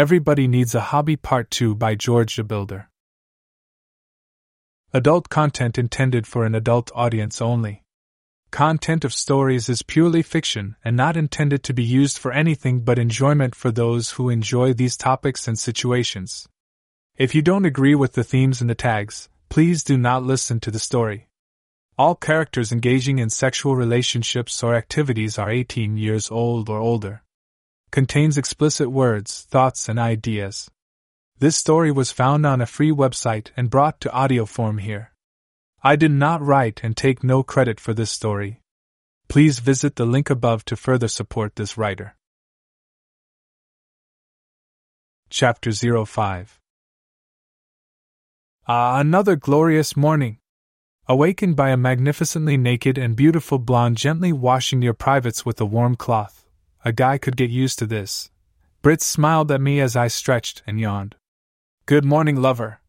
Everybody Needs a Hobby Part 2 by George Builder. Adult content intended for an adult audience only. Content of stories is purely fiction and not intended to be used for anything but enjoyment for those who enjoy these topics and situations. If you don't agree with the themes and the tags, please do not listen to the story. All characters engaging in sexual relationships or activities are 18 years old or older. Contains explicit words, thoughts, and ideas. This story was found on a free website and brought to audio form here. I did not write and take no credit for this story. Please visit the link above to further support this writer. Chapter 05 Ah, another glorious morning! Awakened by a magnificently naked and beautiful blonde gently washing your privates with a warm cloth. A guy could get used to this. Britt smiled at me as I stretched and yawned. Good morning, lover,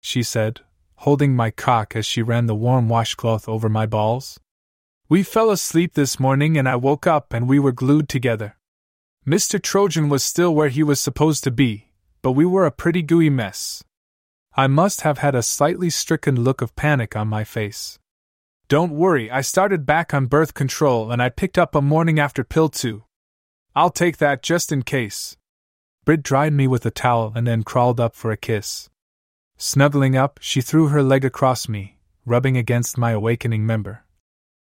she said, holding my cock as she ran the warm washcloth over my balls. We fell asleep this morning and I woke up and we were glued together. Mr. Trojan was still where he was supposed to be, but we were a pretty gooey mess. I must have had a slightly stricken look of panic on my face. Don't worry, I started back on birth control and I picked up a morning after pill too. I'll take that just in case. Brit dried me with a towel and then crawled up for a kiss. Snuggling up, she threw her leg across me, rubbing against my awakening member.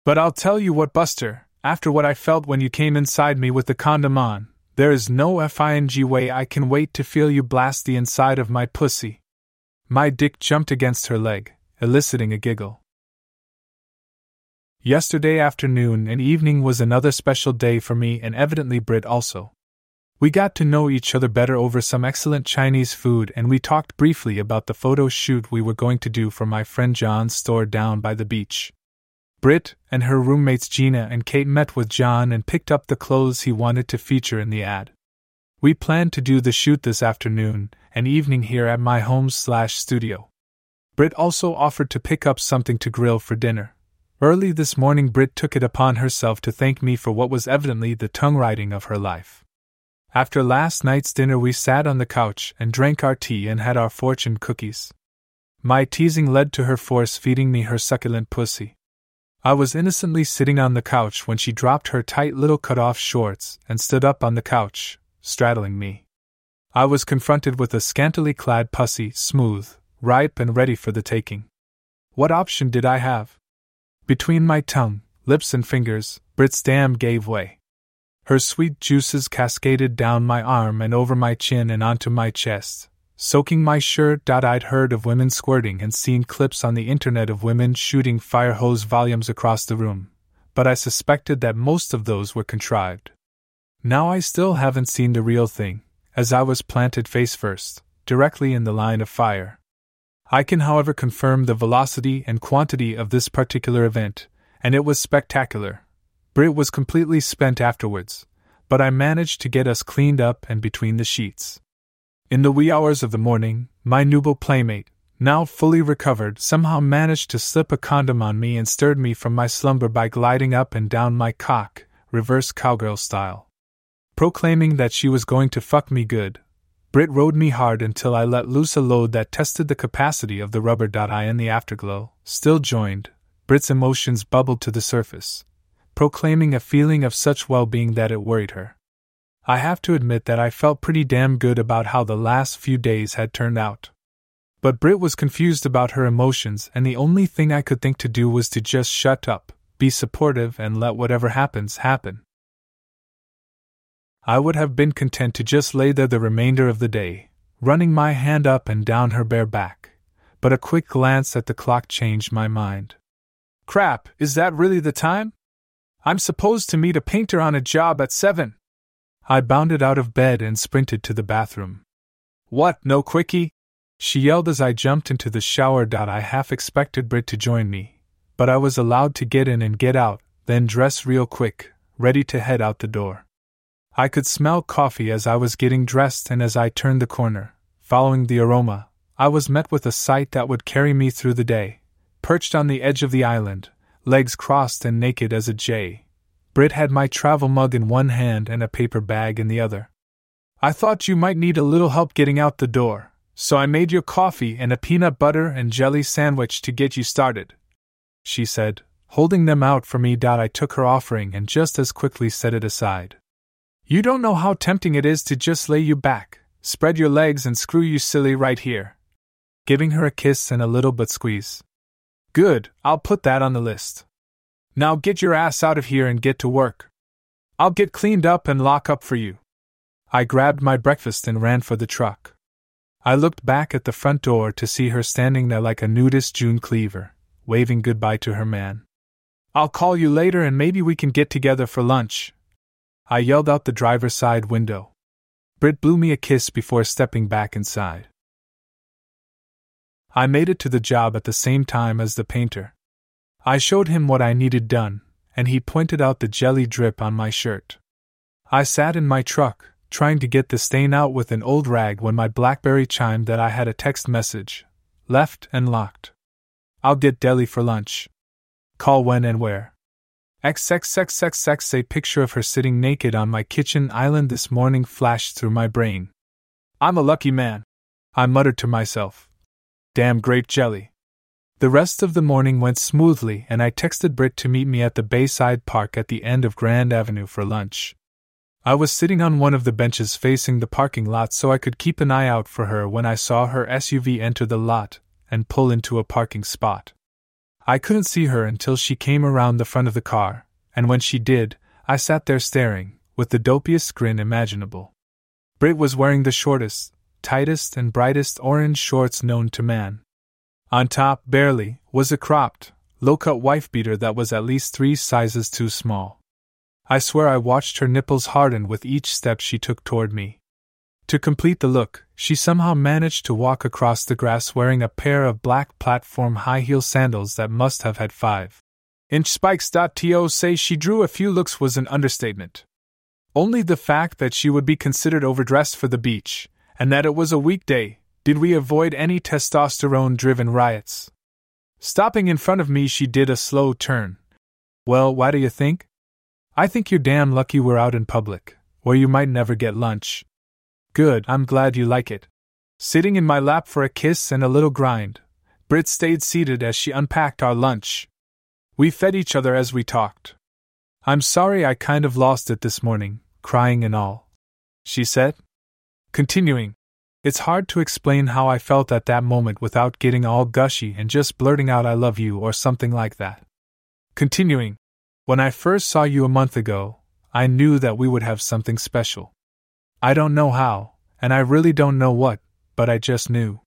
But I'll tell you what, Buster, after what I felt when you came inside me with the condom on, there is no FING way I can wait to feel you blast the inside of my pussy. My dick jumped against her leg, eliciting a giggle. Yesterday afternoon and evening was another special day for me and evidently Brit also. We got to know each other better over some excellent Chinese food, and we talked briefly about the photo shoot we were going to do for my friend John's store down by the beach. Britt and her roommates Gina and Kate met with John and picked up the clothes he wanted to feature in the ad. We planned to do the shoot this afternoon and evening here at my home slash studio. Britt also offered to pick up something to grill for dinner. Early this morning, Britt took it upon herself to thank me for what was evidently the tongue writing of her life. After last night's dinner, we sat on the couch and drank our tea and had our fortune cookies. My teasing led to her force feeding me her succulent pussy. I was innocently sitting on the couch when she dropped her tight little cut off shorts and stood up on the couch, straddling me. I was confronted with a scantily clad pussy, smooth, ripe, and ready for the taking. What option did I have? Between my tongue, lips, and fingers, Brit's dam gave way. Her sweet juices cascaded down my arm and over my chin and onto my chest, soaking my shirt. I'd heard of women squirting and seen clips on the internet of women shooting fire hose volumes across the room, but I suspected that most of those were contrived. Now I still haven't seen the real thing, as I was planted face first, directly in the line of fire. I can, however, confirm the velocity and quantity of this particular event, and it was spectacular, Brit was completely spent afterwards, but I managed to get us cleaned up and between the sheets. In the wee hours of the morning, my nubo playmate, now fully recovered, somehow managed to slip a condom on me and stirred me from my slumber by gliding up and down my cock, reverse cowgirl style. Proclaiming that she was going to fuck me good, Brit rode me hard until I let loose a load that tested the capacity of the rubber. I in the afterglow, still joined, Brit's emotions bubbled to the surface, proclaiming a feeling of such well being that it worried her. I have to admit that I felt pretty damn good about how the last few days had turned out. But Brit was confused about her emotions, and the only thing I could think to do was to just shut up, be supportive, and let whatever happens happen. I would have been content to just lay there the remainder of the day, running my hand up and down her bare back, but a quick glance at the clock changed my mind. Crap, is that really the time? I'm supposed to meet a painter on a job at seven. I bounded out of bed and sprinted to the bathroom. What, no quickie? She yelled as I jumped into the shower. I half expected Brit to join me, but I was allowed to get in and get out, then dress real quick, ready to head out the door. I could smell coffee as I was getting dressed, and as I turned the corner, following the aroma, I was met with a sight that would carry me through the day. Perched on the edge of the island, legs crossed and naked as a jay. Brit had my travel mug in one hand and a paper bag in the other. I thought you might need a little help getting out the door, so I made your coffee and a peanut butter and jelly sandwich to get you started. She said, holding them out for me. I took her offering and just as quickly set it aside. You don't know how tempting it is to just lay you back, spread your legs, and screw you silly right here. Giving her a kiss and a little butt squeeze. Good, I'll put that on the list. Now get your ass out of here and get to work. I'll get cleaned up and lock up for you. I grabbed my breakfast and ran for the truck. I looked back at the front door to see her standing there like a nudist June Cleaver, waving goodbye to her man. I'll call you later and maybe we can get together for lunch. I yelled out the driver's side window. Britt blew me a kiss before stepping back inside. I made it to the job at the same time as the painter. I showed him what I needed done, and he pointed out the jelly drip on my shirt. I sat in my truck, trying to get the stain out with an old rag when my Blackberry chimed that I had a text message. Left and locked. I'll get deli for lunch. Call when and where. XXXXX a picture of her sitting naked on my kitchen island this morning flashed through my brain. I'm a lucky man. I muttered to myself. Damn grape jelly. The rest of the morning went smoothly, and I texted Britt to meet me at the Bayside Park at the end of Grand Avenue for lunch. I was sitting on one of the benches facing the parking lot so I could keep an eye out for her when I saw her SUV enter the lot and pull into a parking spot. I couldn't see her until she came around the front of the car, and when she did, I sat there staring, with the dopiest grin imaginable. Britt was wearing the shortest, tightest and brightest orange shorts known to man. On top, barely, was a cropped, low cut wife beater that was at least three sizes too small. I swear I watched her nipples harden with each step she took toward me. To complete the look, she somehow managed to walk across the grass wearing a pair of black platform high heel sandals that must have had five inch spikes. To say she drew a few looks was an understatement. Only the fact that she would be considered overdressed for the beach, and that it was a weekday, did we avoid any testosterone driven riots. Stopping in front of me, she did a slow turn. Well, why do you think? I think you're damn lucky we're out in public, or you might never get lunch. Good, I'm glad you like it. Sitting in my lap for a kiss and a little grind, Brit stayed seated as she unpacked our lunch. We fed each other as we talked. I'm sorry I kind of lost it this morning, crying and all. She said. Continuing, it's hard to explain how I felt at that moment without getting all gushy and just blurting out I love you or something like that. Continuing, when I first saw you a month ago, I knew that we would have something special. I don't know how, and I really don't know what, but I just knew.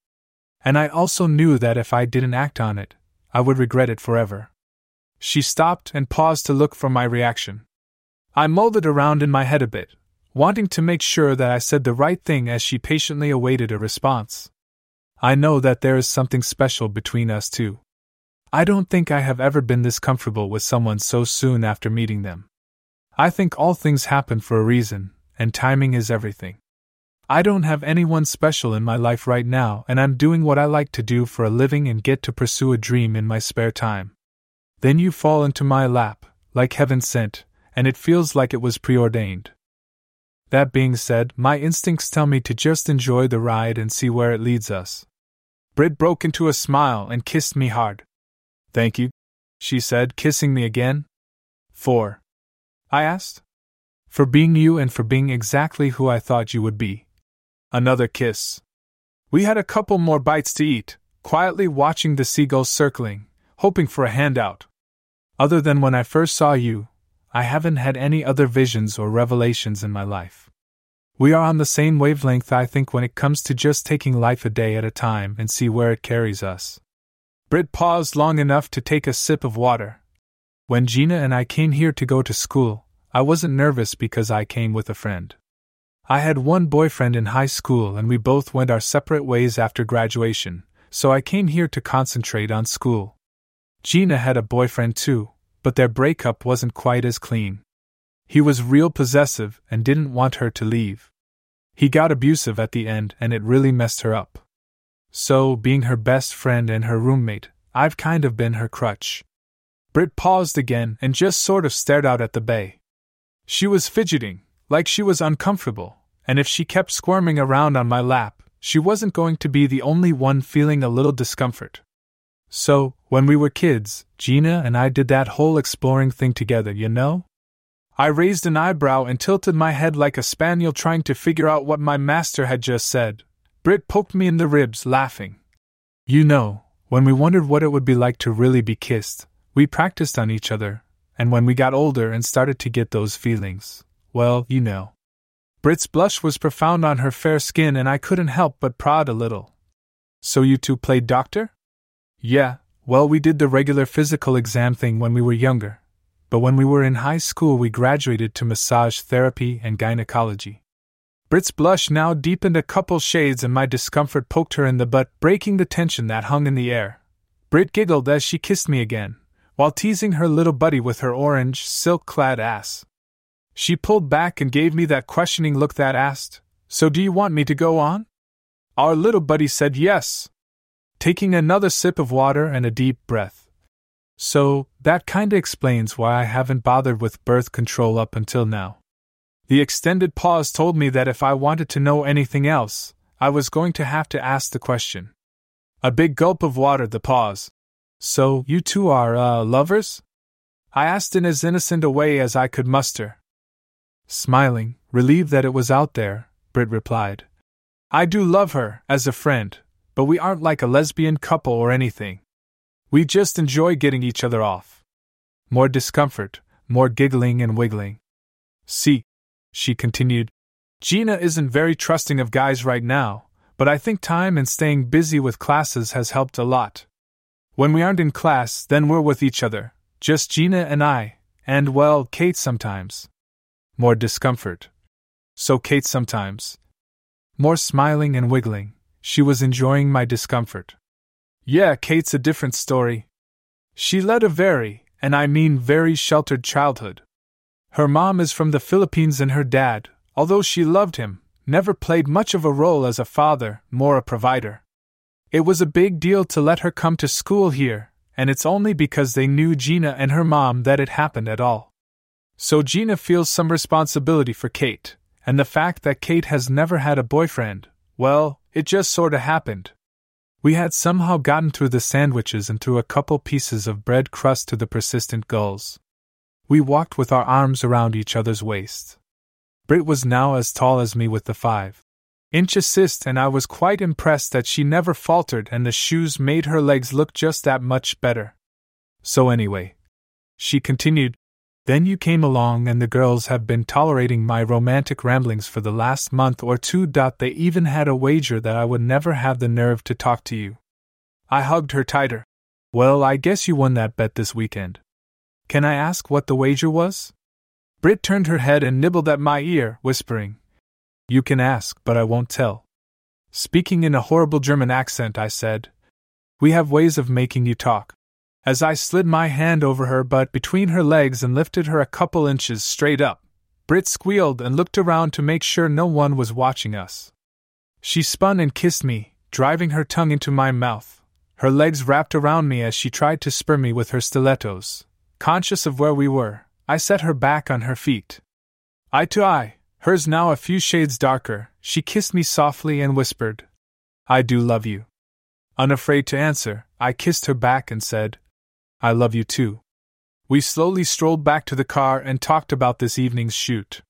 And I also knew that if I didn't act on it, I would regret it forever. She stopped and paused to look for my reaction. I mulled it around in my head a bit, wanting to make sure that I said the right thing as she patiently awaited a response. I know that there is something special between us two. I don't think I have ever been this comfortable with someone so soon after meeting them. I think all things happen for a reason, and timing is everything. I don't have anyone special in my life right now, and I'm doing what I like to do for a living and get to pursue a dream in my spare time. Then you fall into my lap, like heaven sent, and it feels like it was preordained. That being said, my instincts tell me to just enjoy the ride and see where it leads us. Britt broke into a smile and kissed me hard. Thank you, she said, kissing me again. For? I asked. For being you and for being exactly who I thought you would be. Another kiss. We had a couple more bites to eat, quietly watching the seagulls circling, hoping for a handout. Other than when I first saw you, I haven't had any other visions or revelations in my life. We are on the same wavelength, I think, when it comes to just taking life a day at a time and see where it carries us. Britt paused long enough to take a sip of water. When Gina and I came here to go to school, I wasn't nervous because I came with a friend. I had one boyfriend in high school and we both went our separate ways after graduation, so I came here to concentrate on school. Gina had a boyfriend too, but their breakup wasn't quite as clean. He was real possessive and didn't want her to leave. He got abusive at the end and it really messed her up. So, being her best friend and her roommate, I've kind of been her crutch. Britt paused again and just sort of stared out at the bay. She was fidgeting, like she was uncomfortable, and if she kept squirming around on my lap, she wasn't going to be the only one feeling a little discomfort. So, when we were kids, Gina and I did that whole exploring thing together, you know? I raised an eyebrow and tilted my head like a spaniel trying to figure out what my master had just said. Britt poked me in the ribs, laughing. You know, when we wondered what it would be like to really be kissed, we practiced on each other, and when we got older and started to get those feelings, well, you know. Brit's blush was profound on her fair skin, and I couldn't help but prod a little. So you two played doctor? Yeah, well, we did the regular physical exam thing when we were younger. But when we were in high school, we graduated to massage therapy and gynecology. Brit's blush now deepened a couple shades, and my discomfort poked her in the butt, breaking the tension that hung in the air. Brit giggled as she kissed me again, while teasing her little buddy with her orange, silk clad ass. She pulled back and gave me that questioning look that asked, So do you want me to go on? Our little buddy said yes, taking another sip of water and a deep breath. So, that kinda explains why I haven't bothered with birth control up until now. The extended pause told me that if I wanted to know anything else, I was going to have to ask the question. A big gulp of water, the pause. So, you two are, uh, lovers? I asked in as innocent a way as I could muster. Smiling, relieved that it was out there, Britt replied. I do love her, as a friend, but we aren't like a lesbian couple or anything. We just enjoy getting each other off. More discomfort, more giggling and wiggling. See, she continued, Gina isn't very trusting of guys right now, but I think time and staying busy with classes has helped a lot. When we aren't in class, then we're with each other, just Gina and I, and well, Kate sometimes more discomfort. So Kate sometimes. More smiling and wiggling, she was enjoying my discomfort. Yeah, Kate's a different story. She led a very, and I mean very sheltered childhood. Her mom is from the Philippines and her dad, although she loved him, never played much of a role as a father, more a provider. It was a big deal to let her come to school here, and it's only because they knew Gina and her mom that it happened at all. So Gina feels some responsibility for Kate, and the fact that Kate has never had a boyfriend, well, it just sorta happened. We had somehow gotten through the sandwiches and through a couple pieces of bread crust to the persistent gulls. We walked with our arms around each other's waists. Britt was now as tall as me with the five inch assist, and I was quite impressed that she never faltered and the shoes made her legs look just that much better. So, anyway, she continued, then you came along, and the girls have been tolerating my romantic ramblings for the last month or two. They even had a wager that I would never have the nerve to talk to you. I hugged her tighter. Well, I guess you won that bet this weekend. Can I ask what the wager was? Britt turned her head and nibbled at my ear, whispering, You can ask, but I won't tell. Speaking in a horrible German accent, I said, We have ways of making you talk as I slid my hand over her butt between her legs and lifted her a couple inches straight up. Brit squealed and looked around to make sure no one was watching us. She spun and kissed me, driving her tongue into my mouth. Her legs wrapped around me as she tried to spur me with her stilettos. Conscious of where we were, I set her back on her feet. Eye to eye, hers now a few shades darker, she kissed me softly and whispered, I do love you. Unafraid to answer, I kissed her back and said, I love you too. We slowly strolled back to the car and talked about this evening's shoot.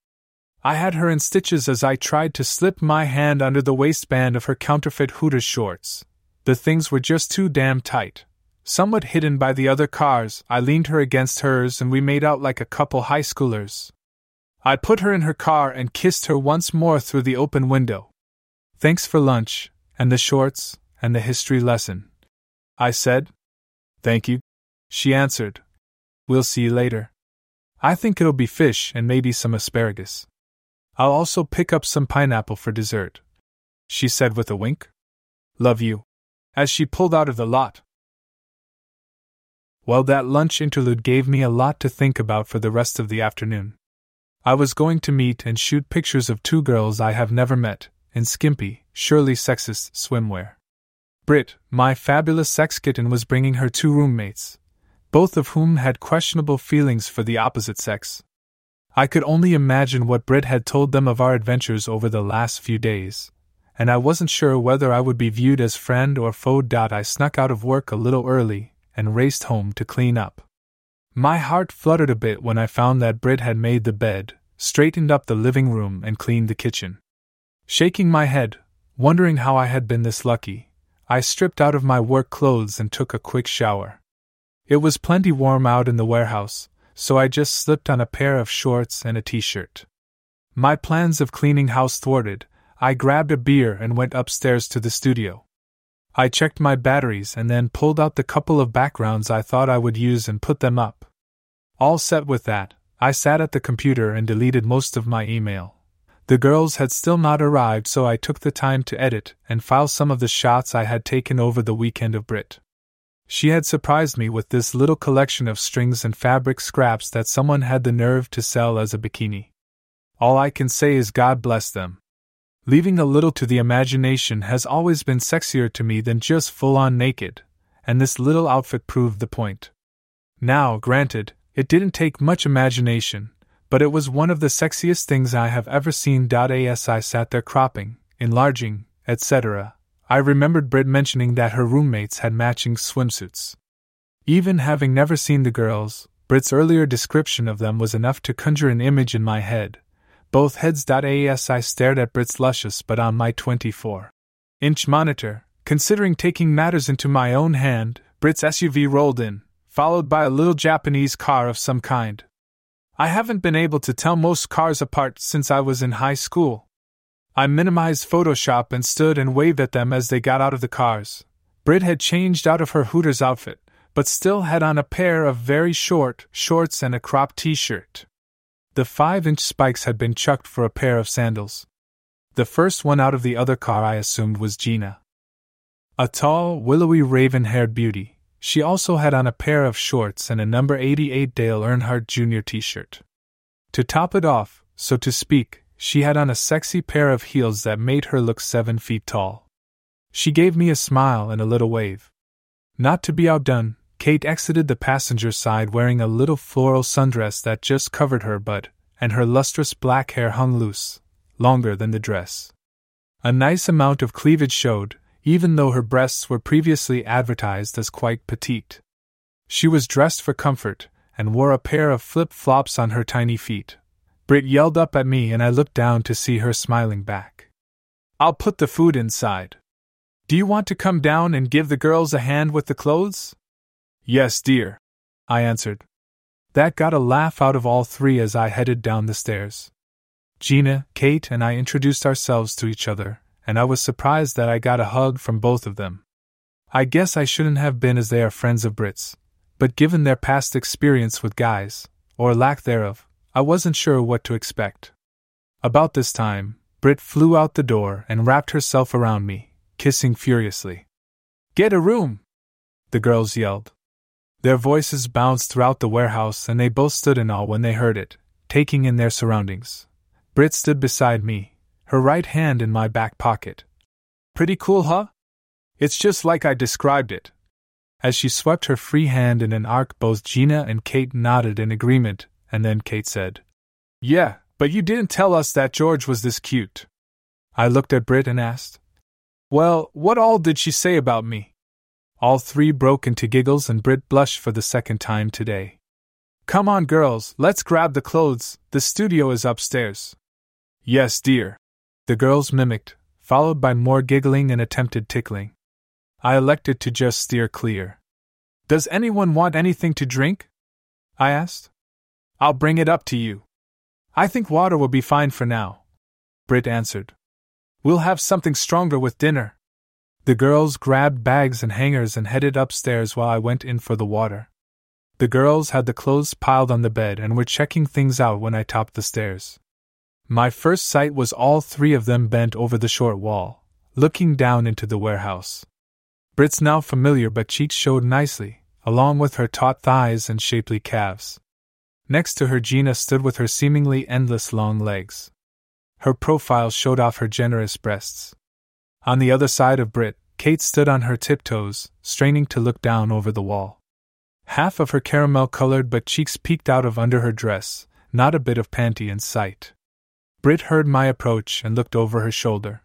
I had her in stitches as I tried to slip my hand under the waistband of her counterfeit Hooters shorts. The things were just too damn tight. Somewhat hidden by the other cars, I leaned her against hers and we made out like a couple high schoolers. I put her in her car and kissed her once more through the open window. Thanks for lunch, and the shorts, and the history lesson. I said. Thank you, she answered. We'll see you later. I think it'll be fish and maybe some asparagus. I'll also pick up some pineapple for dessert. She said with a wink. Love you. As she pulled out of the lot. Well, that lunch interlude gave me a lot to think about for the rest of the afternoon. I was going to meet and shoot pictures of two girls I have never met, in skimpy, surely sexist swimwear. Britt, my fabulous sex kitten, was bringing her two roommates, both of whom had questionable feelings for the opposite sex. I could only imagine what Britt had told them of our adventures over the last few days, and I wasn't sure whether I would be viewed as friend or foe. I snuck out of work a little early and raced home to clean up. My heart fluttered a bit when I found that Britt had made the bed, straightened up the living room, and cleaned the kitchen. Shaking my head, wondering how I had been this lucky, I stripped out of my work clothes and took a quick shower. It was plenty warm out in the warehouse, so I just slipped on a pair of shorts and a t shirt. My plans of cleaning house thwarted, I grabbed a beer and went upstairs to the studio. I checked my batteries and then pulled out the couple of backgrounds I thought I would use and put them up. All set with that, I sat at the computer and deleted most of my email. The girls had still not arrived, so I took the time to edit and file some of the shots I had taken over the weekend of Brit. She had surprised me with this little collection of strings and fabric scraps that someone had the nerve to sell as a bikini. All I can say is God bless them. Leaving a little to the imagination has always been sexier to me than just full on naked, and this little outfit proved the point. Now, granted, it didn't take much imagination, but it was one of the sexiest things I have ever seen. As I sat there cropping, enlarging, etc., I remembered Britt mentioning that her roommates had matching swimsuits. Even having never seen the girls, Britt's earlier description of them was enough to conjure an image in my head. Both heads. As I stared at Brit's luscious butt on my 24 inch monitor, considering taking matters into my own hand, Brit's SUV rolled in, followed by a little Japanese car of some kind. I haven't been able to tell most cars apart since I was in high school. I minimized Photoshop and stood and waved at them as they got out of the cars. Brit had changed out of her Hooters outfit, but still had on a pair of very short shorts and a cropped t shirt. The five inch spikes had been chucked for a pair of sandals. The first one out of the other car I assumed was Gina. A tall, willowy raven haired beauty, she also had on a pair of shorts and a number 88 Dale Earnhardt Jr. t shirt. To top it off, so to speak, she had on a sexy pair of heels that made her look seven feet tall. She gave me a smile and a little wave. Not to be outdone, Kate exited the passenger side wearing a little floral sundress that just covered her butt, and her lustrous black hair hung loose, longer than the dress. A nice amount of cleavage showed, even though her breasts were previously advertised as quite petite. She was dressed for comfort and wore a pair of flip flops on her tiny feet. Brit yelled up at me and I looked down to see her smiling back. I'll put the food inside. Do you want to come down and give the girls a hand with the clothes? Yes, dear, I answered. That got a laugh out of all three as I headed down the stairs. Gina, Kate, and I introduced ourselves to each other, and I was surprised that I got a hug from both of them. I guess I shouldn't have been as they are friends of Brits, but given their past experience with guys, or lack thereof, I wasn't sure what to expect. About this time, Brit flew out the door and wrapped herself around me, kissing furiously. Get a room! The girls yelled. Their voices bounced throughout the warehouse and they both stood in awe when they heard it, taking in their surroundings. Brit stood beside me, her right hand in my back pocket. Pretty cool, huh? It's just like I described it. As she swept her free hand in an arc, both Gina and Kate nodded in agreement, and then Kate said, Yeah, but you didn't tell us that George was this cute. I looked at Brit and asked, Well, what all did she say about me? All three broke into giggles and Brit blushed for the second time today. Come on, girls, let's grab the clothes, the studio is upstairs. Yes, dear. The girls mimicked, followed by more giggling and attempted tickling. I elected to just steer clear. Does anyone want anything to drink? I asked. I'll bring it up to you. I think water will be fine for now, Brit answered. We'll have something stronger with dinner. The girls grabbed bags and hangers and headed upstairs while I went in for the water. The girls had the clothes piled on the bed and were checking things out when I topped the stairs. My first sight was all three of them bent over the short wall, looking down into the warehouse. Brit's now familiar butt cheeks showed nicely, along with her taut thighs and shapely calves. Next to her, Gina stood with her seemingly endless long legs. Her profile showed off her generous breasts. On the other side of Brit, Kate stood on her tiptoes, straining to look down over the wall. Half of her caramel colored butt cheeks peeked out of under her dress, not a bit of panty in sight. Brit heard my approach and looked over her shoulder.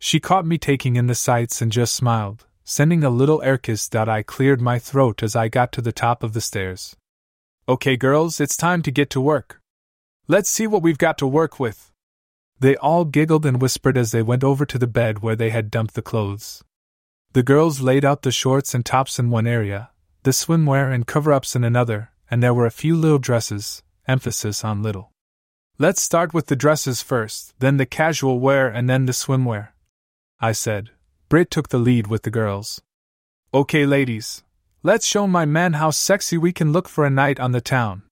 She caught me taking in the sights and just smiled, sending a little air kiss that I cleared my throat as I got to the top of the stairs. Okay, girls, it's time to get to work. Let's see what we've got to work with. They all giggled and whispered as they went over to the bed where they had dumped the clothes. The girls laid out the shorts and tops in one area, the swimwear and cover ups in another, and there were a few little dresses, emphasis on little. Let's start with the dresses first, then the casual wear, and then the swimwear. I said. Brit took the lead with the girls. Okay, ladies. Let's show my man how sexy we can look for a night on the town.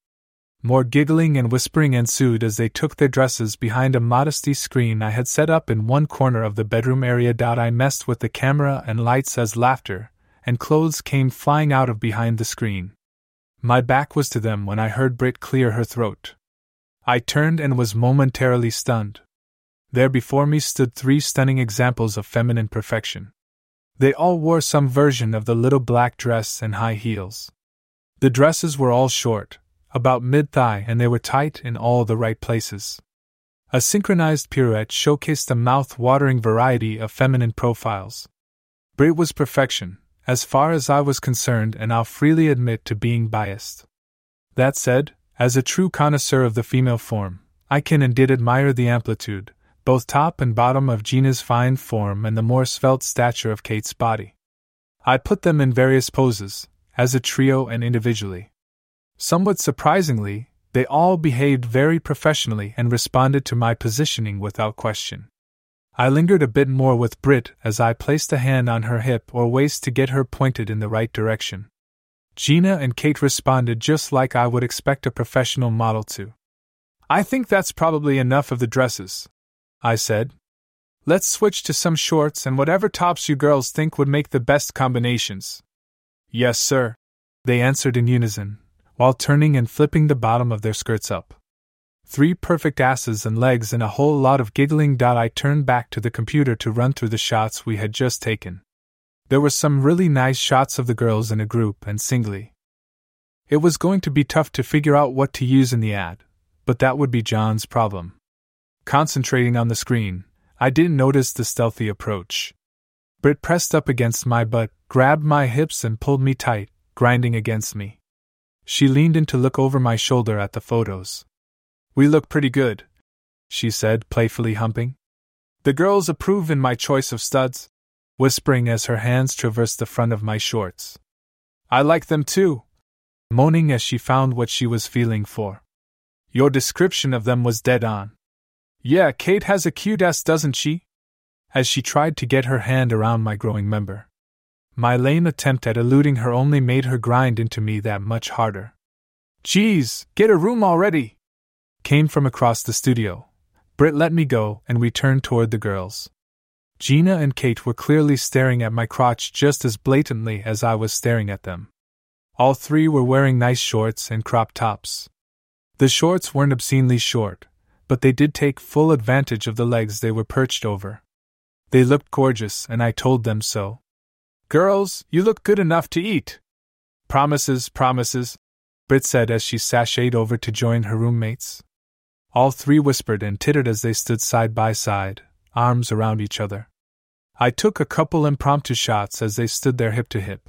More giggling and whispering ensued as they took their dresses behind a modesty screen I had set up in one corner of the bedroom area. I messed with the camera and lights as laughter and clothes came flying out of behind the screen. My back was to them when I heard Brit clear her throat. I turned and was momentarily stunned. There before me stood three stunning examples of feminine perfection. They all wore some version of the little black dress and high heels. The dresses were all short, about mid thigh, and they were tight in all the right places. A synchronized pirouette showcased a mouth watering variety of feminine profiles. Brit was perfection, as far as I was concerned, and I'll freely admit to being biased. That said, as a true connoisseur of the female form, I can and did admire the amplitude, both top and bottom of Gina's fine form and the more svelte stature of Kate's body. I put them in various poses, as a trio and individually. Somewhat surprisingly, they all behaved very professionally and responded to my positioning without question. I lingered a bit more with Brit as I placed a hand on her hip or waist to get her pointed in the right direction. Gina and Kate responded just like I would expect a professional model to. I think that's probably enough of the dresses, I said. Let's switch to some shorts and whatever tops you girls think would make the best combinations. Yes, sir, they answered in unison, while turning and flipping the bottom of their skirts up. Three perfect asses and legs and a whole lot of giggling. I turned back to the computer to run through the shots we had just taken. There were some really nice shots of the girls in a group and singly. It was going to be tough to figure out what to use in the ad, but that would be John's problem. Concentrating on the screen, I didn't notice the stealthy approach. Britt pressed up against my butt, grabbed my hips, and pulled me tight, grinding against me. She leaned in to look over my shoulder at the photos. We look pretty good, she said, playfully humping. The girls approve in my choice of studs, whispering as her hands traversed the front of my shorts. I like them too, moaning as she found what she was feeling for. Your description of them was dead on. Yeah, Kate has a cute ass, doesn't she? As she tried to get her hand around my growing member. My lame attempt at eluding her only made her grind into me that much harder. Geez, get a room already! Came from across the studio. Britt let me go, and we turned toward the girls. Gina and Kate were clearly staring at my crotch just as blatantly as I was staring at them. All three were wearing nice shorts and crop tops. The shorts weren't obscenely short, but they did take full advantage of the legs they were perched over. They looked gorgeous, and I told them so. Girls, you look good enough to eat. Promises, promises, Brit said as she sashayed over to join her roommates. All three whispered and tittered as they stood side by side, arms around each other. I took a couple impromptu shots as they stood there hip to hip.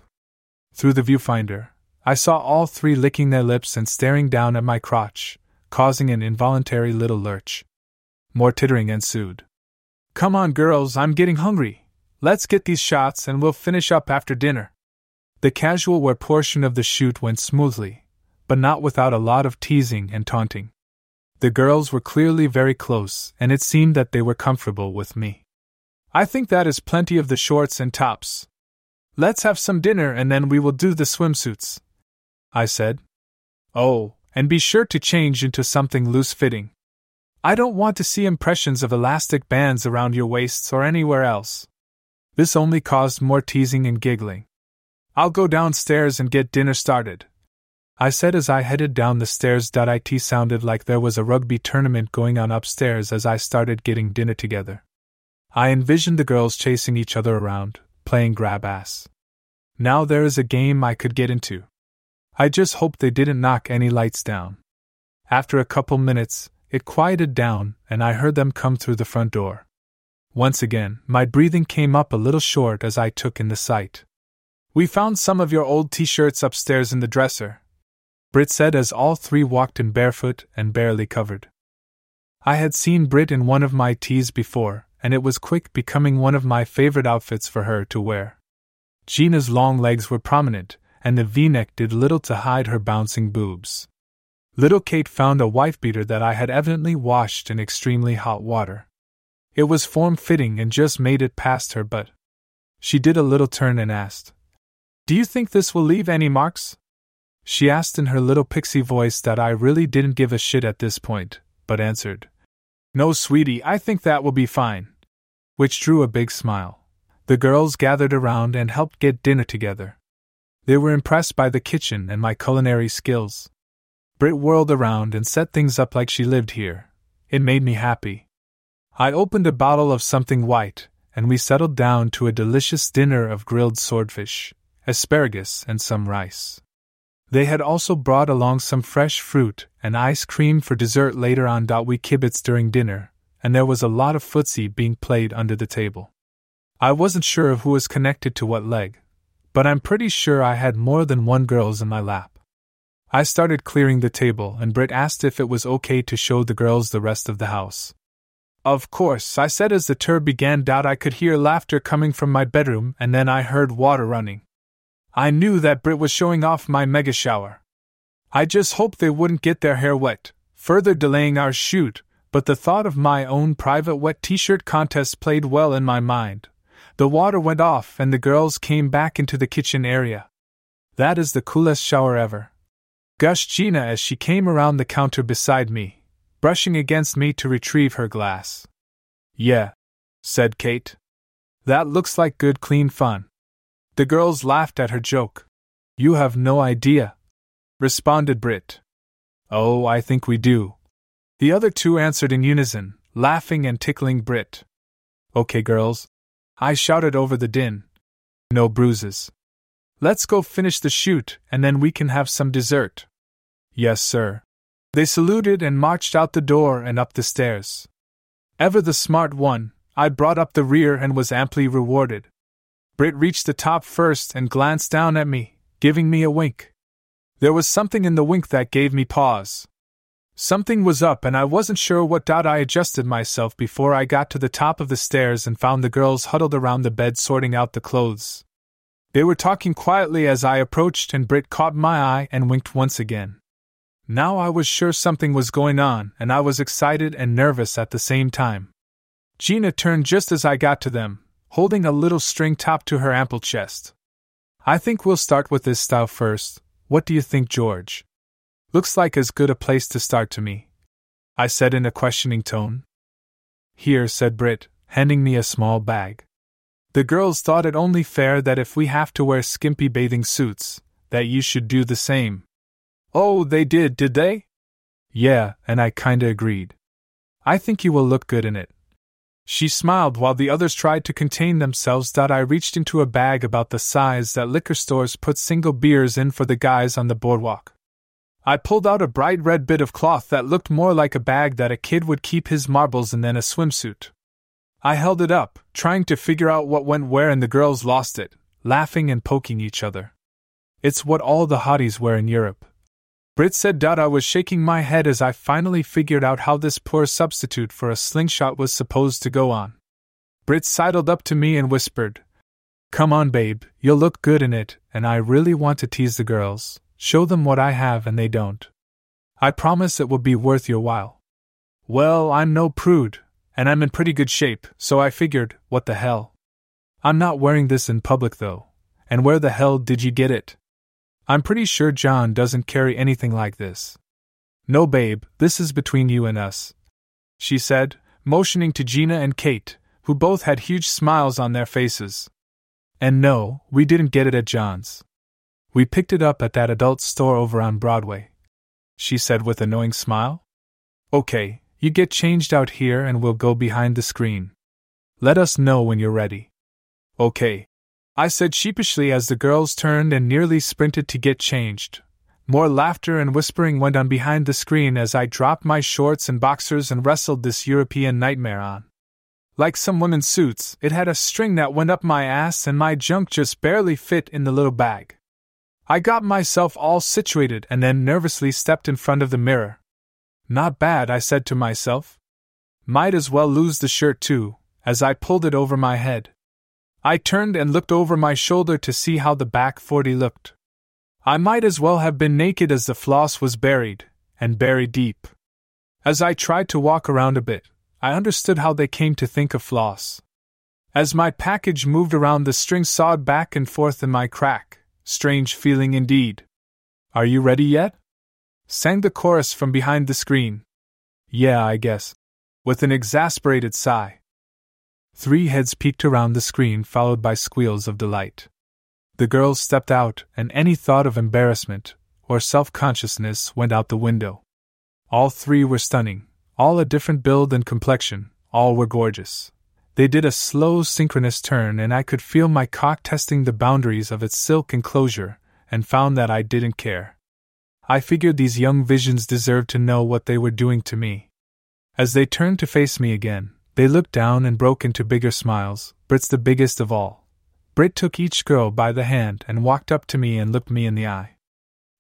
Through the viewfinder, I saw all three licking their lips and staring down at my crotch, causing an involuntary little lurch. More tittering ensued. Come on, girls, I'm getting hungry, Let's get these shots and we'll finish up after dinner. The casual wear portion of the shoot went smoothly, but not without a lot of teasing and taunting. The girls were clearly very close, and it seemed that they were comfortable with me. I think that is plenty of the shorts and tops. Let's have some dinner and then we will do the swimsuits. I said. Oh, and be sure to change into something loose fitting. I don't want to see impressions of elastic bands around your waists or anywhere else. This only caused more teasing and giggling. I'll go downstairs and get dinner started. I said as I headed down the stairs. It sounded like there was a rugby tournament going on upstairs as I started getting dinner together. I envisioned the girls chasing each other around, playing grab ass. Now there is a game I could get into. I just hope they didn't knock any lights down. After a couple minutes, it quieted down, and I heard them come through the front door. Once again, my breathing came up a little short as I took in the sight. We found some of your old t shirts upstairs in the dresser, Britt said as all three walked in barefoot and barely covered. I had seen Britt in one of my tees before, and it was quick becoming one of my favorite outfits for her to wear. Gina's long legs were prominent, and the v neck did little to hide her bouncing boobs. Little Kate found a wife beater that I had evidently washed in extremely hot water. It was form fitting and just made it past her, butt. She did a little turn and asked, Do you think this will leave any marks? She asked in her little pixie voice that I really didn't give a shit at this point, but answered, No, sweetie, I think that will be fine. Which drew a big smile. The girls gathered around and helped get dinner together. They were impressed by the kitchen and my culinary skills. Brit whirled around and set things up like she lived here. It made me happy. I opened a bottle of something white, and we settled down to a delicious dinner of grilled swordfish, asparagus, and some rice. They had also brought along some fresh fruit and ice cream for dessert later on. We kibitzed during dinner, and there was a lot of footsie being played under the table. I wasn't sure of who was connected to what leg, but I'm pretty sure I had more than one girls in my lap. I started clearing the table, and Britt asked if it was okay to show the girls the rest of the house. Of course, I said as the tour began. I could hear laughter coming from my bedroom, and then I heard water running. I knew that Britt was showing off my mega shower. I just hoped they wouldn't get their hair wet, further delaying our shoot, but the thought of my own private wet t shirt contest played well in my mind. The water went off, and the girls came back into the kitchen area. That is the coolest shower ever gushed Gina as she came around the counter beside me, brushing against me to retrieve her glass. Yeah, said Kate. That looks like good clean fun. The girls laughed at her joke. You have no idea, responded Britt. Oh, I think we do. The other two answered in unison, laughing and tickling Britt. Okay, girls. I shouted over the din. No bruises. Let's go finish the shoot, and then we can have some dessert. Yes, sir. They saluted and marched out the door and up the stairs. Ever the smart one, I brought up the rear and was amply rewarded. Britt reached the top first and glanced down at me, giving me a wink. There was something in the wink that gave me pause. Something was up, and I wasn't sure what. Dot I adjusted myself before I got to the top of the stairs and found the girls huddled around the bed sorting out the clothes. They were talking quietly as I approached, and Britt caught my eye and winked once again. Now I was sure something was going on, and I was excited and nervous at the same time. Gina turned just as I got to them, holding a little string top to her ample chest. I think we'll start with this style first. What do you think, George? Looks like as good a place to start to me. I said in a questioning tone. Here, said Britt, handing me a small bag. The girls thought it only fair that if we have to wear skimpy bathing suits, that you should do the same. Oh, they did, did they? Yeah, and I kinda agreed. I think you will look good in it. She smiled while the others tried to contain themselves. I reached into a bag about the size that liquor stores put single beers in for the guys on the boardwalk. I pulled out a bright red bit of cloth that looked more like a bag that a kid would keep his marbles in than a swimsuit. I held it up, trying to figure out what went where, and the girls lost it, laughing and poking each other. It's what all the hotties wear in Europe. Britt said. I was shaking my head as I finally figured out how this poor substitute for a slingshot was supposed to go on. Brit sidled up to me and whispered, Come on, babe, you'll look good in it, and I really want to tease the girls, show them what I have and they don't. I promise it will be worth your while. Well, I'm no prude, and I'm in pretty good shape, so I figured, what the hell? I'm not wearing this in public though, and where the hell did you get it? I'm pretty sure John doesn't carry anything like this. No, babe, this is between you and us. She said, motioning to Gina and Kate, who both had huge smiles on their faces. And no, we didn't get it at John's. We picked it up at that adult store over on Broadway. She said with a knowing smile. Okay, you get changed out here and we'll go behind the screen. Let us know when you're ready. Okay, I said sheepishly as the girls turned and nearly sprinted to get changed. More laughter and whispering went on behind the screen as I dropped my shorts and boxers and wrestled this European nightmare on. Like some women's suits, it had a string that went up my ass and my junk just barely fit in the little bag. I got myself all situated and then nervously stepped in front of the mirror. Not bad, I said to myself. Might as well lose the shirt too, as I pulled it over my head. I turned and looked over my shoulder to see how the back 40 looked. I might as well have been naked as the floss was buried, and buried deep. As I tried to walk around a bit, I understood how they came to think of floss. As my package moved around, the string sawed back and forth in my crack. Strange feeling indeed. Are you ready yet? sang the chorus from behind the screen. Yeah, I guess. With an exasperated sigh. Three heads peeked around the screen, followed by squeals of delight. The girls stepped out, and any thought of embarrassment or self consciousness went out the window. All three were stunning, all a different build and complexion, all were gorgeous. They did a slow, synchronous turn, and I could feel my cock testing the boundaries of its silk enclosure, and found that I didn't care. I figured these young visions deserved to know what they were doing to me. As they turned to face me again, they looked down and broke into bigger smiles, Brit's the biggest of all. Brit took each girl by the hand and walked up to me and looked me in the eye.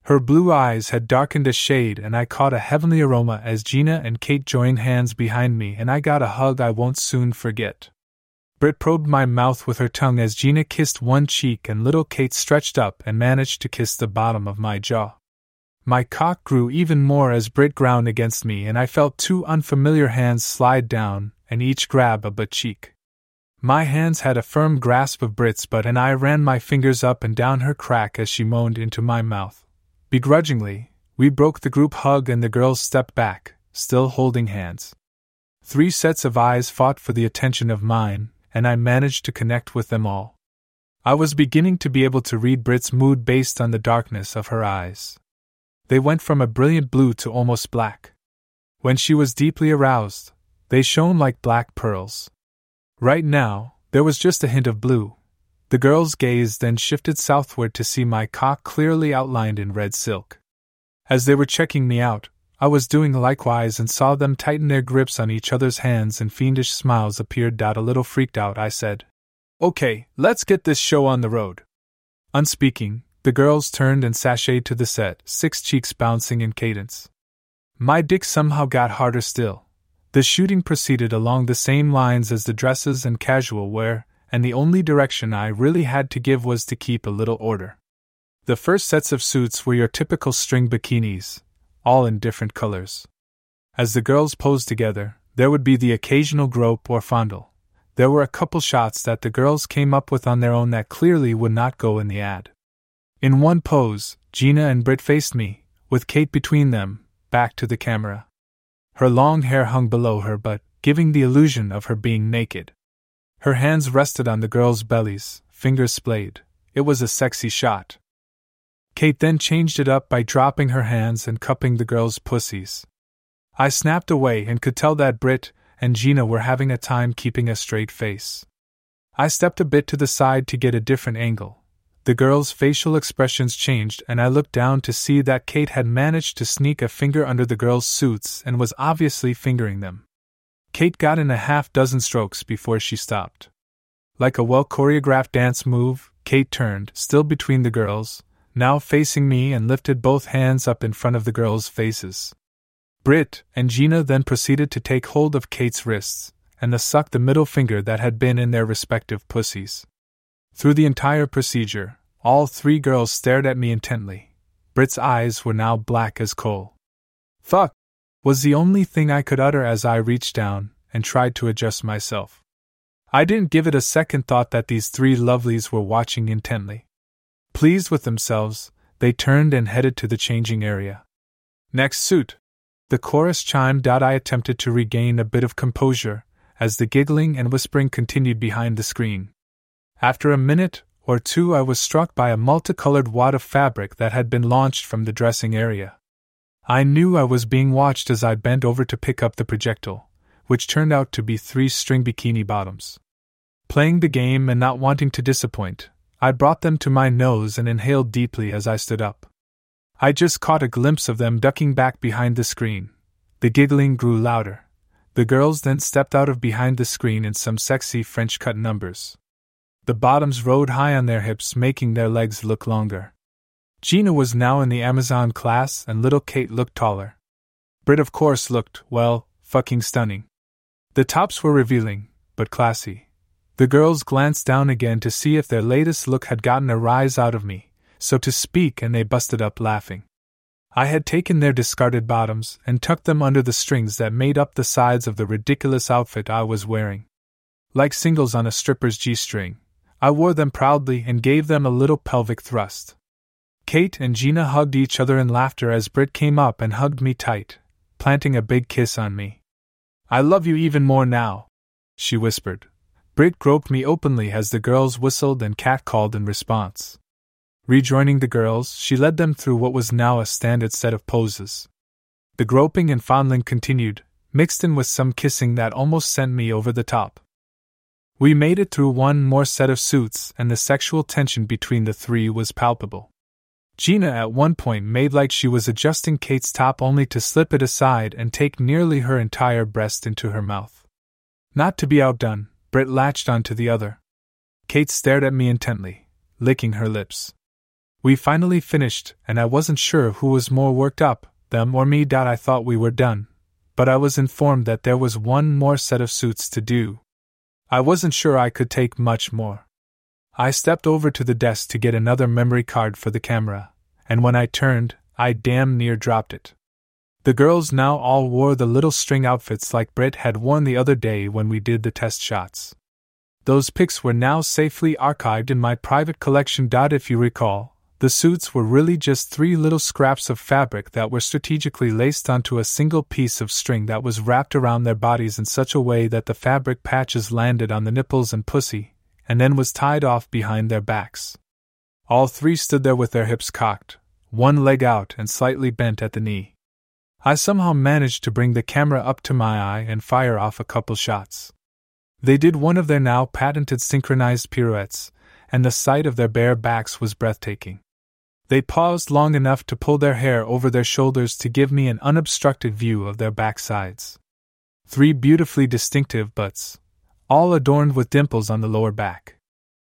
Her blue eyes had darkened a shade, and I caught a heavenly aroma as Gina and Kate joined hands behind me, and I got a hug I won't soon forget. Brit probed my mouth with her tongue as Gina kissed one cheek, and little Kate stretched up and managed to kiss the bottom of my jaw. My cock grew even more as Brit ground against me, and I felt two unfamiliar hands slide down and each grab a butt cheek. My hands had a firm grasp of Brit's butt, and I ran my fingers up and down her crack as she moaned into my mouth. Begrudgingly, we broke the group hug and the girls stepped back, still holding hands. Three sets of eyes fought for the attention of mine, and I managed to connect with them all. I was beginning to be able to read Brit's mood based on the darkness of her eyes. They went from a brilliant blue to almost black. When she was deeply aroused, they shone like black pearls. Right now, there was just a hint of blue. The girl's gaze then shifted southward to see my cock clearly outlined in red silk. As they were checking me out, I was doing likewise and saw them tighten their grips on each other's hands and fiendish smiles appeared. A little freaked out, I said, Okay, let's get this show on the road. Unspeaking, the girls turned and sashayed to the set, six cheeks bouncing in cadence. My dick somehow got harder still. The shooting proceeded along the same lines as the dresses and casual wear, and the only direction I really had to give was to keep a little order. The first sets of suits were your typical string bikinis, all in different colors. As the girls posed together, there would be the occasional grope or fondle. There were a couple shots that the girls came up with on their own that clearly would not go in the ad. In one pose, Gina and Brit faced me, with Kate between them, back to the camera. Her long hair hung below her but giving the illusion of her being naked. Her hands rested on the girls' bellies, fingers splayed. It was a sexy shot. Kate then changed it up by dropping her hands and cupping the girls' pussies. I snapped away and could tell that Brit and Gina were having a time keeping a straight face. I stepped a bit to the side to get a different angle, the girl's facial expressions changed, and I looked down to see that Kate had managed to sneak a finger under the girls' suits and was obviously fingering them. Kate got in a half dozen strokes before she stopped. Like a well choreographed dance move, Kate turned, still between the girls, now facing me, and lifted both hands up in front of the girls' faces. Brit and Gina then proceeded to take hold of Kate's wrists and to suck the middle finger that had been in their respective pussies. Through the entire procedure, all three girls stared at me intently. Brit's eyes were now black as coal. Fuck! was the only thing I could utter as I reached down and tried to adjust myself. I didn't give it a second thought that these three lovelies were watching intently. Pleased with themselves, they turned and headed to the changing area. Next suit! The chorus chimed out. I attempted to regain a bit of composure as the giggling and whispering continued behind the screen. After a minute or two, I was struck by a multicolored wad of fabric that had been launched from the dressing area. I knew I was being watched as I bent over to pick up the projectile, which turned out to be three string bikini bottoms. Playing the game and not wanting to disappoint, I brought them to my nose and inhaled deeply as I stood up. I just caught a glimpse of them ducking back behind the screen. The giggling grew louder. The girls then stepped out of behind the screen in some sexy French cut numbers. The bottoms rode high on their hips, making their legs look longer. Gina was now in the Amazon class, and little Kate looked taller. Brit, of course, looked, well, fucking stunning. The tops were revealing, but classy. The girls glanced down again to see if their latest look had gotten a rise out of me, so to speak, and they busted up laughing. I had taken their discarded bottoms and tucked them under the strings that made up the sides of the ridiculous outfit I was wearing. Like singles on a stripper's G string, I wore them proudly and gave them a little pelvic thrust. Kate and Gina hugged each other in laughter as Brit came up and hugged me tight, planting a big kiss on me. I love you even more now, she whispered. Brit groped me openly as the girls whistled and catcalled in response. Rejoining the girls, she led them through what was now a standard set of poses. The groping and fondling continued, mixed in with some kissing that almost sent me over the top. We made it through one more set of suits, and the sexual tension between the three was palpable. Gina at one point made like she was adjusting Kate's top only to slip it aside and take nearly her entire breast into her mouth. Not to be outdone, Brit latched onto the other. Kate stared at me intently, licking her lips. We finally finished, and I wasn't sure who was more worked up, them or me. I thought we were done, but I was informed that there was one more set of suits to do. I wasn't sure I could take much more. I stepped over to the desk to get another memory card for the camera, and when I turned, I damn near dropped it. The girls now all wore the little string outfits like Brit had worn the other day when we did the test shots. Those pics were now safely archived in my private collection. If you recall, the suits were really just three little scraps of fabric that were strategically laced onto a single piece of string that was wrapped around their bodies in such a way that the fabric patches landed on the nipples and pussy, and then was tied off behind their backs. All three stood there with their hips cocked, one leg out and slightly bent at the knee. I somehow managed to bring the camera up to my eye and fire off a couple shots. They did one of their now patented synchronized pirouettes, and the sight of their bare backs was breathtaking. They paused long enough to pull their hair over their shoulders to give me an unobstructed view of their backsides. Three beautifully distinctive butts, all adorned with dimples on the lower back.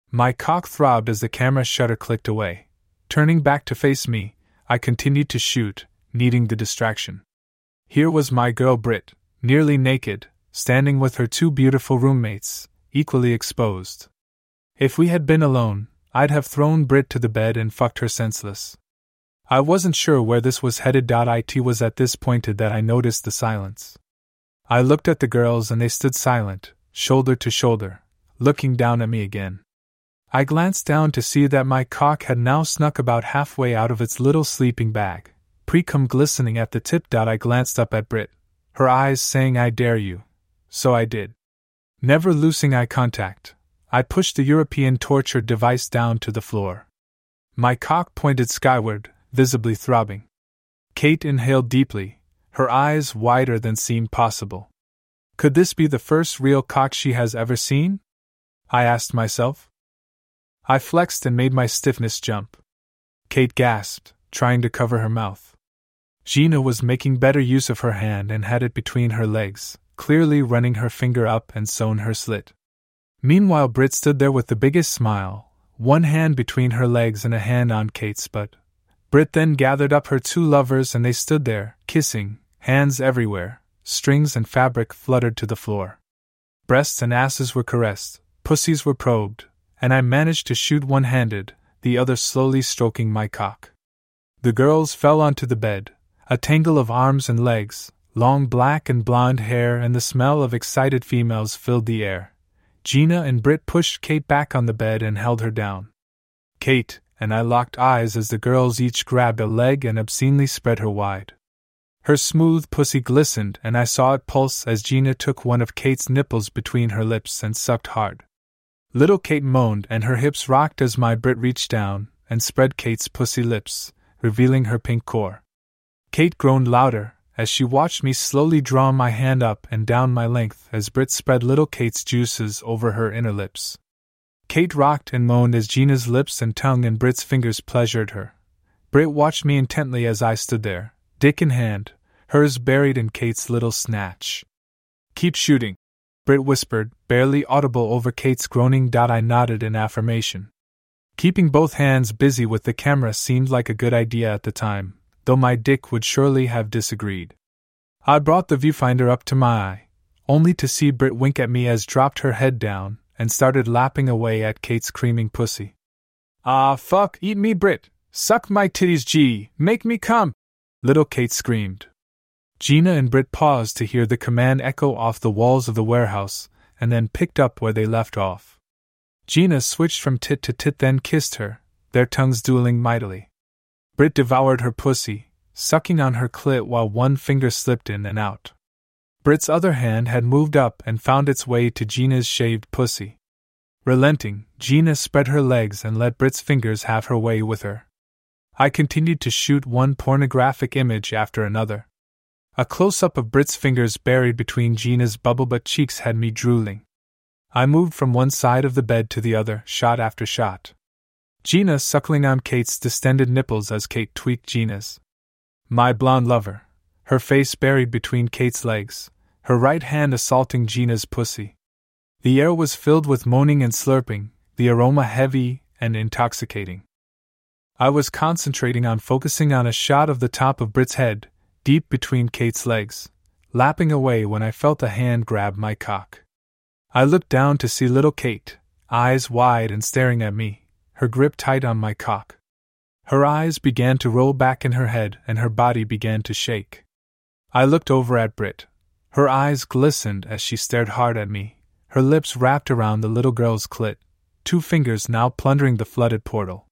My cock throbbed as the camera shutter clicked away. Turning back to face me, I continued to shoot, needing the distraction. Here was my girl Brit, nearly naked, standing with her two beautiful roommates, equally exposed. If we had been alone, I'd have thrown Brit to the bed and fucked her senseless. I wasn't sure where this was headed. It was at this point that I noticed the silence. I looked at the girls and they stood silent, shoulder to shoulder, looking down at me again. I glanced down to see that my cock had now snuck about halfway out of its little sleeping bag, precum glistening at the tip. I glanced up at Brit, her eyes saying, I dare you. So I did. Never losing eye contact, I pushed the European torture device down to the floor. My cock pointed skyward, visibly throbbing. Kate inhaled deeply, her eyes wider than seemed possible. Could this be the first real cock she has ever seen? I asked myself. I flexed and made my stiffness jump. Kate gasped, trying to cover her mouth. Gina was making better use of her hand and had it between her legs, clearly running her finger up and sewn her slit. Meanwhile, Brit stood there with the biggest smile, one hand between her legs and a hand on Kate's butt. Brit then gathered up her two lovers and they stood there, kissing, hands everywhere, strings and fabric fluttered to the floor. Breasts and asses were caressed, pussies were probed, and I managed to shoot one handed, the other slowly stroking my cock. The girls fell onto the bed, a tangle of arms and legs, long black and blonde hair, and the smell of excited females filled the air. Gina and Brit pushed Kate back on the bed and held her down. Kate and I locked eyes as the girls each grabbed a leg and obscenely spread her wide. Her smooth pussy glistened, and I saw it pulse as Gina took one of Kate's nipples between her lips and sucked hard. Little Kate moaned, and her hips rocked as my Brit reached down and spread Kate's pussy lips, revealing her pink core. Kate groaned louder, as she watched me slowly draw my hand up and down my length as Brit spread little Kate's juices over her inner lips. Kate rocked and moaned as Gina's lips and tongue and Brit's fingers pleasured her. Britt watched me intently as I stood there, dick in hand, hers buried in Kate's little snatch. Keep shooting, Britt whispered, barely audible over Kate's groaning. I nodded in affirmation. Keeping both hands busy with the camera seemed like a good idea at the time, though my dick would surely have disagreed. I brought the viewfinder up to my eye, only to see Britt wink at me as dropped her head down and started lapping away at Kate's creaming pussy. Ah, fuck, eat me, Britt! Suck my titties, G, make me come! Little Kate screamed. Gina and Britt paused to hear the command echo off the walls of the warehouse, and then picked up where they left off. Gina switched from tit to tit, then kissed her, their tongues dueling mightily. Britt devoured her pussy, sucking on her clit while one finger slipped in and out. Brit's other hand had moved up and found its way to Gina's shaved pussy. Relenting, Gina spread her legs and let Brit's fingers have her way with her. I continued to shoot one pornographic image after another. A close up of Brit's fingers buried between Gina's bubble butt cheeks had me drooling. I moved from one side of the bed to the other, shot after shot. Gina suckling on Kate's distended nipples as Kate tweaked Gina's. My blonde lover, her face buried between Kate's legs, her right hand assaulting Gina's pussy. The air was filled with moaning and slurping, the aroma heavy and intoxicating. I was concentrating on focusing on a shot of the top of Brit's head, deep between Kate's legs, lapping away when I felt a hand grab my cock. I looked down to see little Kate, eyes wide and staring at me, her grip tight on my cock. Her eyes began to roll back in her head and her body began to shake. I looked over at Britt. Her eyes glistened as she stared hard at me, her lips wrapped around the little girl's clit, two fingers now plundering the flooded portal.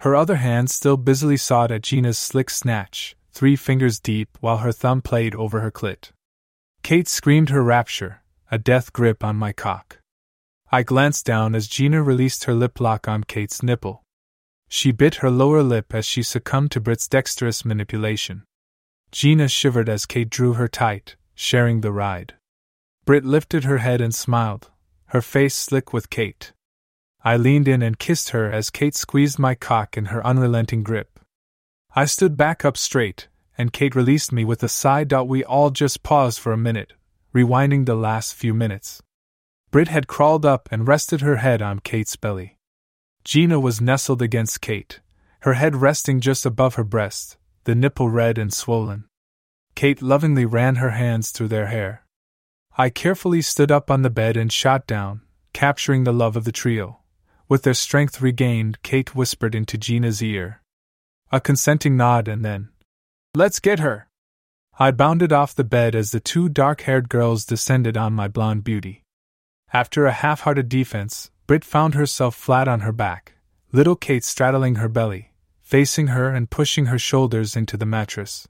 Her other hand still busily sawed at Gina's slick snatch, three fingers deep, while her thumb played over her clit. Kate screamed her rapture, a death grip on my cock. I glanced down as Gina released her lip lock on Kate's nipple. She bit her lower lip as she succumbed to Britt's dexterous manipulation. Gina shivered as Kate drew her tight, sharing the ride. Britt lifted her head and smiled, her face slick with Kate. I leaned in and kissed her as Kate squeezed my cock in her unrelenting grip. I stood back up straight, and Kate released me with a sigh. We all just paused for a minute, rewinding the last few minutes. Britt had crawled up and rested her head on Kate's belly. Gina was nestled against Kate, her head resting just above her breast, the nipple red and swollen. Kate lovingly ran her hands through their hair. I carefully stood up on the bed and shot down, capturing the love of the trio. With their strength regained, Kate whispered into Gina's ear, a consenting nod, and then, Let's get her! I bounded off the bed as the two dark haired girls descended on my blonde beauty. After a half hearted defense, Britt found herself flat on her back, little Kate straddling her belly, facing her and pushing her shoulders into the mattress.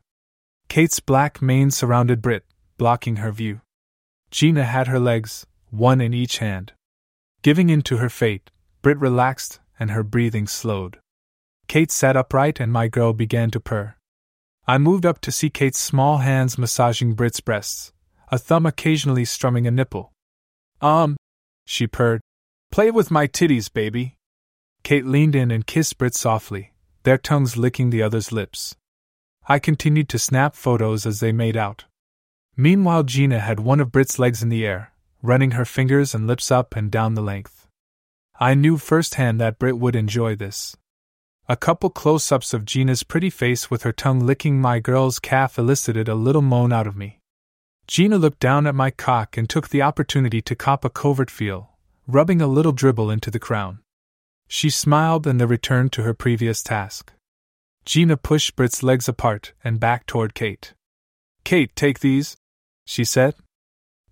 Kate's black mane surrounded Britt, blocking her view. Gina had her legs, one in each hand. Giving in to her fate, Britt relaxed and her breathing slowed. Kate sat upright and my girl began to purr. I moved up to see Kate's small hands massaging Britt's breasts, a thumb occasionally strumming a nipple. Um, she purred. Play with my titties, baby. Kate leaned in and kissed Brit softly, their tongues licking the other's lips. I continued to snap photos as they made out. Meanwhile, Gina had one of Brit's legs in the air, running her fingers and lips up and down the length. I knew firsthand that Brit would enjoy this. A couple close ups of Gina's pretty face with her tongue licking my girl's calf elicited a little moan out of me. Gina looked down at my cock and took the opportunity to cop a covert feel, rubbing a little dribble into the crown. She smiled and then returned to her previous task. Gina pushed Britt's legs apart and back toward Kate. Kate, take these, she said.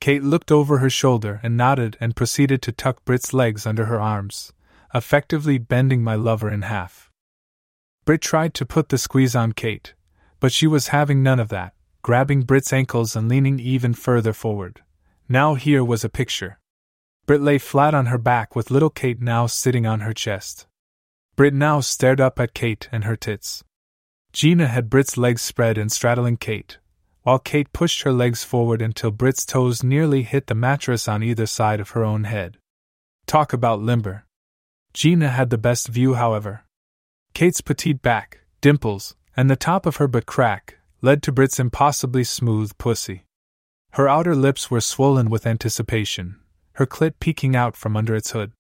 Kate looked over her shoulder and nodded and proceeded to tuck Britt's legs under her arms, effectively bending my lover in half. Britt tried to put the squeeze on Kate, but she was having none of that, grabbing Britt's ankles and leaning even further forward. Now here was a picture. Britt lay flat on her back with little Kate now sitting on her chest. Britt now stared up at Kate and her tits. Gina had Britt's legs spread and straddling Kate, while Kate pushed her legs forward until Britt's toes nearly hit the mattress on either side of her own head. Talk about limber. Gina had the best view, however. Kate's petite back, dimples, and the top of her butt crack, led to Brit's impossibly smooth pussy. Her outer lips were swollen with anticipation, her clit peeking out from under its hood.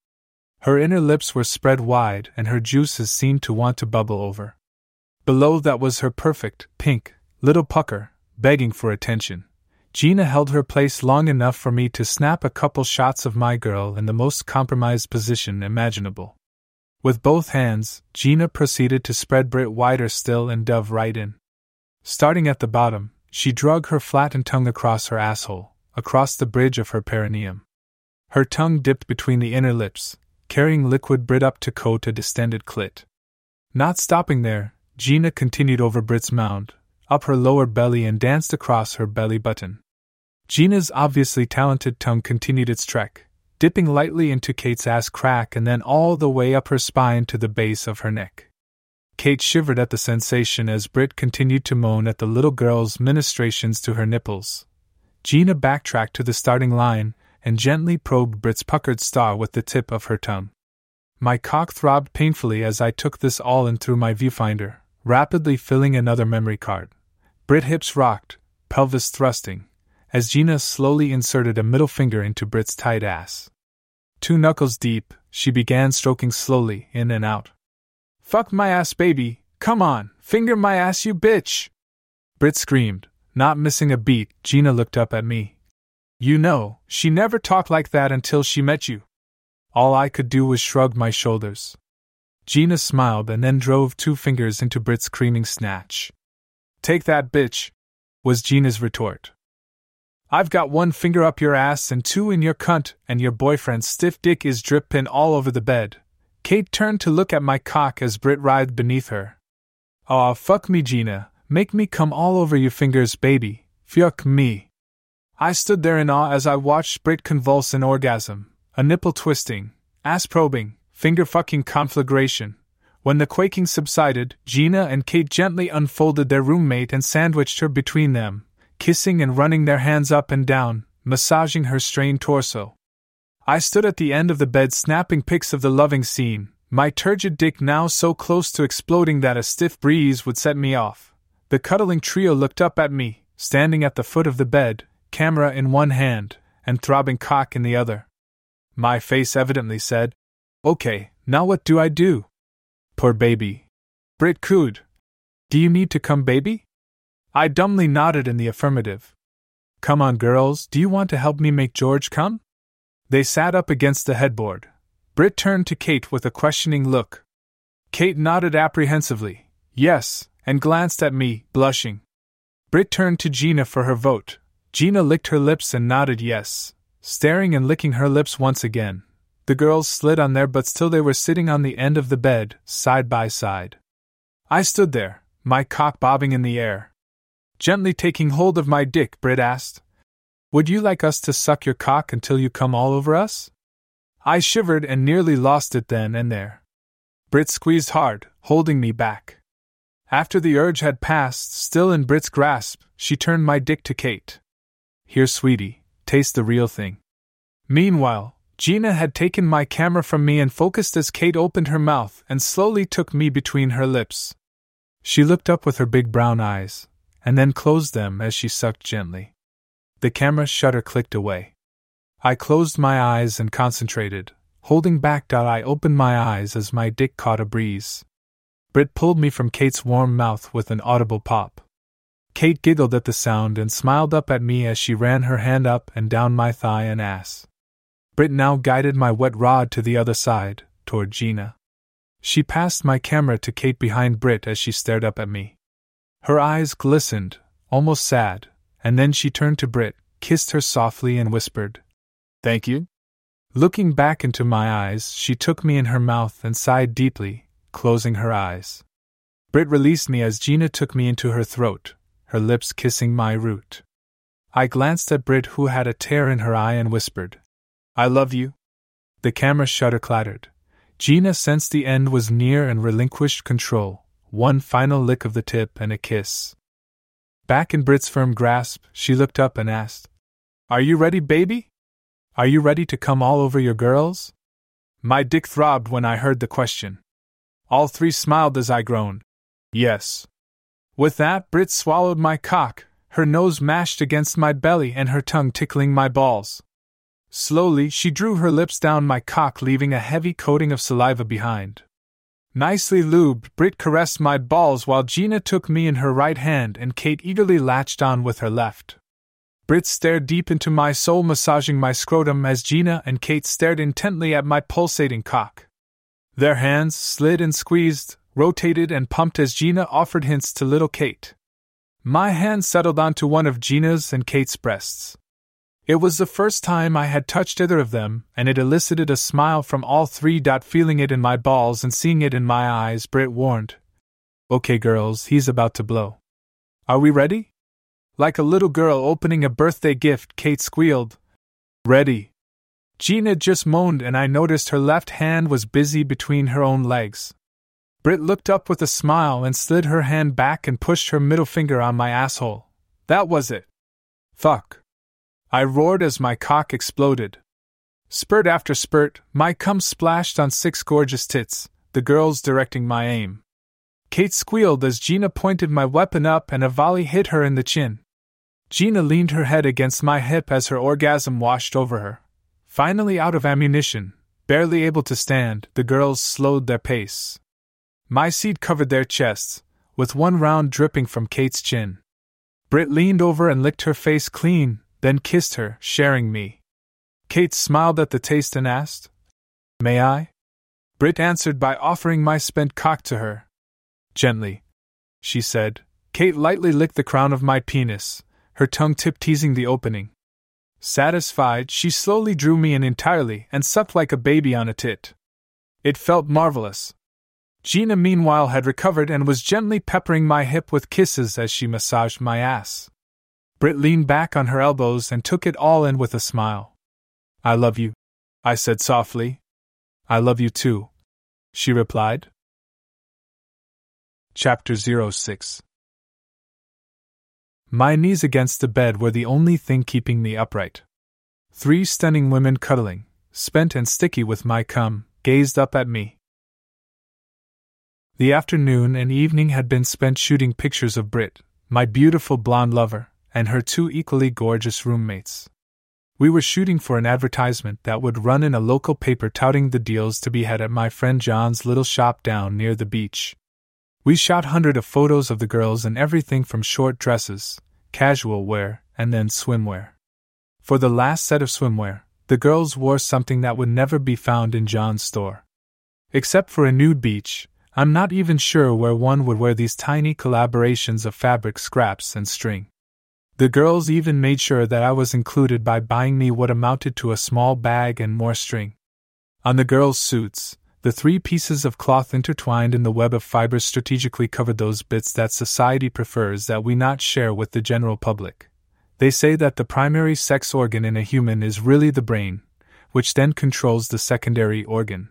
Her inner lips were spread wide, and her juices seemed to want to bubble over. Below that was her perfect, pink, little pucker, begging for attention. Gina held her place long enough for me to snap a couple shots of my girl in the most compromised position imaginable. With both hands, Gina proceeded to spread Brit wider still and dove right in. Starting at the bottom, she drug her flattened tongue across her asshole, across the bridge of her perineum. Her tongue dipped between the inner lips, carrying liquid Brit up to coat a distended clit. Not stopping there, Gina continued over Brit's mound, up her lower belly, and danced across her belly button. Gina's obviously talented tongue continued its trek, dipping lightly into Kate's ass crack and then all the way up her spine to the base of her neck. Kate shivered at the sensation as Brit continued to moan at the little girl's ministrations to her nipples. Gina backtracked to the starting line and gently probed Brit's puckered star with the tip of her tongue. My cock throbbed painfully as I took this all in through my viewfinder, rapidly filling another memory card. Brit hips rocked, pelvis thrusting, as Gina slowly inserted a middle finger into Brit's tight ass. Two knuckles deep, she began stroking slowly in and out. Fuck my ass, baby! Come on, finger my ass, you bitch! Brit screamed. Not missing a beat, Gina looked up at me. You know, she never talked like that until she met you. All I could do was shrug my shoulders. Gina smiled and then drove two fingers into Brit's screaming snatch. Take that, bitch, was Gina's retort. I've got one finger up your ass and two in your cunt, and your boyfriend's stiff dick is drippin' all over the bed. Kate turned to look at my cock as Brit writhed beneath her. Aw, fuck me, Gina. Make me come all over your fingers, baby. Fuck me. I stood there in awe as I watched Brit convulse in orgasm, a nipple twisting, ass probing, finger fucking conflagration. When the quaking subsided, Gina and Kate gently unfolded their roommate and sandwiched her between them, kissing and running their hands up and down, massaging her strained torso. I stood at the end of the bed snapping pics of the loving scene, my turgid dick now so close to exploding that a stiff breeze would set me off. The cuddling trio looked up at me, standing at the foot of the bed, camera in one hand, and throbbing cock in the other. My face evidently said, Okay, now what do I do? Poor baby. Brit cooed. Do you need to come, baby? I dumbly nodded in the affirmative. Come on, girls, do you want to help me make George come? They sat up against the headboard. Brit turned to Kate with a questioning look. Kate nodded apprehensively, yes, and glanced at me, blushing. Brit turned to Gina for her vote. Gina licked her lips and nodded yes, staring and licking her lips once again. The girls slid on there, but still they were sitting on the end of the bed, side by side. I stood there, my cock bobbing in the air, Gently taking hold of my dick, Brit asked. Would you like us to suck your cock until you come all over us? I shivered and nearly lost it then and there. Brit squeezed hard, holding me back. After the urge had passed, still in Brit's grasp, she turned my dick to Kate. Here, sweetie, taste the real thing. Meanwhile, Gina had taken my camera from me and focused as Kate opened her mouth and slowly took me between her lips. She looked up with her big brown eyes, and then closed them as she sucked gently. The camera shutter clicked away. I closed my eyes and concentrated, holding back. I opened my eyes as my dick caught a breeze. Brit pulled me from Kate's warm mouth with an audible pop. Kate giggled at the sound and smiled up at me as she ran her hand up and down my thigh and ass. Brit now guided my wet rod to the other side, toward Gina. She passed my camera to Kate behind Brit as she stared up at me. Her eyes glistened, almost sad, and then she turned to Brit, kissed her softly, and whispered, Thank you. Looking back into my eyes, she took me in her mouth and sighed deeply, closing her eyes. Brit released me as Gina took me into her throat, her lips kissing my root. I glanced at Brit, who had a tear in her eye, and whispered, I love you. The camera shutter clattered. Gina sensed the end was near and relinquished control, one final lick of the tip and a kiss. Back in Brit's firm grasp, she looked up and asked, Are you ready, baby? Are you ready to come all over your girls? My dick throbbed when I heard the question. All three smiled as I groaned. Yes. With that, Brit swallowed my cock, her nose mashed against my belly and her tongue tickling my balls. Slowly, she drew her lips down my cock, leaving a heavy coating of saliva behind. Nicely lubed, Brit caressed my balls while Gina took me in her right hand and Kate eagerly latched on with her left. Brit stared deep into my soul, massaging my scrotum as Gina and Kate stared intently at my pulsating cock. Their hands slid and squeezed, rotated and pumped as Gina offered hints to little Kate. My hand settled onto one of Gina's and Kate's breasts. It was the first time I had touched either of them, and it elicited a smile from all three. Feeling it in my balls and seeing it in my eyes, Brit warned. Okay, girls, he's about to blow. Are we ready? Like a little girl opening a birthday gift, Kate squealed. Ready. Gina just moaned, and I noticed her left hand was busy between her own legs. Brit looked up with a smile and slid her hand back and pushed her middle finger on my asshole. That was it. Fuck. I roared as my cock exploded. Spurt after spurt, my cum splashed on six gorgeous tits, the girls directing my aim. Kate squealed as Gina pointed my weapon up and a volley hit her in the chin. Gina leaned her head against my hip as her orgasm washed over her. Finally out of ammunition, barely able to stand, the girls slowed their pace. My seat covered their chests, with one round dripping from Kate's chin. Brit leaned over and licked her face clean, then kissed her, sharing me. Kate smiled at the taste and asked, May I? Brit answered by offering my spent cock to her. Gently, she said. Kate lightly licked the crown of my penis, her tongue tip teasing the opening. Satisfied, she slowly drew me in entirely and sucked like a baby on a tit. It felt marvelous. Gina, meanwhile, had recovered and was gently peppering my hip with kisses as she massaged my ass. Brit leaned back on her elbows and took it all in with a smile. I love you, I said softly. I love you too, she replied. Chapter 06 my knees against the bed were the only thing keeping me upright. Three stunning women cuddling, spent and sticky with my cum, gazed up at me. The afternoon and evening had been spent shooting pictures of Brit, my beautiful blonde lover, and her two equally gorgeous roommates. We were shooting for an advertisement that would run in a local paper touting the deals to be had at my friend John's little shop down near the beach. We shot hundreds of photos of the girls in everything from short dresses, casual wear, and then swimwear. For the last set of swimwear, the girls wore something that would never be found in John's store. Except for a nude beach, I'm not even sure where one would wear these tiny collaborations of fabric scraps and string. The girls even made sure that I was included by buying me what amounted to a small bag and more string. On the girls' suits, the three pieces of cloth intertwined in the web of fibers strategically covered those bits that society prefers that we not share with the general public. They say that the primary sex organ in a human is really the brain, which then controls the secondary organ.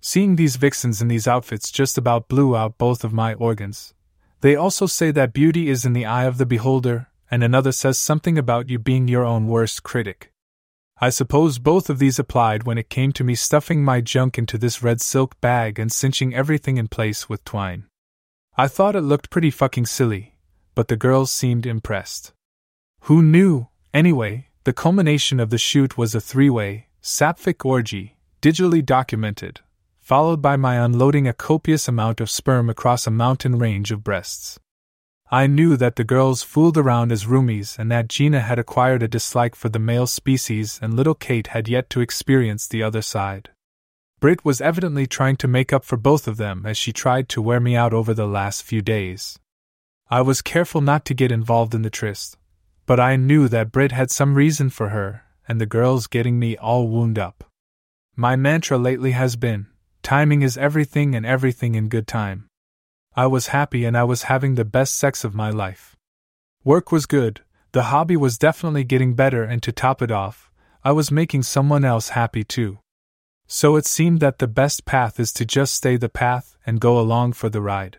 Seeing these vixens in these outfits just about blew out both of my organs. They also say that beauty is in the eye of the beholder, and another says something about you being your own worst critic. I suppose both of these applied when it came to me stuffing my junk into this red silk bag and cinching everything in place with twine. I thought it looked pretty fucking silly, but the girls seemed impressed. Who knew? Anyway, the culmination of the shoot was a three way, sapphic orgy, digitally documented, followed by my unloading a copious amount of sperm across a mountain range of breasts. I knew that the girls fooled around as roomies and that Gina had acquired a dislike for the male species and little Kate had yet to experience the other side. Brit was evidently trying to make up for both of them as she tried to wear me out over the last few days. I was careful not to get involved in the tryst, but I knew that Brit had some reason for her, and the girls getting me all wound up. My mantra lately has been timing is everything and everything in good time. I was happy and I was having the best sex of my life. Work was good, the hobby was definitely getting better, and to top it off, I was making someone else happy too. So it seemed that the best path is to just stay the path and go along for the ride.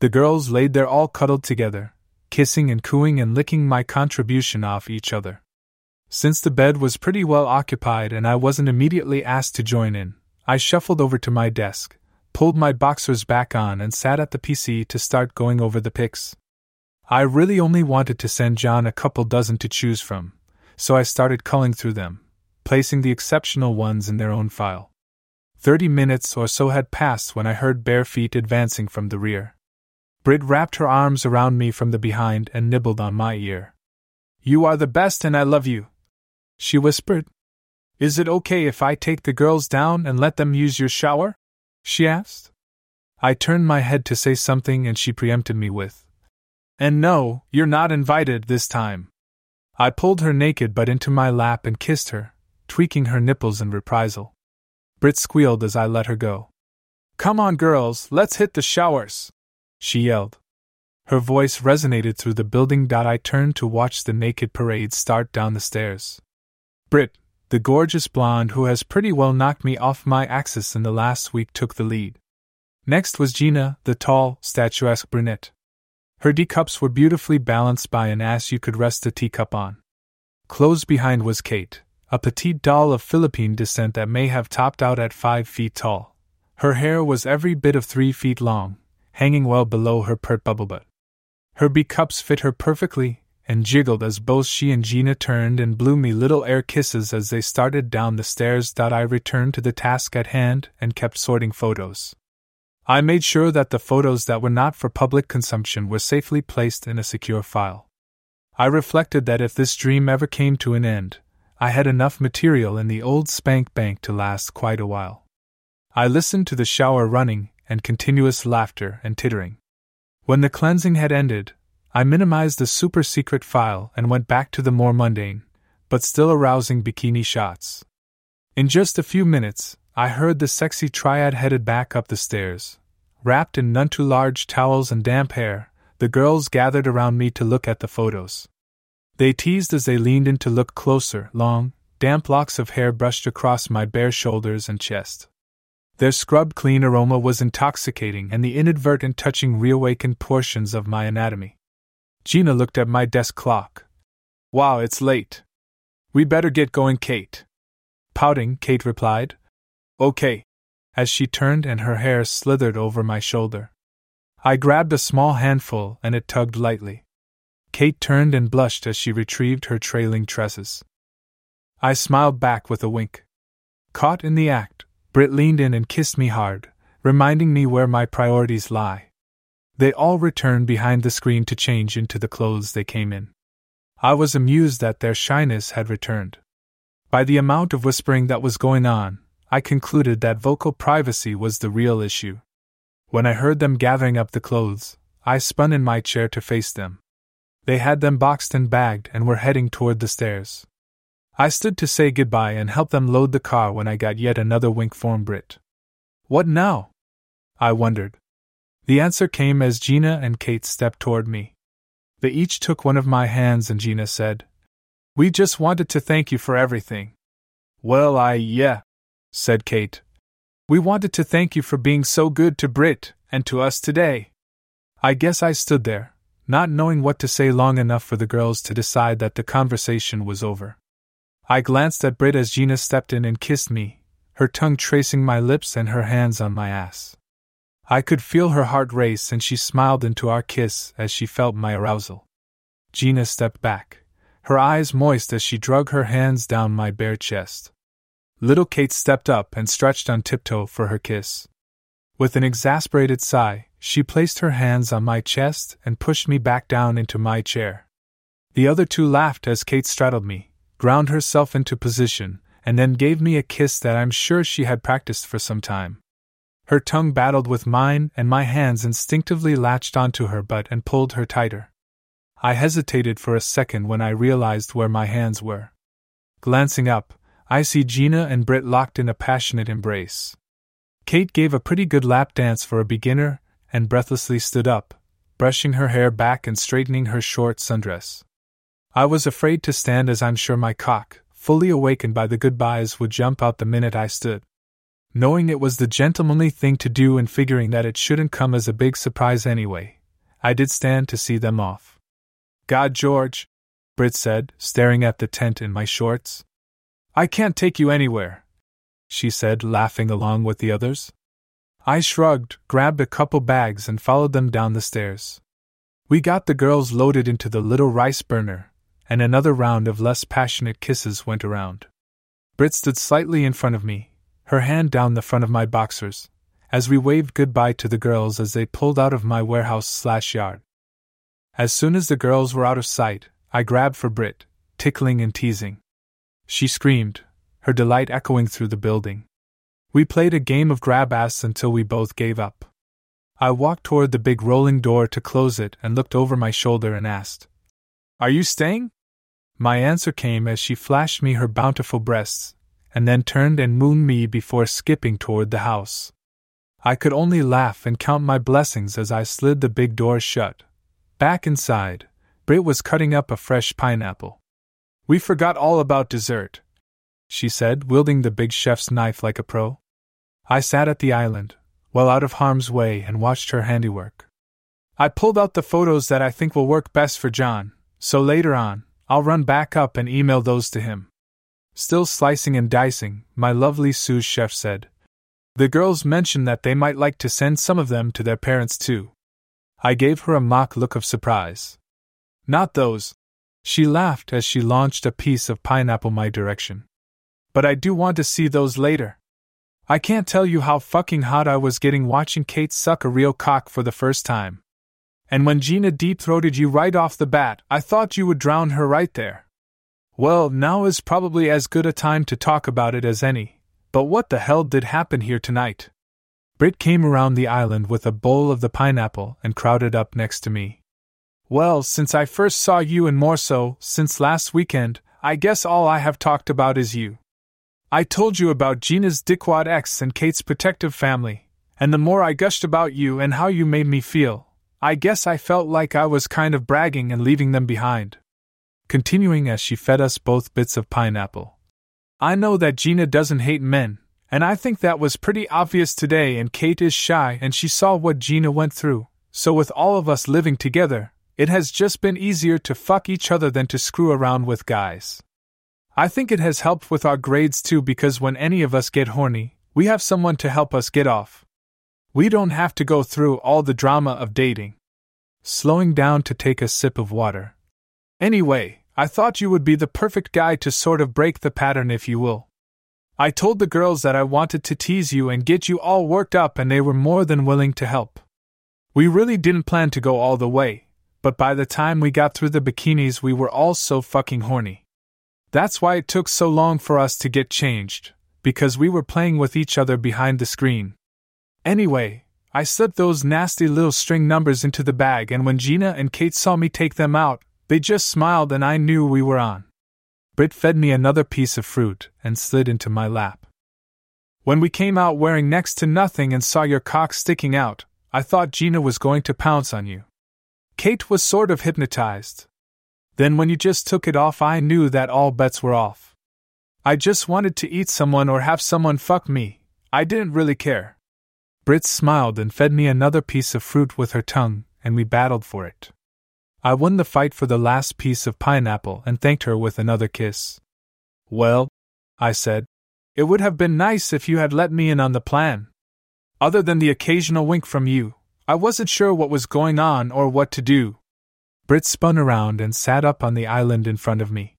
The girls laid there all cuddled together, kissing and cooing and licking my contribution off each other. Since the bed was pretty well occupied and I wasn't immediately asked to join in, I shuffled over to my desk, pulled my boxers back on, and sat at the PC to start going over the pics. I really only wanted to send John a couple dozen to choose from, so I started culling through them, placing the exceptional ones in their own file. Thirty minutes or so had passed when I heard bare feet advancing from the rear. Brit wrapped her arms around me from the behind and nibbled on my ear. You are the best and I love you, she whispered. Is it okay if I take the girls down and let them use your shower? She asked. I turned my head to say something and she preempted me with, And no, you're not invited this time. I pulled her naked butt into my lap and kissed her, tweaking her nipples in reprisal. Brit squealed as I let her go. Come on, girls, let's hit the showers, she yelled. Her voice resonated through the building. I turned to watch the naked parade start down the stairs. Brit, the gorgeous blonde who has pretty well knocked me off my axis in the last week, took the lead. Next was Gina, the tall, statuesque brunette. Her D cups were beautifully balanced by an ass you could rest a teacup on. Close behind was Kate, a petite doll of Philippine descent that may have topped out at five feet tall. Her hair was every bit of three feet long, hanging well below her pert bubble butt. Her B cups fit her perfectly and jiggled as both she and Gina turned and blew me little air kisses as they started down the stairs. I returned to the task at hand and kept sorting photos. I made sure that the photos that were not for public consumption were safely placed in a secure file. I reflected that if this dream ever came to an end, I had enough material in the old spank bank to last quite a while. I listened to the shower running and continuous laughter and tittering. When the cleansing had ended, I minimized the super secret file and went back to the more mundane, but still arousing bikini shots. In just a few minutes, I heard the sexy triad headed back up the stairs. Wrapped in none too large towels and damp hair, the girls gathered around me to look at the photos. They teased as they leaned in to look closer, long, damp locks of hair brushed across my bare shoulders and chest. Their scrub clean aroma was intoxicating, and the inadvertent touching reawakened portions of my anatomy. Gina looked at my desk clock. Wow, it's late. We better get going, Kate. Pouting, Kate replied. Okay. As she turned and her hair slithered over my shoulder. I grabbed a small handful and it tugged lightly. Kate turned and blushed as she retrieved her trailing tresses. I smiled back with a wink. Caught in the act, Brit leaned in and kissed me hard, reminding me where my priorities lie. They all returned behind the screen to change into the clothes they came in. I was amused that their shyness had returned. By the amount of whispering that was going on, I concluded that vocal privacy was the real issue. When I heard them gathering up the clothes, I spun in my chair to face them. They had them boxed and bagged and were heading toward the stairs. I stood to say goodbye and help them load the car when I got yet another wink from Brit. What now? I wondered. The answer came as Gina and Kate stepped toward me. They each took one of my hands and Gina said, We just wanted to thank you for everything. Well, I, yeah, said Kate. We wanted to thank you for being so good to Brit and to us today. I guess I stood there, not knowing what to say long enough for the girls to decide that the conversation was over. I glanced at Brit as Gina stepped in and kissed me, her tongue tracing my lips and her hands on my ass. I could feel her heart race and she smiled into our kiss as she felt my arousal. Gina stepped back, her eyes moist as she drug her hands down my bare chest. Little Kate stepped up and stretched on tiptoe for her kiss. With an exasperated sigh, she placed her hands on my chest and pushed me back down into my chair. The other two laughed as Kate straddled me, ground herself into position, and then gave me a kiss that I'm sure she had practiced for some time. Her tongue battled with mine, and my hands instinctively latched onto her butt and pulled her tighter. I hesitated for a second when I realized where my hands were. Glancing up, I see Gina and Brit locked in a passionate embrace. Kate gave a pretty good lap dance for a beginner and breathlessly stood up, brushing her hair back and straightening her short sundress. I was afraid to stand as I'm sure my cock, fully awakened by the goodbyes, would jump out the minute I stood. Knowing it was the gentlemanly thing to do and figuring that it shouldn't come as a big surprise anyway, I did stand to see them off. God, George, Brit said, staring at the tent in my shorts. I can't take you anywhere, she said, laughing along with the others. I shrugged, grabbed a couple bags, and followed them down the stairs. We got the girls loaded into the little rice burner, and another round of less passionate kisses went around. Brit stood slightly in front of me, her hand down the front of my boxers, as we waved goodbye to the girls as they pulled out of my warehouse slash yard. As soon as the girls were out of sight, I grabbed for Brit, tickling and teasing. She screamed, her delight echoing through the building. We played a game of grab ass until we both gave up. I walked toward the big rolling door to close it and looked over my shoulder and asked, Are you staying? My answer came as she flashed me her bountiful breasts, and then turned and mooned me before skipping toward the house. I could only laugh and count my blessings as I slid the big door shut. Back inside, Brit was cutting up a fresh pineapple. We forgot all about dessert, she said, wielding the big chef's knife like a pro. I sat at the island, well out of harm's way, and watched her handiwork. I pulled out the photos that I think will work best for John, so later on, I'll run back up and email those to him. Still slicing and dicing, my lovely sous chef said. The girls mentioned that they might like to send some of them to their parents too. I gave her a mock look of surprise. Not those. She laughed as she launched a piece of pineapple my direction but I do want to see those later. I can't tell you how fucking hot I was getting watching Kate suck a real cock for the first time. And when Gina deep throated you right off the bat, I thought you would drown her right there. Well, now is probably as good a time to talk about it as any, but what the hell did happen here tonight? Brit came around the island with a bowl of the pineapple and crowded up next to me. Well, since I first saw you and more so, since last weekend, I guess all I have talked about is you. I told you about Gina's dickwad ex and Kate's protective family, and the more I gushed about you and how you made me feel, I guess I felt like I was kind of bragging and leaving them behind. Continuing as she fed us both bits of pineapple. I know that Gina doesn't hate men, and I think that was pretty obvious today, and Kate is shy and she saw what Gina went through, so with all of us living together, it has just been easier to fuck each other than to screw around with guys. I think it has helped with our grades too because when any of us get horny, we have someone to help us get off. We don't have to go through all the drama of dating. Slowing down to take a sip of water. Anyway, I thought you would be the perfect guy to sort of break the pattern, if you will. I told the girls that I wanted to tease you and get you all worked up, and they were more than willing to help. We really didn't plan to go all the way, but by the time we got through the bikinis, we were all so fucking horny. That's why it took so long for us to get changed, because we were playing with each other behind the screen. Anyway, I slipped those nasty little string numbers into the bag, and when Gina and Kate saw me take them out, they just smiled and I knew we were on. Brit fed me another piece of fruit and slid into my lap. When we came out wearing next to nothing and saw your cock sticking out, I thought Gina was going to pounce on you. Kate was sort of hypnotized, then, when you just took it off, I knew that all bets were off. I just wanted to eat someone or have someone fuck me. I didn't really care. Brit smiled and fed me another piece of fruit with her tongue, and we battled for it. I won the fight for the last piece of pineapple and thanked her with another kiss. Well, I said, it would have been nice if you had let me in on the plan. Other than the occasional wink from you, I wasn't sure what was going on or what to do. Brit spun around and sat up on the island in front of me.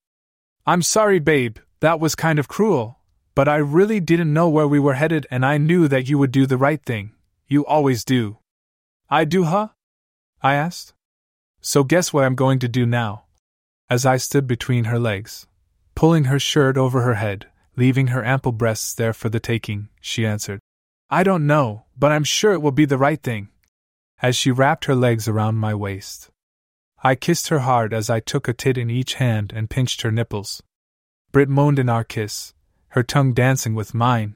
I'm sorry, babe, that was kind of cruel, but I really didn't know where we were headed and I knew that you would do the right thing. You always do. I do, huh? I asked. So guess what I'm going to do now? As I stood between her legs, pulling her shirt over her head, leaving her ample breasts there for the taking, she answered. I don't know, but I'm sure it will be the right thing. As she wrapped her legs around my waist. I kissed her hard as I took a tit in each hand and pinched her nipples. Brit moaned in our kiss, her tongue dancing with mine.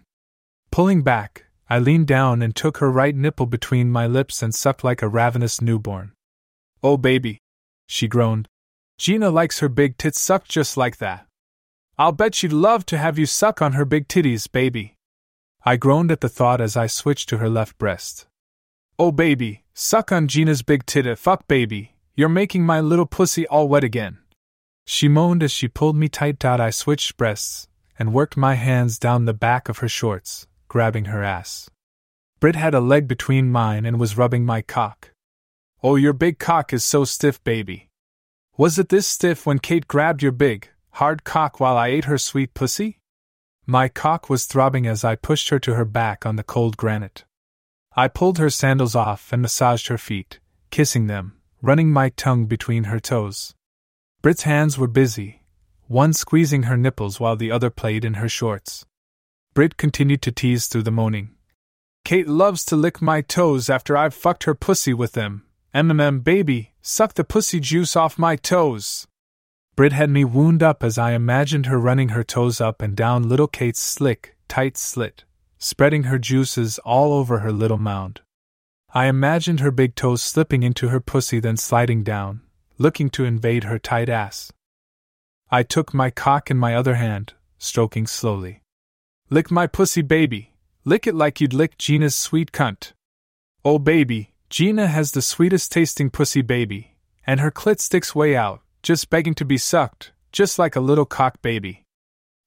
Pulling back, I leaned down and took her right nipple between my lips and sucked like a ravenous newborn. Oh, baby! She groaned. Gina likes her big tits sucked just like that. I'll bet she'd love to have you suck on her big titties, baby. I groaned at the thought as I switched to her left breast. Oh, baby, suck on Gina's big titty, eh, fuck, baby, you're making my little pussy all wet again. She moaned as she pulled me tight out. I switched breasts and worked my hands down the back of her shorts, grabbing her ass. Brit had a leg between mine and was rubbing my cock. Oh, your big cock is so stiff, baby. Was it this stiff when Kate grabbed your big, hard cock while I ate her sweet pussy? My cock was throbbing as I pushed her to her back on the cold granite. I pulled her sandals off and massaged her feet, kissing them, running my tongue between her toes. Brit's hands were busy, one squeezing her nipples while the other played in her shorts. Brit continued to tease through the moaning. Kate loves to lick my toes after I've fucked her pussy with them. MMM baby, suck the pussy juice off my toes. Brit had me wound up as I imagined her running her toes up and down little Kate's slick, tight slit, spreading her juices all over her little mound. I imagined her big toes slipping into her pussy, then sliding down, looking to invade her tight ass. I took my cock in my other hand, stroking slowly. Lick my pussy, baby, Lick it like you'd lick Gina's sweet cunt. Oh, baby, Gina has the sweetest tasting pussy, baby, and her clit sticks way out, just begging to be sucked, just like a little cock baby.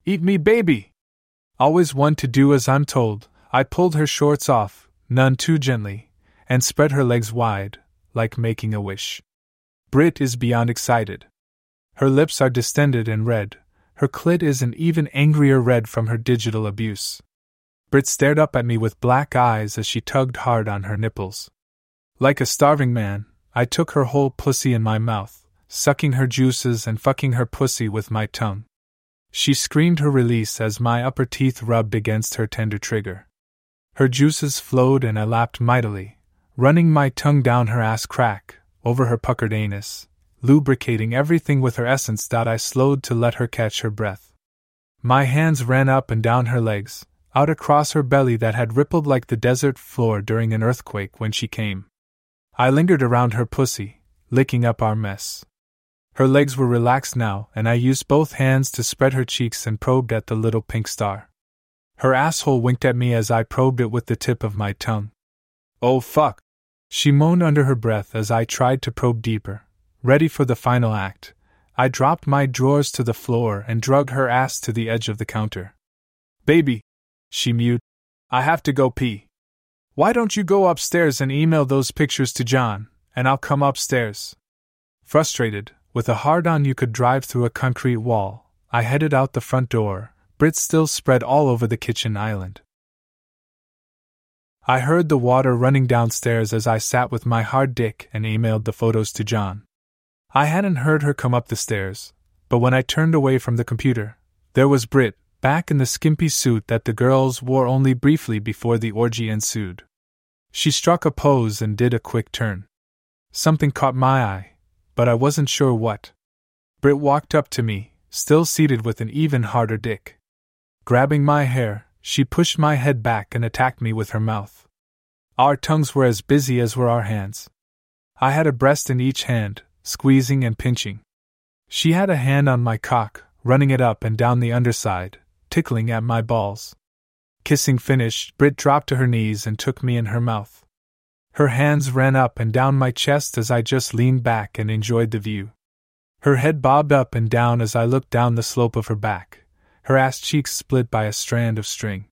Eat me, baby! Always one to do as I'm told, I pulled her shorts off, none too gently, and spread her legs wide, like making a wish. Brit is beyond excited. Her lips are distended and red, her clit is an even angrier red from her digital abuse. Brit stared up at me with black eyes as she tugged hard on her nipples. Like a starving man, I took her whole pussy in my mouth, sucking her juices and fucking her pussy with my tongue. She screamed her release as my upper teeth rubbed against her tender trigger. Her juices flowed and I lapped mightily, running my tongue down her ass crack, over her puckered anus, lubricating everything with her essence. That I slowed to let her catch her breath. My hands ran up and down her legs, out across her belly that had rippled like the desert floor during an earthquake when she came. I lingered around her pussy, licking up our mess. Her legs were relaxed now, and I used both hands to spread her cheeks and probed at the little pink star. Her asshole winked at me as I probed it with the tip of my tongue. Oh fuck! She moaned under her breath as I tried to probe deeper. Ready for the final act, I dropped my drawers to the floor and dragged her ass to the edge of the counter. Baby, she mewed. I have to go pee. Why don't you go upstairs and email those pictures to John, and I'll come upstairs? Frustrated, with a hard on you could drive through a concrete wall, I headed out the front door, Brit still spread all over the kitchen island. I heard the water running downstairs as I sat with my hard dick and emailed the photos to John. I hadn't heard her come up the stairs, but when I turned away from the computer, there was Brit, back in the skimpy suit that the girls wore only briefly before the orgy ensued. She struck a pose and did a quick turn. Something caught my eye, but I wasn't sure what. Brit walked up to me, still seated with an even harder dick. Grabbing my hair, she pushed my head back and attacked me with her mouth. Our tongues were as busy as were our hands. I had a breast in each hand, squeezing and pinching. She had a hand on my cock, running it up and down the underside, tickling at my balls. Kissing finished, Brit dropped to her knees and took me in her mouth. Her hands ran up and down my chest as I just leaned back and enjoyed the view. Her head bobbed up and down as I looked down the slope of her back, her ass cheeks split by a strand of string.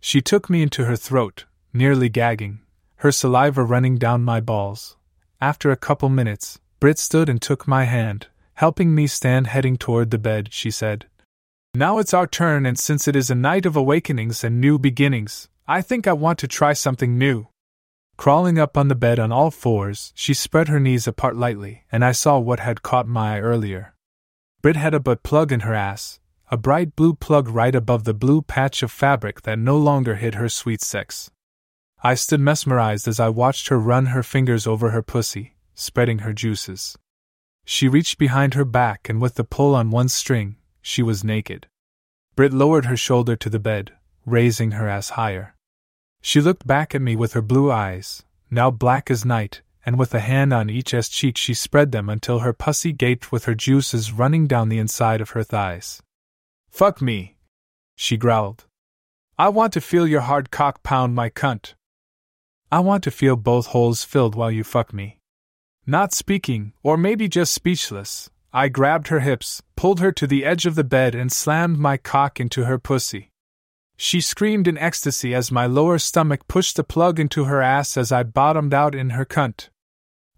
She took me into her throat, nearly gagging, her saliva running down my balls. After a couple minutes, Brit stood and took my hand, helping me stand heading toward the bed, she said, now it's our turn, and since it is a night of awakenings and new beginnings, I think I want to try something new. Crawling up on the bed on all fours, she spread her knees apart lightly, and I saw what had caught my eye earlier. Brit had a butt plug in her ass, a bright blue plug right above the blue patch of fabric that no longer hid her sweet sex. I stood mesmerized as I watched her run her fingers over her pussy, spreading her juices. She reached behind her back, and with the pull on one string, she was naked. Brit lowered her shoulder to the bed, raising her ass higher. She looked back at me with her blue eyes, now black as night, and with a hand on each ass cheek she spread them until her pussy gaped with her juices running down the inside of her thighs. Fuck me, she growled. I want to feel your hard cock pound my cunt. I want to feel both holes filled while you fuck me. Not speaking, or maybe just speechless, I grabbed her hips, pulled her to the edge of the bed, and slammed my cock into her pussy. She screamed in ecstasy as my lower stomach pushed the plug into her ass as I bottomed out in her cunt.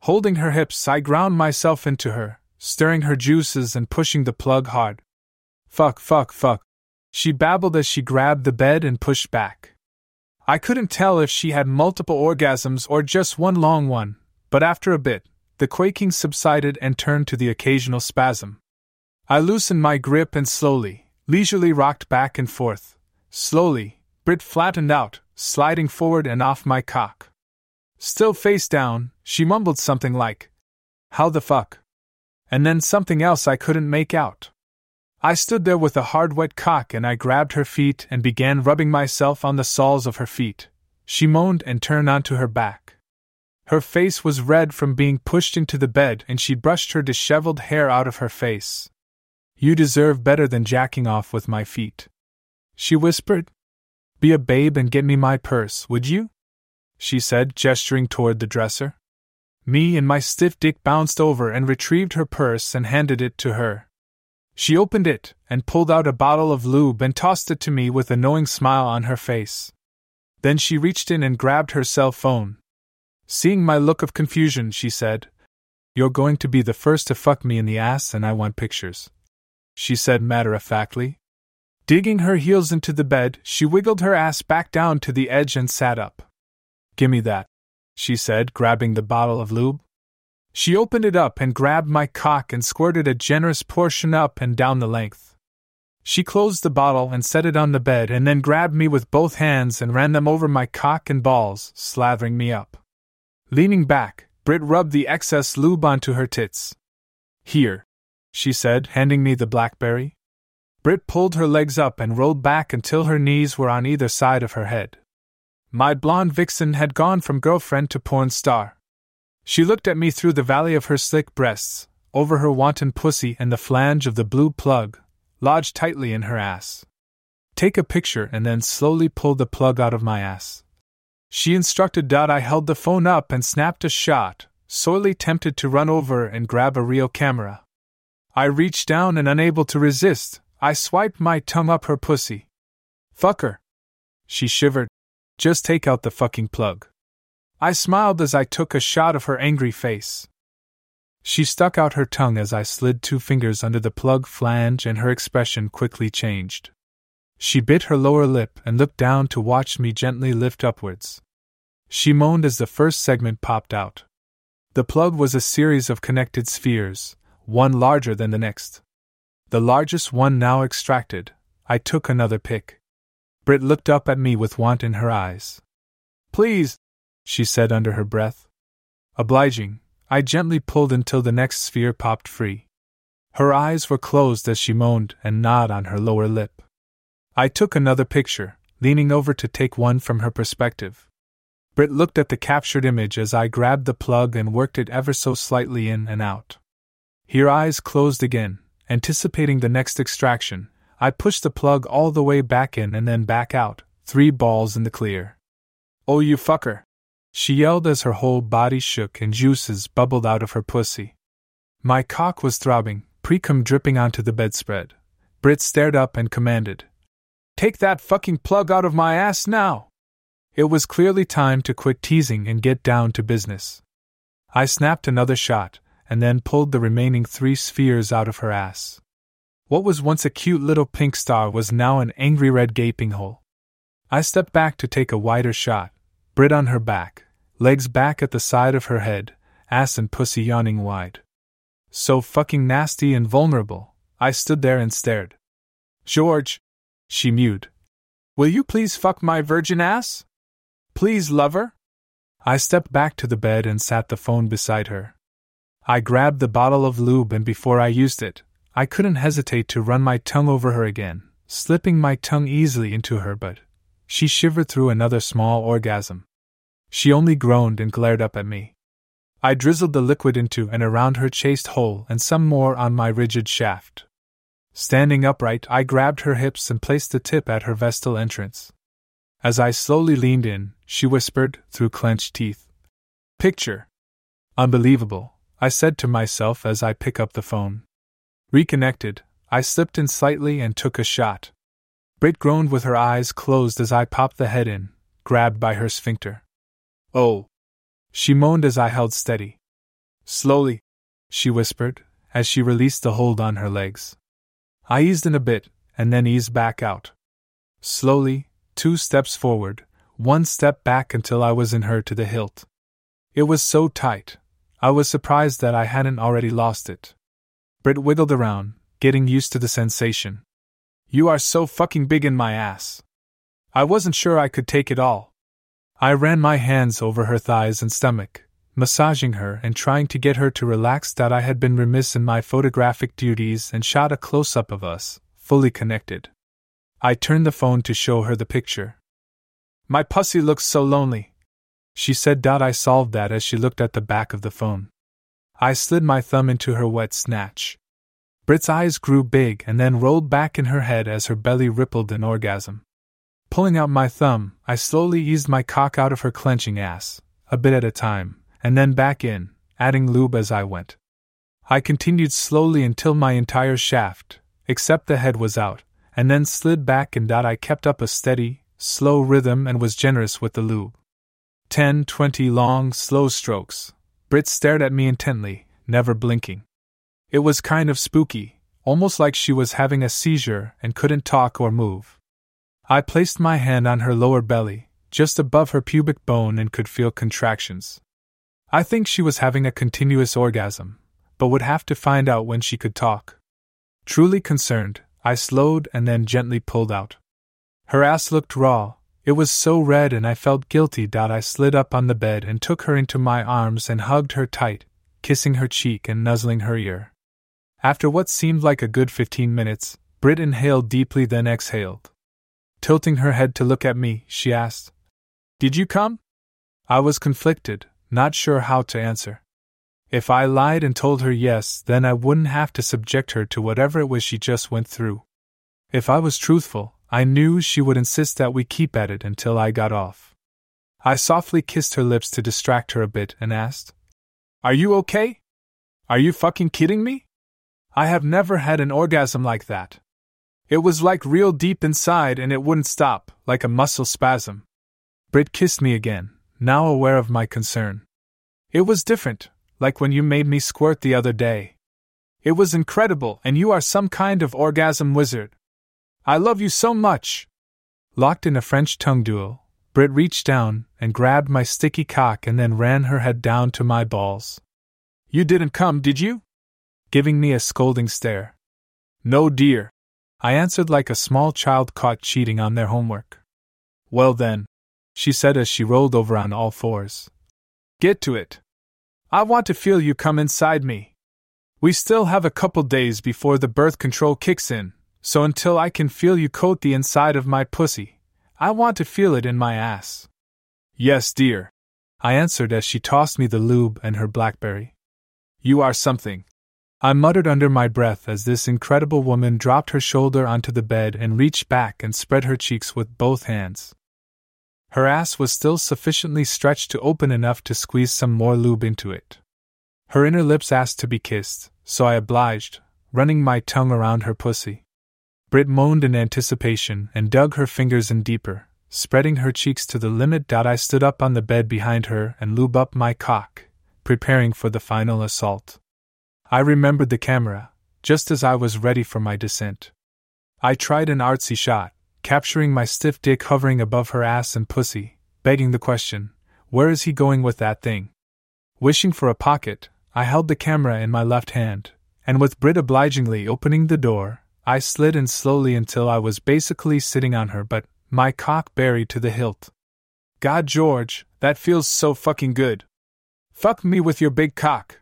Holding her hips, I ground myself into her, stirring her juices and pushing the plug hard. Fuck, fuck, fuck. She babbled as she grabbed the bed and pushed back. I couldn't tell if she had multiple orgasms or just one long one, but after a bit, the quaking subsided and turned to the occasional spasm. I loosened my grip and slowly, leisurely rocked back and forth. Slowly, Brit flattened out, sliding forward and off my cock. Still face down, she mumbled something like, How the fuck? And then something else I couldn't make out. I stood there with a hard wet cock and I grabbed her feet and began rubbing myself on the soles of her feet. She moaned and turned onto her back. Her face was red from being pushed into the bed and she brushed her disheveled hair out of her face. You deserve better than jacking off with my feet. She whispered. Be a babe and get me my purse, would you? She said, gesturing toward the dresser. Me and my stiff dick bounced over and retrieved her purse and handed it to her. She opened it and pulled out a bottle of lube and tossed it to me with a knowing smile on her face. Then she reached in and grabbed her cell phone. Seeing my look of confusion, she said, You're going to be the first to fuck me in the ass and I want pictures. She said matter of factly. Digging her heels into the bed, she wiggled her ass back down to the edge and sat up. Gimme that, she said, grabbing the bottle of lube. She opened it up and grabbed my cock and squirted a generous portion up and down the length. She closed the bottle and set it on the bed and then grabbed me with both hands and ran them over my cock and balls, slathering me up. Leaning back, Brit rubbed the excess lube onto her tits. Here, she said, handing me the blackberry. Brit pulled her legs up and rolled back until her knees were on either side of her head. My blonde vixen had gone from girlfriend to porn star. She looked at me through the valley of her slick breasts, over her wanton pussy and the flange of the blue plug, lodged tightly in her ass. Take a picture and then slowly pull the plug out of my ass. She instructed. I held the phone up and snapped a shot, sorely tempted to run over and grab a real camera. I reached down and unable to resist, I swiped my tongue up her pussy. Fuck her. She shivered. Just take out the fucking plug. I smiled as I took a shot of her angry face. She stuck out her tongue as I slid two fingers under the plug flange, and her expression quickly changed. She bit her lower lip and looked down to watch me gently lift upwards. She moaned as the first segment popped out. The plug was a series of connected spheres, one larger than the next. The largest one now extracted, I took another pic. Brit looked up at me with want in her eyes. Please, she said under her breath. Obliging, I gently pulled until the next sphere popped free. Her eyes were closed as she moaned and gnawed on her lower lip. I took another picture, leaning over to take one from her perspective. Brit looked at the captured image as I grabbed the plug and worked it ever so slightly in and out. Her eyes closed again, anticipating the next extraction. I pushed the plug all the way back in and then back out, three balls in the clear. Oh, you fucker! She yelled as her whole body shook and juices bubbled out of her pussy. My cock was throbbing, precum dripping onto the bedspread. Brit stared up and commanded, Take that fucking plug out of my ass now! It was clearly time to quit teasing and get down to business. I snapped another shot, and then pulled the remaining three spheres out of her ass. What was once a cute little pink star was now an angry red gaping hole. I stepped back to take a wider shot, Brit on her back, legs back at the side of her head, ass and pussy yawning wide. So fucking nasty and vulnerable, I stood there and stared. George, she mewed. Will you please fuck my virgin ass? Please, lover? I stepped back to the bed and sat the phone beside her. I grabbed the bottle of lube and before I used it, I couldn't hesitate to run my tongue over her again, slipping my tongue easily into her butt She shivered through another small orgasm. She only groaned and glared up at me. I drizzled the liquid into and around her chaste hole and some more on my rigid shaft. Standing upright, I grabbed her hips and placed the tip at her vestal entrance. As I slowly leaned in, she whispered, through clenched teeth. Picture. Unbelievable, I said to myself as I pick up the phone. Reconnected, I slipped in slightly and took a shot. Brit groaned with her eyes closed as I popped the head in, grabbed by her sphincter. Oh! She moaned as I held steady. Slowly, she whispered, as she released the hold on her legs. I eased in a bit, and then eased back out. Slowly, two steps forward, one step back until I was in her to the hilt. It was so tight, I was surprised that I hadn't already lost it. Brit wiggled around, getting used to the sensation. You are so fucking big in my ass. I wasn't sure I could take it all. I ran my hands over her thighs and stomach, massaging her and trying to get her to relax that I had been remiss in my photographic duties and shot a close up of us, fully connected. I turned the phone to show her the picture. My pussy looks so lonely. She said. I solved that as she looked at the back of the phone. I slid my thumb into her wet snatch. Brit's eyes grew big and then rolled back in her head as her belly rippled in orgasm. Pulling out my thumb, I slowly eased my cock out of her clenching ass, a bit at a time, and then back in, adding lube as I went. I continued slowly until my entire shaft, except the head, was out, and then slid back and that I kept up a steady, slow rhythm and was generous with the lube. Ten, twenty long, slow strokes. Brit stared at me intently, never blinking. It was kind of spooky, almost like she was having a seizure and couldn't talk or move. I placed my hand on her lower belly, just above her pubic bone, and could feel contractions. I think she was having a continuous orgasm, but would have to find out when she could talk. Truly concerned, I slowed and then gently pulled out. Her ass looked raw, it was so red, and I felt guilty I slid up on the bed and took her into my arms and hugged her tight, kissing her cheek and nuzzling her ear. After what seemed like a good fifteen minutes, Brit inhaled deeply, then exhaled. Tilting her head to look at me, she asked, Did you come? I was conflicted, not sure how to answer. If I lied and told her yes, then I wouldn't have to subject her to whatever it was she just went through. If I was truthful, I knew she would insist that we keep at it until I got off. I softly kissed her lips to distract her a bit and asked, Are you okay? Are you fucking kidding me? I have never had an orgasm like that. It was like real deep inside and it wouldn't stop, like a muscle spasm. Brit kissed me again, now aware of my concern. It was different, like when you made me squirt the other day. It was incredible, and you are some kind of orgasm wizard. I love you so much. Locked in a French tongue duel, Brit reached down and grabbed my sticky cock and then ran her head down to my balls. You didn't come, did you? Giving me a scolding stare. No, dear. I answered like a small child caught cheating on their homework. Well then, she said as she rolled over on all fours. Get to it. I want to feel you come inside me. We still have a couple days before the birth control kicks in, so until I can feel you coat the inside of my pussy, I want to feel it in my ass. Yes, dear. I answered as she tossed me the lube and her blackberry. You are something. I muttered under my breath as this incredible woman dropped her shoulder onto the bed and reached back and spread her cheeks with both hands. Her ass was still sufficiently stretched to open enough to squeeze some more lube into it. Her inner lips asked to be kissed, so I obliged, running my tongue around her pussy. Brit moaned in anticipation and dug her fingers in deeper, spreading her cheeks to the limit. I stood up on the bed behind her and lube up my cock, preparing for the final assault. I remembered the camera, just as I was ready for my descent. I tried an artsy shot, capturing my stiff dick hovering above her ass and pussy, begging the question, Where is he going with that thing? Wishing for a pocket, I held the camera in my left hand, and with Brit obligingly opening the door, I slid in slowly until I was basically sitting on her butt, my cock buried to the hilt. God, George, that feels so fucking good. Fuck me with your big cock.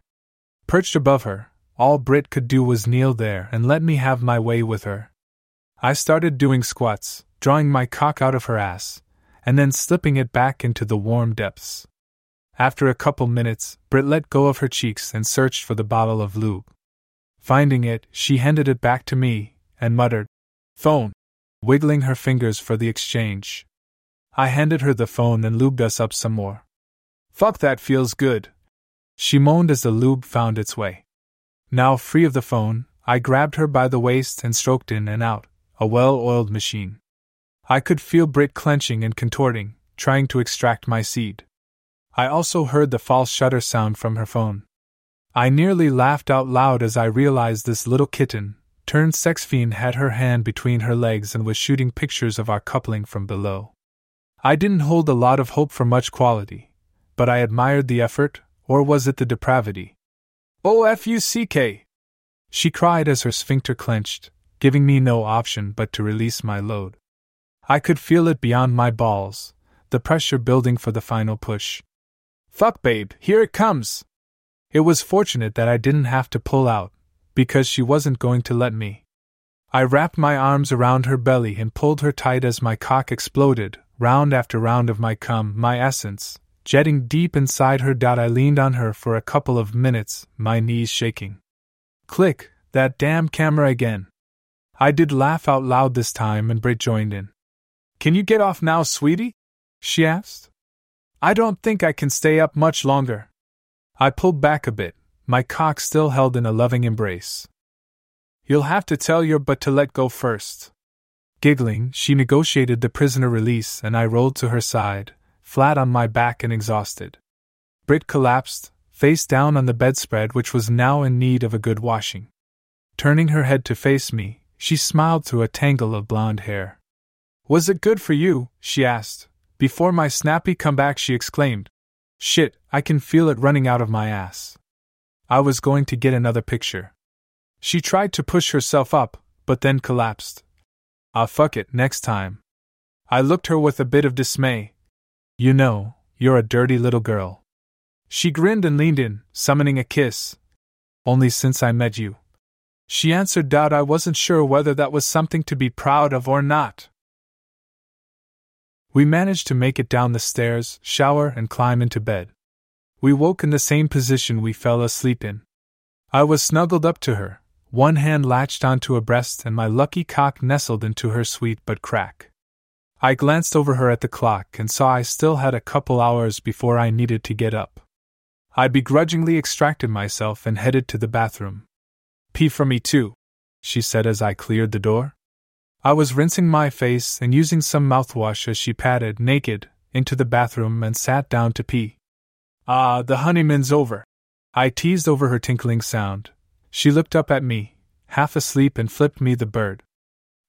Perched above her, all Brit could do was kneel there and let me have my way with her. I started doing squats, drawing my cock out of her ass, and then slipping it back into the warm depths. After a couple minutes, Brit let go of her cheeks and searched for the bottle of lube. Finding it, she handed it back to me and muttered, Phone, wiggling her fingers for the exchange. I handed her the phone and lubed us up some more. Fuck, that feels good. She moaned as the lube found its way. Now free of the phone, I grabbed her by the waist and stroked in and out, a well oiled machine. I could feel Brit clenching and contorting, trying to extract my seed. I also heard the false shutter sound from her phone. I nearly laughed out loud as I realized this little kitten, turned sex fiend, had her hand between her legs and was shooting pictures of our coupling from below. I didn't hold a lot of hope for much quality, but I admired the effort, or was it the depravity? Oh, F U C K! She cried as her sphincter clenched, giving me no option but to release my load. I could feel it beyond my balls, the pressure building for the final push. Fuck, babe, here it comes! It was fortunate that I didn't have to pull out, because she wasn't going to let me. I wrapped my arms around her belly and pulled her tight as my cock exploded, round after round of my cum, my essence, jetting deep inside her. I leaned on her for a couple of minutes, my knees shaking. Click, that damn camera again. I did laugh out loud this time and Brit joined in. Can you get off now, sweetie? she asked. I don't think I can stay up much longer. I pulled back a bit, my cock still held in a loving embrace. You'll have to tell your butt to let go first. Giggling, she negotiated the prisoner release, and I rolled to her side, flat on my back and exhausted. Brit collapsed, face down on the bedspread, which was now in need of a good washing. Turning her head to face me, she smiled through a tangle of blonde hair. Was it good for you? she asked. Before my snappy comeback, she exclaimed, Shit, I can feel it running out of my ass. I was going to get another picture. She tried to push herself up, but then collapsed. Ah, fuck it, next time. I looked her with a bit of dismay. You know, you're a dirty little girl. She grinned and leaned in, summoning a kiss. Only since I met you. She answered doubt I wasn't sure whether that was something to be proud of or not. We managed to make it down the stairs, shower, and climb into bed. We woke in the same position we fell asleep in. I was snuggled up to her, one hand latched onto a breast and my lucky cock nestled into her sweet butt crack. I glanced over her at the clock and saw I still had a couple hours before I needed to get up. I begrudgingly extracted myself and headed to the bathroom. Pee for me too, she said as I cleared the door. I was rinsing my face and using some mouthwash as she padded, naked, into the bathroom and sat down to pee. Ah, the honeymoon's over. I teased over her tinkling sound. She looked up at me, half asleep, and flipped me the bird.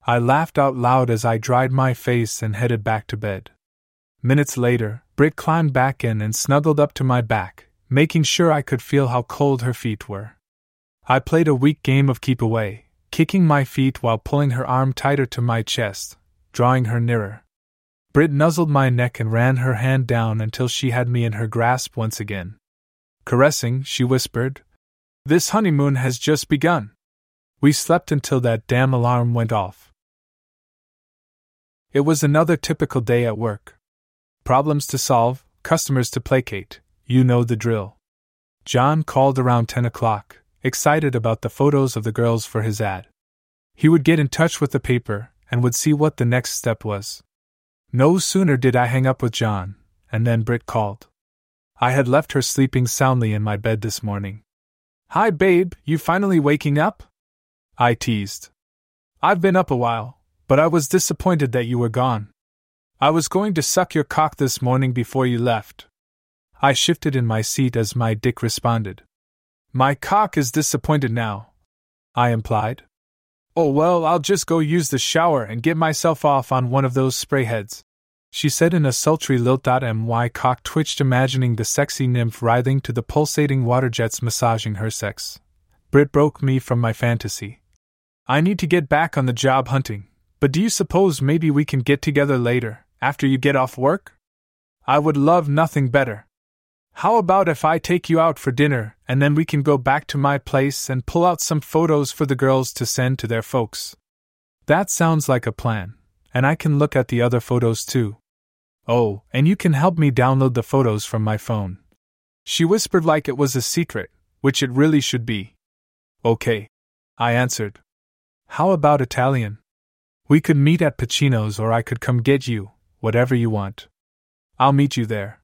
I laughed out loud as I dried my face and headed back to bed. Minutes later, Brit climbed back in and snuggled up to my back, making sure I could feel how cold her feet were. I played a weak game of keep away, kicking my feet while pulling her arm tighter to my chest, drawing her nearer. Brit nuzzled my neck and ran her hand down until she had me in her grasp once again. Caressing, she whispered, This honeymoon has just begun. We slept until that damn alarm went off. It was another typical day at work. Problems to solve, customers to placate, you know the drill. John called around 10 o'clock, excited about the photos of the girls for his ad. He would get in touch with the paper and would see what the next step was. No sooner did I hang up with John, and then Brit called. I had left her sleeping soundly in my bed this morning. Hi, babe, you finally waking up? I teased. I've been up a while, but I was disappointed that you were gone. I was going to suck your cock this morning before you left. I shifted in my seat as my dick responded. My cock is disappointed now, I implied. Oh, well, I'll just go use the shower and get myself off on one of those spray heads. She said in a sultry lilt. My cock twitched, imagining the sexy nymph writhing to the pulsating water jets massaging her sex. Brit broke me from my fantasy. I need to get back on the job hunting, but do you suppose maybe we can get together later, after you get off work? I would love nothing better. How about if I take you out for dinner, and then we can go back to my place and pull out some photos for the girls to send to their folks? That sounds like a plan, and I can look at the other photos too. Oh, and you can help me download the photos from my phone. She whispered like it was a secret, which it really should be. Okay. I answered. How about Italian? We could meet at Pacino's or I could come get you, whatever you want. I'll meet you there.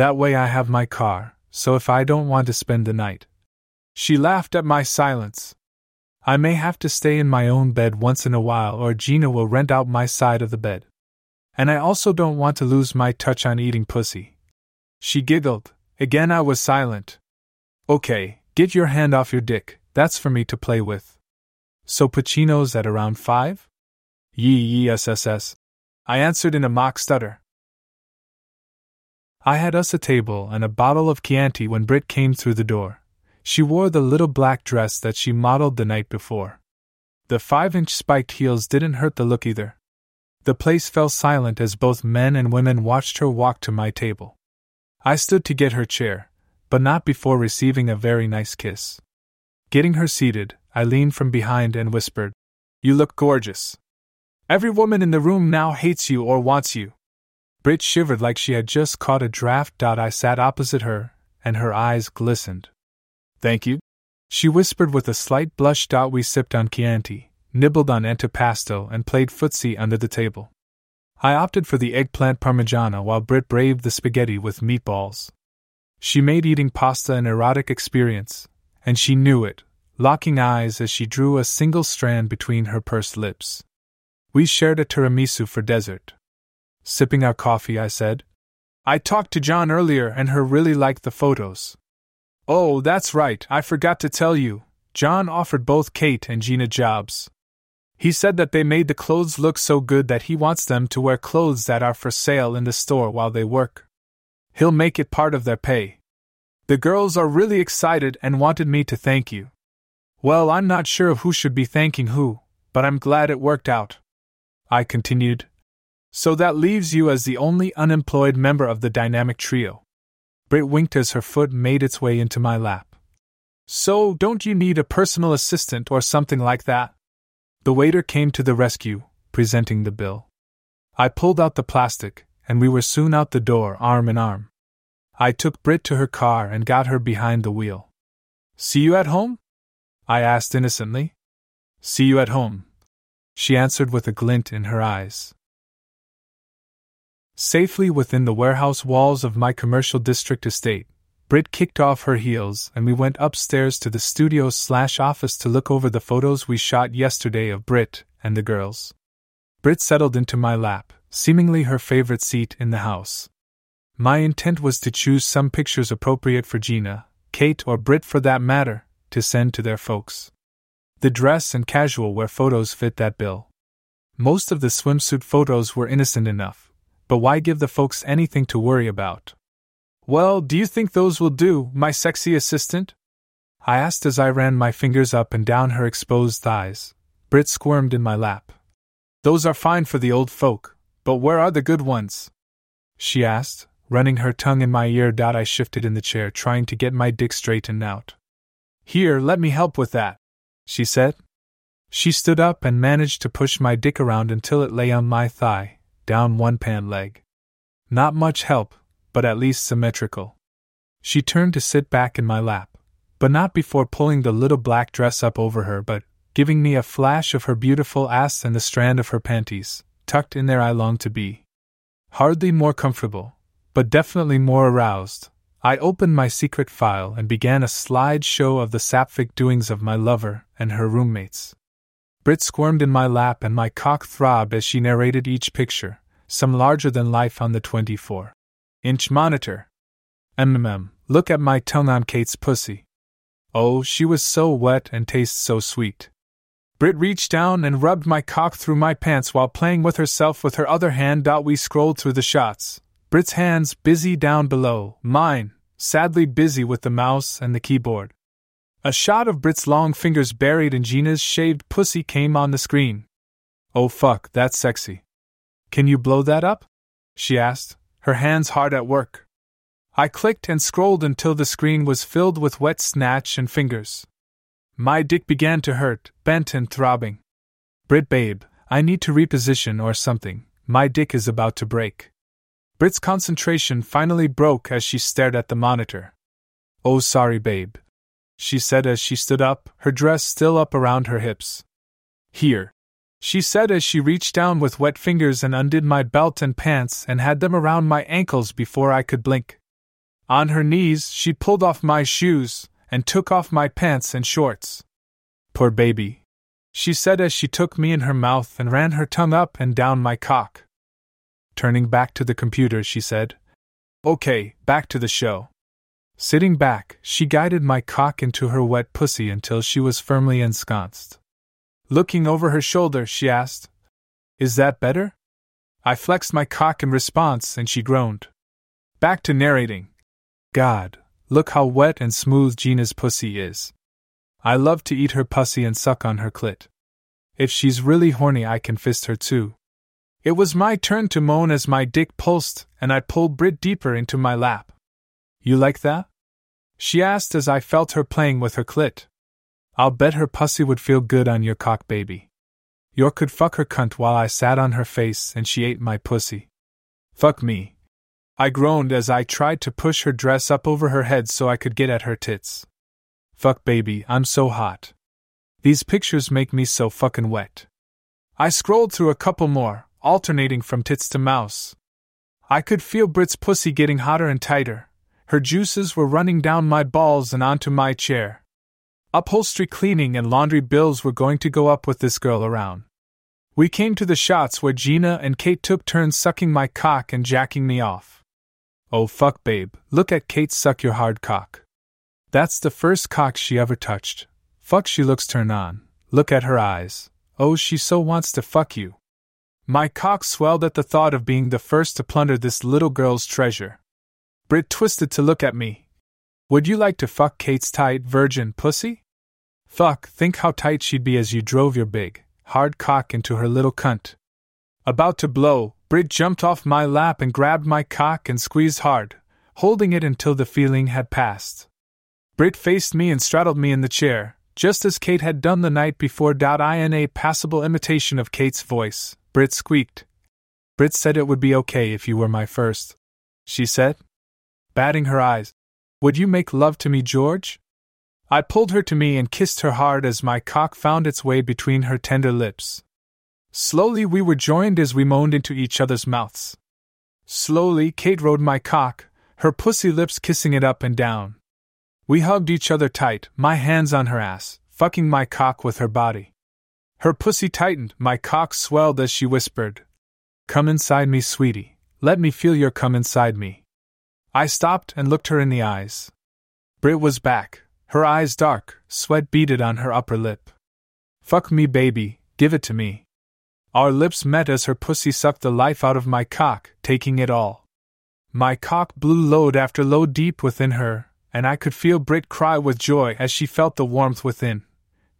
That way I have my car, so if I don't want to spend the night. She laughed at my silence. I may have to stay in my own bed once in a while, or Gina will rent out my side of the bed. And I also don't want to lose my touch on eating pussy. She giggled. Again, I was silent. Okay, get your hand off your dick, that's for me to play with. So Pacino's at around five? Yee yee SSS. I answered in a mock stutter. I had us a table and a bottle of Chianti when Brit came through the door. She wore the little black dress that she modeled the night before. The five inch spiked heels didn't hurt the look either. The place fell silent as both men and women watched her walk to my table. I stood to get her chair, but not before receiving a very nice kiss. Getting her seated, I leaned from behind and whispered, You look gorgeous. Every woman in the room now hates you or wants you. Brit shivered like she had just caught a draft. I sat opposite her, and her eyes glistened. Thank you, she whispered with a slight blush. We sipped on Chianti, nibbled on antipasto, and played footsie under the table. I opted for the eggplant parmigiana while Brit braved the spaghetti with meatballs. She made eating pasta an erotic experience, and she knew it, locking eyes as she drew a single strand between her pursed lips. We shared a tiramisu for dessert. Sipping our coffee, I said, I talked to John earlier and her really liked the photos. Oh, that's right, I forgot to tell you. John offered both Kate and Gina jobs. He said that they made the clothes look so good that he wants them to wear clothes that are for sale in the store while they work. He'll make it part of their pay. The girls are really excited and wanted me to thank you. Well, I'm not sure who should be thanking who, but I'm glad it worked out. I continued. So that leaves you as the only unemployed member of the dynamic trio. Brit winked as her foot made its way into my lap. So, don't you need a personal assistant or something like that? The waiter came to the rescue, presenting the bill. I pulled out the plastic, and we were soon out the door, arm in arm. I took Brit to her car and got her behind the wheel. See you at home? I asked innocently. See you at home, she answered with a glint in her eyes. Safely within the warehouse walls of my commercial district estate, Brit kicked off her heels and we went upstairs to the studio slash office to look over the photos we shot yesterday of Brit and the girls. Brit settled into my lap, seemingly her favorite seat in the house. My intent was to choose some pictures appropriate for Gina, Kate, or Brit for that matter, to send to their folks. The dress and casual wear photos fit that bill. Most of the swimsuit photos were innocent enough, but why give the folks anything to worry about? Well, do you think those will do, my sexy assistant? I asked as I ran my fingers up and down her exposed thighs. Brit squirmed in my lap. Those are fine for the old folk, but where are the good ones? She asked, running her tongue in my ear. Dot, I shifted in the chair, trying to get my dick straightened out. Here, let me help with that, she said. She stood up and managed to push my dick around until it lay on my thigh, down one pan leg. Not much help, but at least symmetrical. She turned to sit back in my lap, but not before pulling the little black dress up over her, but giving me a flash of her beautiful ass and the strand of her panties, tucked in there I longed to be. Hardly more comfortable, but definitely more aroused, I opened my secret file and began a slide show of the sapphic doings of my lover and her roommates. Brit squirmed in my lap and my cock throbbed as she narrated each picture, some larger than life on the 24 inch monitor. MMM, look at my tongue on Kate's pussy. Oh, she was so wet and tastes so sweet. Brit reached down and rubbed my cock through my pants while playing with herself with her other hand. We scrolled through the shots. Brit's hands busy down below, mine, sadly busy with the mouse and the keyboard. A shot of Brit's long fingers buried in Gina's shaved pussy came on the screen. Oh fuck, that's sexy. Can you blow that up? She asked, her hands hard at work. I clicked and scrolled until the screen was filled with wet snatch and fingers. My dick began to hurt, bent and throbbing. Brit babe, I need to reposition or something. My dick is about to break. Brit's concentration finally broke as she stared at the monitor. Oh, sorry, babe, she said as she stood up, her dress still up around her hips. Here, she said as she reached down with wet fingers and undid my belt and pants and had them around my ankles before I could blink. On her knees, she pulled off my shoes and took off my pants and shorts. Poor baby, she said as she took me in her mouth and ran her tongue up and down my cock. Turning back to the computer, she said, Okay, back to the show. Sitting back, she guided my cock into her wet pussy until she was firmly ensconced. Looking over her shoulder, she asked, Is that better? I flexed my cock in response and she groaned. Back to narrating. God, look how wet and smooth Gina's pussy is. I love to eat her pussy and suck on her clit. If she's really horny, I can fist her too. It was my turn to moan as my dick pulsed, and I pulled Brit deeper into my lap. You like that? She asked as I felt her playing with her clit. I'll bet her pussy would feel good on your cock, baby. York could fuck her cunt while I sat on her face and she ate my pussy. Fuck me. I groaned as I tried to push her dress up over her head so I could get at her tits. Fuck baby, I'm so hot. These pictures make me so fucking wet. I scrolled through a couple more, alternating from tits to mouse. I could feel Brit's pussy getting hotter and tighter. Her juices were running down my balls and onto my chair. Upholstery cleaning and laundry bills were going to go up with this girl around. We came to the shots where Gina and Kate took turns sucking my cock and jacking me off. Oh fuck, babe, look at Kate suck your hard cock. That's the first cock she ever touched. Fuck, she looks turned on. Look at her eyes. Oh, she so wants to fuck you. My cock swelled at the thought of being the first to plunder this little girl's treasure. Brit twisted to look at me. Would you like to fuck Kate's tight virgin pussy? Fuck, think how tight she'd be as you drove your big, hard cock into her little cunt. About to blow, Brit jumped off my lap and grabbed my cock and squeezed hard, holding it until the feeling had passed. Brit faced me and straddled me in the chair, just as Kate had done the night before. In a passable imitation of Kate's voice, Brit squeaked. Brit said it would be okay if you were my first. She said, batting her eyes. Would you make love to me, George? I pulled her to me and kissed her hard as my cock found its way between her tender lips. Slowly we were joined as we moaned into each other's mouths. Slowly Kate rode my cock, her pussy lips kissing it up and down. We hugged each other tight, my hands on her ass, fucking my cock with her body. Her pussy tightened, my cock swelled as she whispered, Come inside me, sweetie. Let me feel your come inside me. I stopped and looked her in the eyes. Brit was back, her eyes dark, sweat beaded on her upper lip. Fuck me, baby, give it to me. Our lips met as her pussy sucked the life out of my cock, taking it all. My cock blew load after load deep within her, and I could feel Brit cry with joy as she felt the warmth within.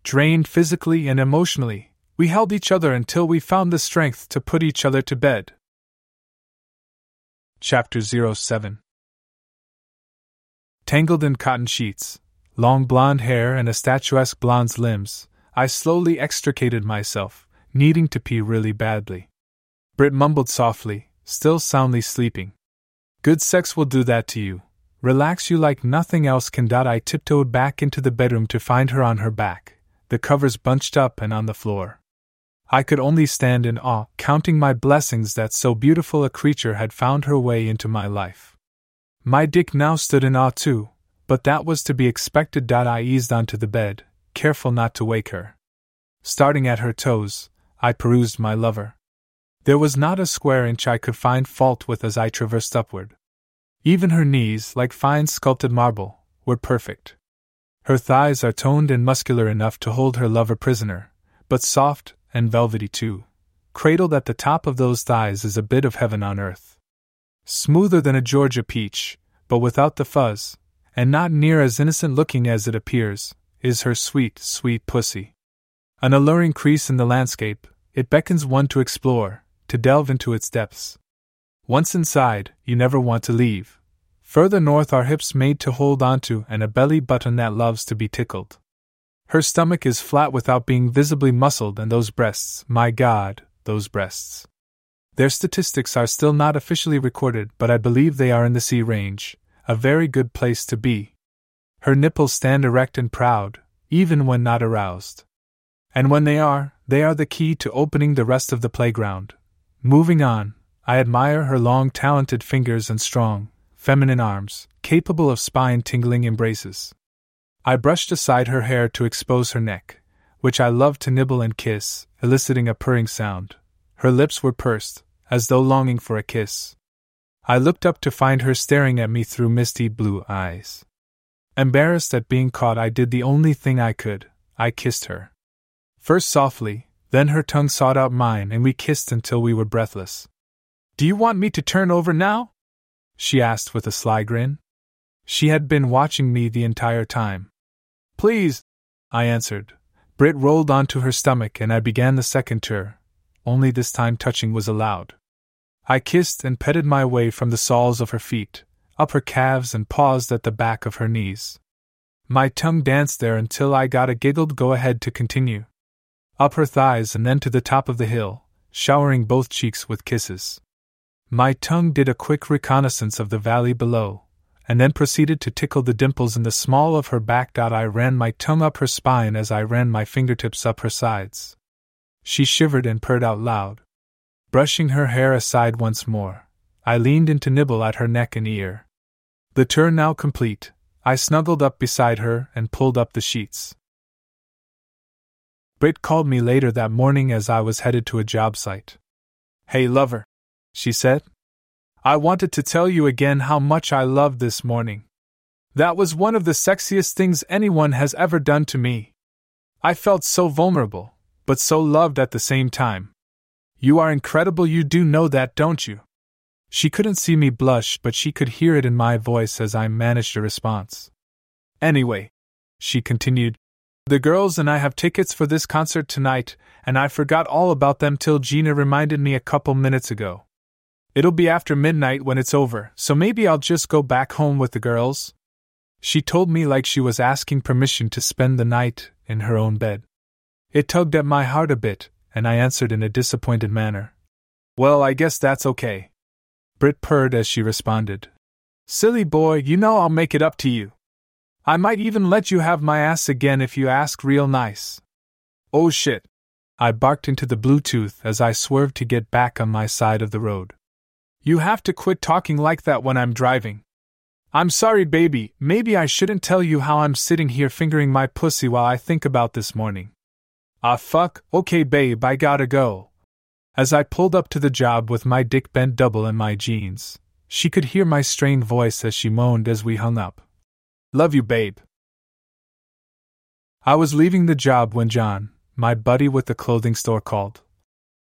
Drained physically and emotionally, we held each other until we found the strength to put each other to bed. Chapter 07 Tangled in cotton sheets, long blonde hair, and a statuesque blonde's limbs, I slowly extricated myself, needing to pee really badly. Brit mumbled softly, still soundly sleeping. Good sex will do that to you. Relax you like nothing else can. I tiptoed back into the bedroom to find her on her back, the covers bunched up and on the floor. I could only stand in awe, counting my blessings that so beautiful a creature had found her way into my life. My dick now stood in awe too, but that was to be expected. I eased onto the bed, careful not to wake her. Starting at her toes, I perused my lover. There was not a square inch I could find fault with as I traversed upward. Even her knees, like fine sculpted marble, were perfect. Her thighs are toned and muscular enough to hold her lover prisoner, but soft and velvety too. Cradled at the top of those thighs is a bit of heaven on earth. Smoother than a Georgia peach, but without the fuzz, and not near as innocent looking as it appears, is her sweet, sweet pussy. An alluring crease in the landscape, it beckons one to explore, to delve into its depths. Once inside, you never want to leave, Further north are hips made to hold onto and a belly button that loves to be tickled. Her stomach is flat without being visibly muscled, and those breasts, my god, those breasts. Their statistics are still not officially recorded, but I believe they are in the C range, a very good place to be. Her nipples stand erect and proud, even when not aroused. And when they are, they are the key to opening the rest of the playground. Moving on, I admire her long, talented fingers and strong, feminine arms, capable of spine tingling embraces. I brushed aside her hair to expose her neck, which I loved to nibble and kiss, eliciting a purring sound. Her lips were pursed, as though longing for a kiss. I looked up to find her staring at me through misty blue eyes. Embarrassed at being caught, I did the only thing I could I kissed her. First softly, then her tongue sought out mine, and we kissed until we were breathless. Do you want me to turn over now? she asked with a sly grin. She had been watching me the entire time. Please, I answered. Brit rolled onto her stomach and I began the second tour, only this time touching was allowed. I kissed and petted my way from the soles of her feet, up her calves, and paused at the back of her knees. My tongue danced there until I got a giggled go ahead to continue. Up her thighs and then to the top of the hill, showering both cheeks with kisses. My tongue did a quick reconnaissance of the valley below, and then proceeded to tickle the dimples in the small of her back. I ran my tongue up her spine as I ran my fingertips up her sides. She shivered and purred out loud. Brushing her hair aside once more, I leaned in to nibble at her neck and ear. The turn now complete, I snuggled up beside her and pulled up the sheets. Brit called me later that morning as I was headed to a job site. Hey, lover, she said. I wanted to tell you again how much I loved this morning. That was one of the sexiest things anyone has ever done to me. I felt so vulnerable, but so loved at the same time. You are incredible, you do know that, don't you? She couldn't see me blush, but she could hear it in my voice as I managed a response. Anyway, she continued, the girls and I have tickets for this concert tonight, and I forgot all about them till Gina reminded me a couple minutes ago. It'll be after midnight when it's over, so maybe I'll just go back home with the girls. She told me like she was asking permission to spend the night in her own bed. It tugged at my heart a bit, and I answered in a disappointed manner. Well, I guess that's okay. Brit purred as she responded. Silly boy, you know I'll make it up to you. I might even let you have my ass again if you ask real nice. Oh shit. I barked into the Bluetooth as I swerved to get back on my side of the road. You have to quit talking like that when I'm driving. I'm sorry, baby, maybe I shouldn't tell you how I'm sitting here fingering my pussy while I think about this morning. Ah, fuck, okay, babe, I gotta go. As I pulled up to the job with my dick bent double in my jeans, she could hear my strained voice as she moaned as we hung up. Love you, babe. I was leaving the job when John, my buddy with the clothing store, called.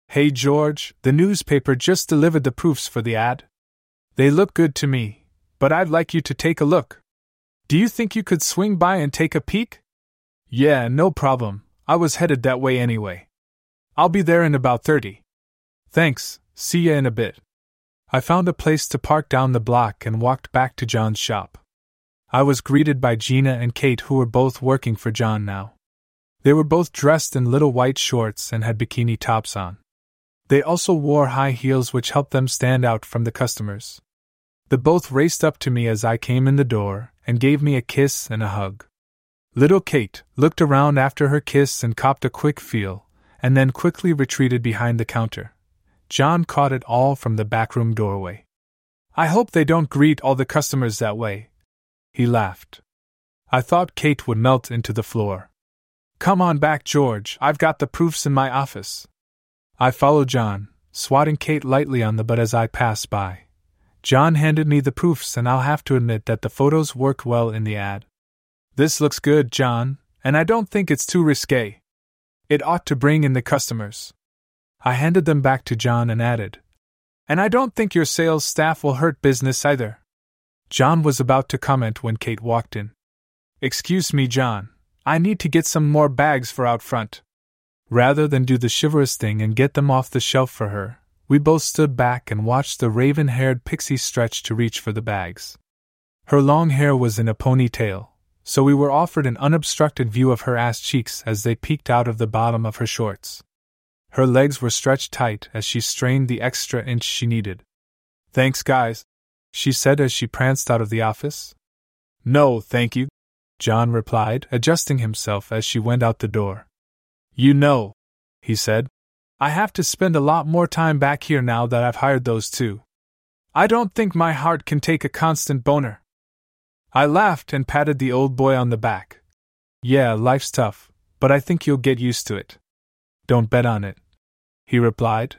Hey George, the newspaper just delivered the proofs for the ad. They look good to me, but I'd like you to take a look. Do you think you could swing by and take a peek? Yeah, no problem. I was headed that way anyway. I'll be there in about 30. Thanks, see ya in a bit. I found a place to park down the block and walked back to John's shop. I was greeted by Gina and Kate, who were both working for John now. They were both dressed in little white shorts and had bikini tops on. They also wore high heels which helped them stand out from the customers. The both raced up to me as I came in the door and gave me a kiss and a hug. Little Kate looked around after her kiss and copped a quick feel, and then quickly retreated behind the counter. John caught it all from the backroom doorway. I hope they don't greet all the customers that way. He laughed. I thought Kate would melt into the floor. Come on back, George, I've got the proofs in my office. I followed John, swatting Kate lightly on the butt as I passed by. John handed me the proofs, and I'll have to admit that the photos work well in the ad. This looks good, John, and I don't think it's too risque. It ought to bring in the customers. I handed them back to John and added, And I don't think your sales staff will hurt business either. John was about to comment when Kate walked in. Excuse me, John. I need to get some more bags for out front. Rather than do the chivalrous thing and get them off the shelf for her, we both stood back and watched the raven haired pixie stretch to reach for the bags. Her long hair was in a ponytail, so we were offered an unobstructed view of her ass cheeks as they peeked out of the bottom of her shorts. Her legs were stretched tight as she strained the extra inch she needed. Thanks, guys, she said as she pranced out of the office. No, thank you, John replied, adjusting himself as she went out the door. You know, he said, I have to spend a lot more time back here now that I've hired those two. I don't think my heart can take a constant boner. I laughed and patted the old boy on the back. Yeah, life's tough, but I think you'll get used to it. Don't bet on it. He replied.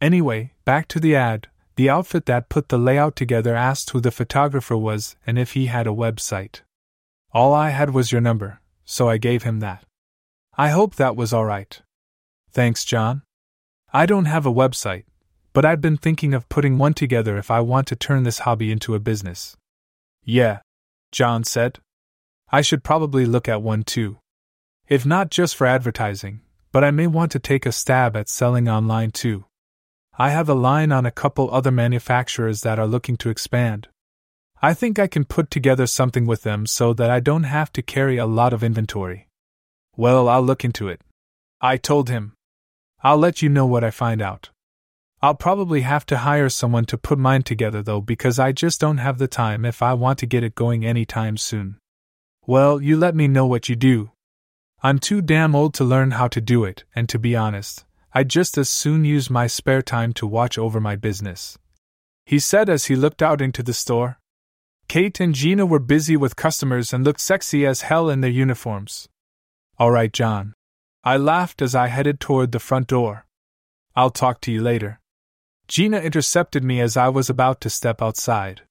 Anyway, Back to the ad, the outfit that put the layout together asked who the photographer was and if he had a website. All I had was your number, so I gave him that. I hope that was alright. Thanks, John. I don't have a website, but I've been thinking of putting one together if I want to turn this hobby into a business. Yeah, John said. I should probably look at one too. If not just for advertising, but I may want to take a stab at selling online too. I have a line on a couple other manufacturers that are looking to expand. I think I can put together something with them so that I don't have to carry a lot of inventory. Well, I'll look into it. I told him. I'll let you know what I find out. I'll probably have to hire someone to put mine together though because I just don't have the time if I want to get it going anytime soon. Well, you let me know what you do. I'm too damn old to learn how to do it, and to be honest, I'd just as soon use my spare time to watch over my business. He said as he looked out into the store. Kate and Gina were busy with customers and looked sexy as hell in their uniforms. All right, John. I laughed as I headed toward the front door. I'll talk to you later. Gina intercepted me as I was about to step outside.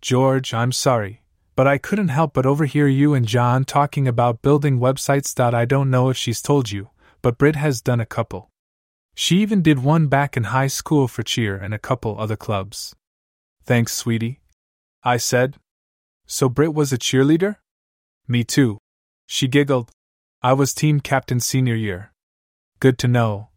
George, I'm sorry, but I couldn't help but overhear you and John talking about building websites. I don't know if she's told you, but Brit has done a couple. She even did one back in high school for cheer and a couple other clubs. Thanks, sweetie. I said. So Brit was a cheerleader? Me too. She giggled. I was team captain senior year. Good to know.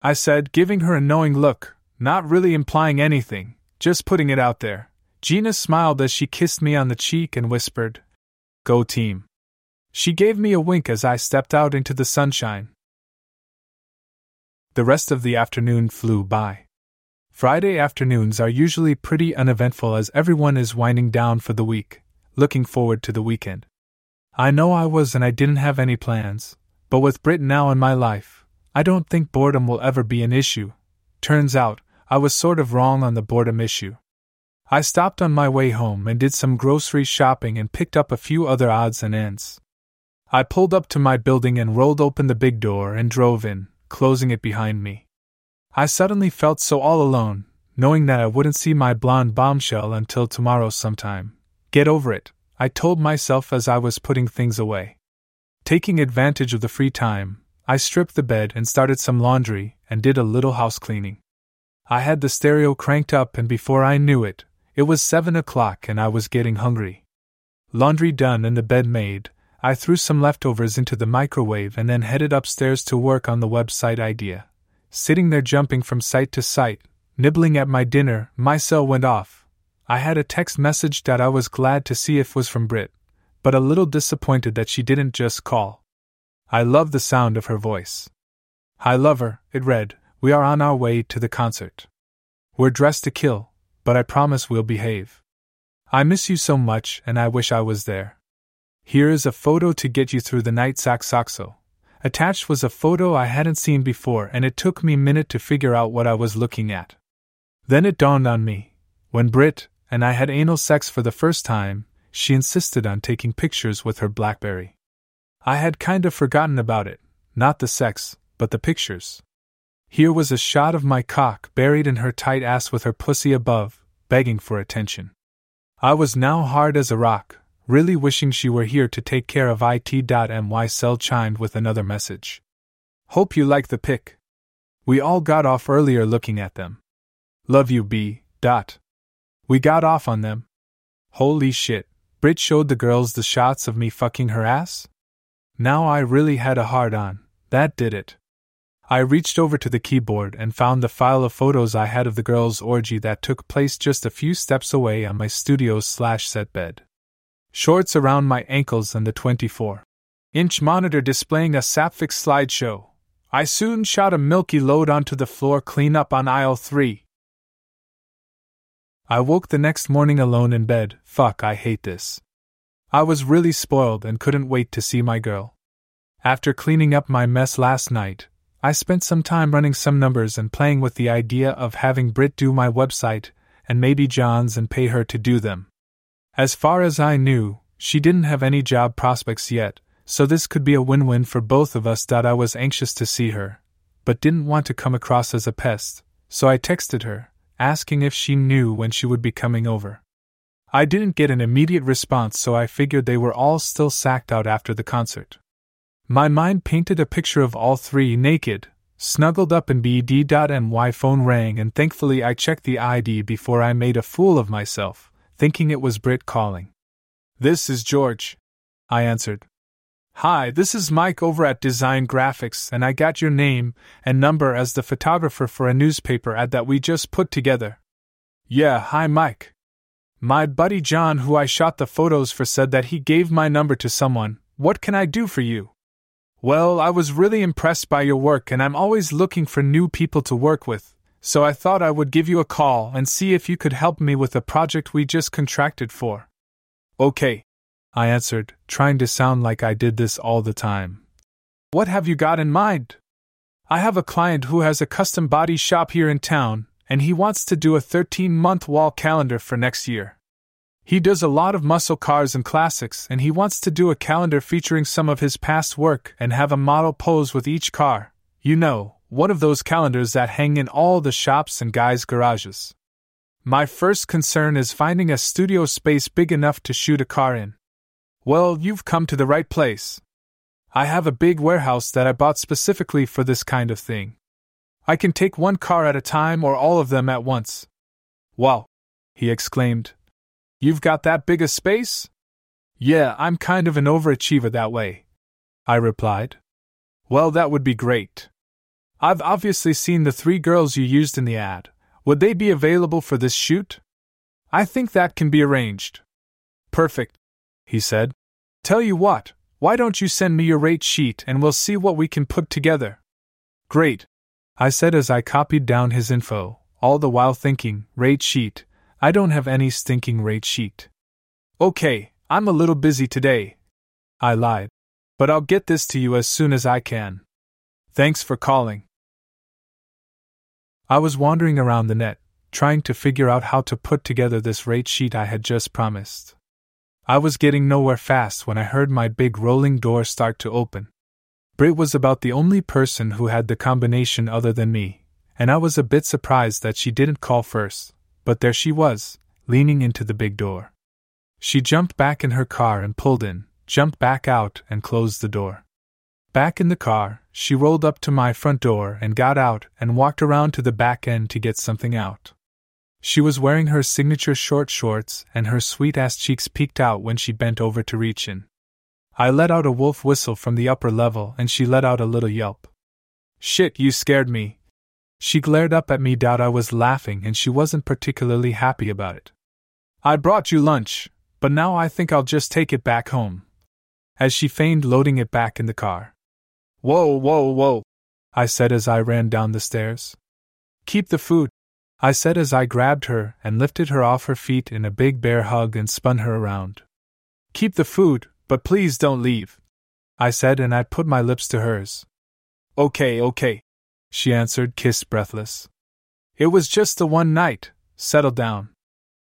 I said, giving her a knowing look, not really implying anything, just putting it out there. Gina smiled as she kissed me on the cheek and whispered, Go team. She gave me a wink as I stepped out into the sunshine, the rest of the afternoon flew by. Friday afternoons are usually pretty uneventful as everyone is winding down for the week, looking forward to the weekend. I know I was and I didn't have any plans, but with Brit now in my life, I don't think boredom will ever be an issue. Turns out, I was sort of wrong on the boredom issue. I stopped on my way home and did some grocery shopping and picked up a few other odds and ends. I pulled up to my building and rolled open the big door and drove in, closing it behind me. I suddenly felt so all alone, knowing that I wouldn't see my blonde bombshell until tomorrow sometime. Get over it, I told myself as I was putting things away. Taking advantage of the free time, I stripped the bed and started some laundry and did a little house cleaning. I had the stereo cranked up, and before I knew it, it was seven o'clock and I was getting hungry. Laundry done and the bed made, I threw some leftovers into the microwave and then headed upstairs to work on the website idea. Sitting there jumping from site to site, nibbling at my dinner, my cell went off. I had a text message that I was glad to see if was from Brit, but a little disappointed that she didn't just call. I love the sound of her voice. Hi lover, it read, we are on our way to the concert. We're dressed to kill, but I promise we'll behave. I miss you so much and I wish I was there. Here is a photo to get you through the night Saxoxo. Attached was a photo I hadn't seen before, and it took me a minute to figure out what I was looking at. Then it dawned on me. When Brit and I had anal sex for the first time, she insisted on taking pictures with her Blackberry. I had kind of forgotten about it, not the sex, but the pictures. Here was a shot of my cock buried in her tight ass with her pussy above, begging for attention. I was now hard as a rock, really wishing she were here to take care of it.my cell chimed with another message. Hope you like the pic. We all got off earlier looking at them. Love you, B. Dot. We got off on them. Holy shit, Brit showed the girls the shots of me fucking her ass? Now I really had a hard on, that did it. I reached over to the keyboard and found the file of photos I had of the girls' orgy that took place just a few steps away on my studio's slash set bed shorts around my ankles, and the 24 inch monitor displaying a Sapphic slideshow. I soon shot a milky load onto the floor clean up on aisle 3. I woke the next morning alone in bed. Fuck, I hate this. I was really spoiled and couldn't wait to see my girl. After cleaning up my mess last night, I spent some time running some numbers and playing with the idea of having Brit do my website and maybe John's and pay her to do them. As far as I knew, she didn't have any job prospects yet, so this could be a win win for both of us. I was anxious to see her, but didn't want to come across as a pest, so I texted her, asking if she knew when she would be coming over. I didn't get an immediate response, so I figured they were all still sacked out after the concert. My mind painted a picture of all three naked, snuggled up in BD.my phone rang, and thankfully I checked the ID before I made a fool of myself, thinking it was Brit calling. This is George. I answered. Hi, this is Mike over at Design Graphics, and I got your name and number as the photographer for a newspaper ad that we just put together. Yeah, hi, Mike. My buddy John, who I shot the photos for, said that he gave my number to someone. What can I do for you? Well, I was really impressed by your work, and I'm always looking for new people to work with, so I thought I would give you a call and see if you could help me with a project we just contracted for. Okay, I answered, trying to sound like I did this all the time. What have you got in mind? I have a client who has a custom body shop here in town, and he wants to do a 13 month wall calendar for next year. He does a lot of muscle cars and classics, and he wants to do a calendar featuring some of his past work and have a model pose with each car. You know, one of those calendars that hang in all the shops and guys' garages. My first concern is finding a studio space big enough to shoot a car in. Well, you've come to the right place. I have a big warehouse that I bought specifically for this kind of thing. I can take one car at a time or all of them at once. Wow! he exclaimed. You've got that big a space? Yeah, I'm kind of an overachiever that way. I replied. Well, that would be great. I've obviously seen the three girls you used in the ad. Would they be available for this shoot? I think that can be arranged. Perfect he said. Tell you what, why don't you send me your rate sheet and we'll see what we can put together? Great, I said as I copied down his info, all the while thinking, rate sheet, I don't have any stinking rate sheet. Okay, I'm a little busy today. I lied. But I'll get this to you as soon as I can. Thanks for calling. I was wandering around the net, trying to figure out how to put together this rate sheet I had just promised. I was getting nowhere fast when I heard my big rolling door start to open. Brit was about the only person who had the combination other than me, and I was a bit surprised that she didn't call first, but there she was, leaning into the big door. She jumped back in her car and pulled in, jumped back out, and closed the door. Back in the car, she rolled up to my front door and got out and walked around to the back end to get something out. She was wearing her signature short shorts, and her sweet ass cheeks peeked out when she bent over to reach in. I let out a wolf whistle from the upper level, and she let out a little yelp. Shit, you scared me. She glared up at me, doubt I was laughing, and she wasn't particularly happy about it. I brought you lunch, but now I think I'll just take it back home. As she feigned loading it back in the car. Whoa, whoa, whoa, I said as I ran down the stairs. Keep the food, I said as I grabbed her and lifted her off her feet in a big bear hug and spun her around. Keep the food, but please don't leave. I said and I put my lips to hers. Okay, okay, she answered, kissed breathless. It was just the one night, settle down.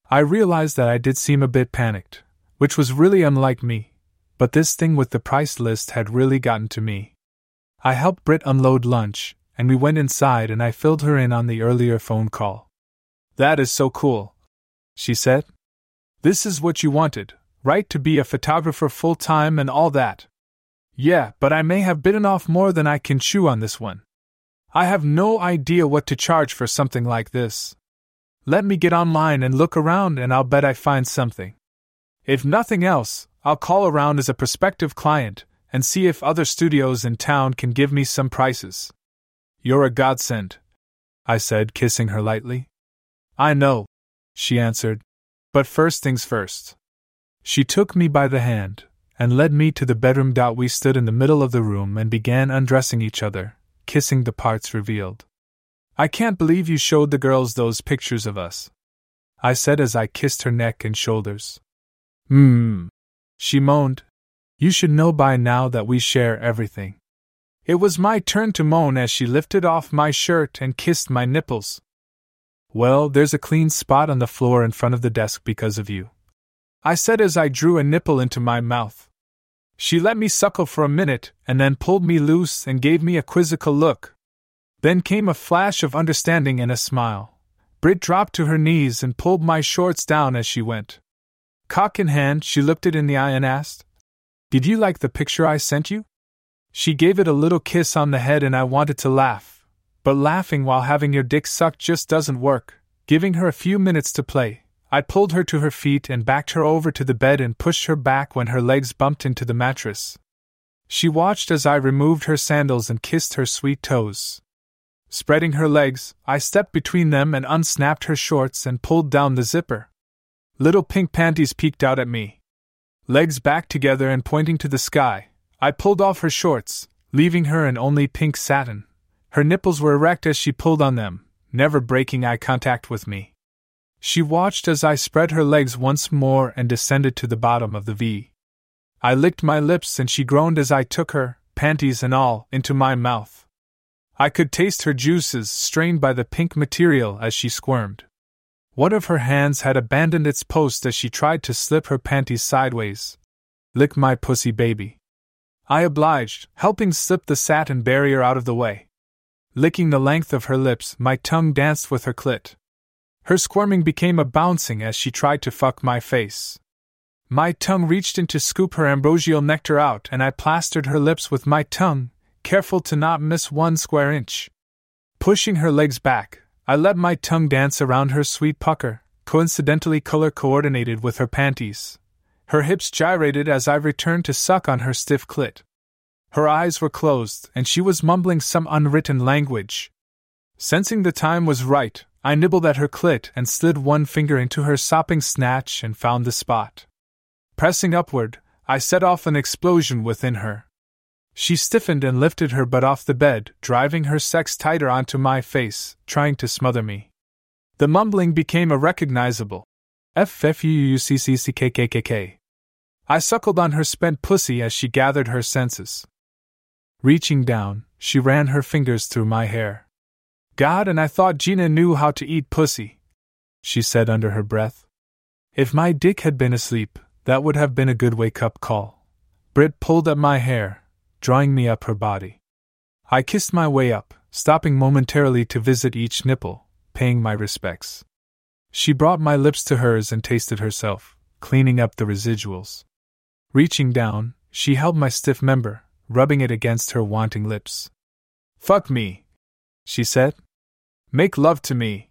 I realized that I did seem a bit panicked, which was really unlike me, but this thing with the price list had really gotten to me. I helped Brit unload lunch, and we went inside and I filled her in on the earlier phone call. That is so cool, she said. This is what you wanted, right? To be a photographer full time and all that. Yeah, but I may have bitten off more than I can chew on this one. I have no idea what to charge for something like this. Let me get online and look around, and I'll bet I find something. If nothing else, I'll call around as a prospective client and see if other studios in town can give me some prices. You're a godsend, I said, kissing her lightly. I know, she answered. But first things first. She took me by the hand and led me to the bedroom. We stood in the middle of the room and began undressing each other, kissing the parts revealed. I can't believe you showed the girls those pictures of us. I said as I kissed her neck and shoulders. Hmm. She moaned. You should know by now that we share everything. It was my turn to moan as she lifted off my shirt and kissed my nipples. Well, there's a clean spot on the floor in front of the desk because of you. I said as I drew a nipple into my mouth. She let me suckle for a minute and then pulled me loose and gave me a quizzical look. Then came a flash of understanding and a smile. Brit dropped to her knees and pulled my shorts down as she went. Cock in hand, she looked it in the eye and asked, Did you like the picture I sent you? She gave it a little kiss on the head and I wanted to laugh. But laughing while having your dick sucked just doesn't work. Giving her a few minutes to play, I pulled her to her feet and backed her over to the bed and pushed her back when her legs bumped into the mattress. She watched as I removed her sandals and kissed her sweet toes. Spreading her legs, I stepped between them and unsnapped her shorts and pulled down the zipper. Little pink panties peeked out at me. Legs back together and pointing to the sky, I pulled off her shorts, leaving her in only pink satin. Her nipples were erect as she pulled on them, never breaking eye contact with me. She watched as I spread her legs once more and descended to the bottom of the V. I licked my lips and she groaned as I took her, panties and all, into my mouth. I could taste her juices strained by the pink material as she squirmed. One of her hands had abandoned its post as she tried to slip her panties sideways. Lick my pussy, baby. I obliged, helping slip the satin barrier out of the way. Licking the length of her lips, my tongue danced with her clit. Her squirming became a bouncing as she tried to fuck my face. My tongue reached in to scoop her ambrosial nectar out, and I plastered her lips with my tongue, careful to not miss one square inch. Pushing her legs back, I let my tongue dance around her sweet pucker, coincidentally color coordinated with her panties. Her hips gyrated as I returned to suck on her stiff clit. Her eyes were closed, and she was mumbling some unwritten language. Sensing the time was right, I nibbled at her clit and slid one finger into her sopping snatch and found the spot. Pressing upward, I set off an explosion within her. She stiffened and lifted her butt off the bed, driving her sex tighter onto my face, trying to smother me. The mumbling became a recognizable F F U U C C C K K K K. I suckled on her spent pussy as she gathered her senses. Reaching down, she ran her fingers through my hair. God, and I thought Gina knew how to eat pussy, she said under her breath. If my dick had been asleep, that would have been a good wake up call. Brit pulled at my hair, drawing me up her body. I kissed my way up, stopping momentarily to visit each nipple, paying my respects. She brought my lips to hers and tasted herself, cleaning up the residuals. Reaching down, she held my stiff member, rubbing it against her wanting lips. Fuck me, she said. Make love to me.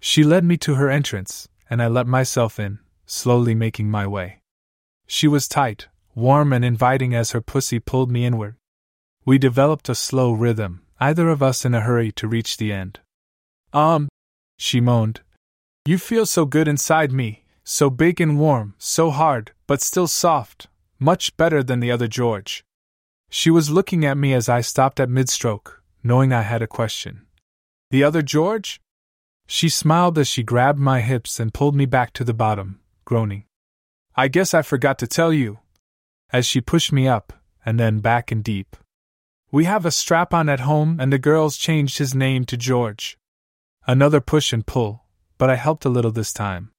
She led me to her entrance, and I let myself in, slowly making my way. She was tight, warm, and inviting as her pussy pulled me inward. We developed a slow rhythm, either of us in a hurry to reach the end. Um, she moaned. You feel so good inside me, so big and warm, so hard, but still soft, much better than the other George. She was looking at me as I stopped at mid stroke, knowing I had a question. The other George? She smiled as she grabbed my hips and pulled me back to the bottom, groaning. I guess I forgot to tell you, as she pushed me up, and then back and deep. We have a strap on at home, and the girls changed his name to George. Another push and pull, but I helped a little this time.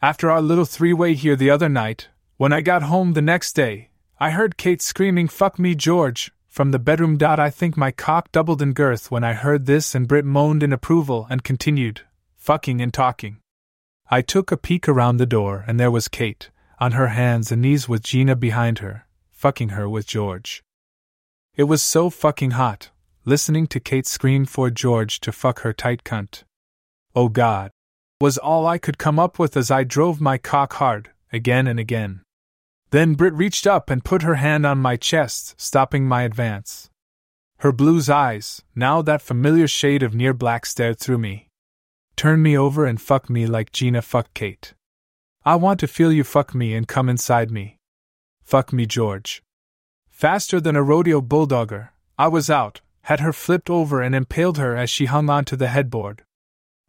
After our little three way here the other night, when I got home the next day, I heard Kate screaming, Fuck me, George, from the bedroom. I think my cock doubled in girth when I heard this, and Brit moaned in approval and continued, fucking and talking. I took a peek around the door, and there was Kate, on her hands and knees with Gina behind her, fucking her with George. It was so fucking hot, listening to Kate scream for George to fuck her tight cunt. Oh God, was all I could come up with as I drove my cock hard, again and again. Then Brit reached up and put her hand on my chest, stopping my advance. Her blues eyes, now that familiar shade of near black, stared through me. Turn me over and fuck me like Gina fucked Kate. I want to feel you fuck me and come inside me. Fuck me, George. Faster than a rodeo bulldogger, I was out, had her flipped over and impaled her as she hung onto the headboard.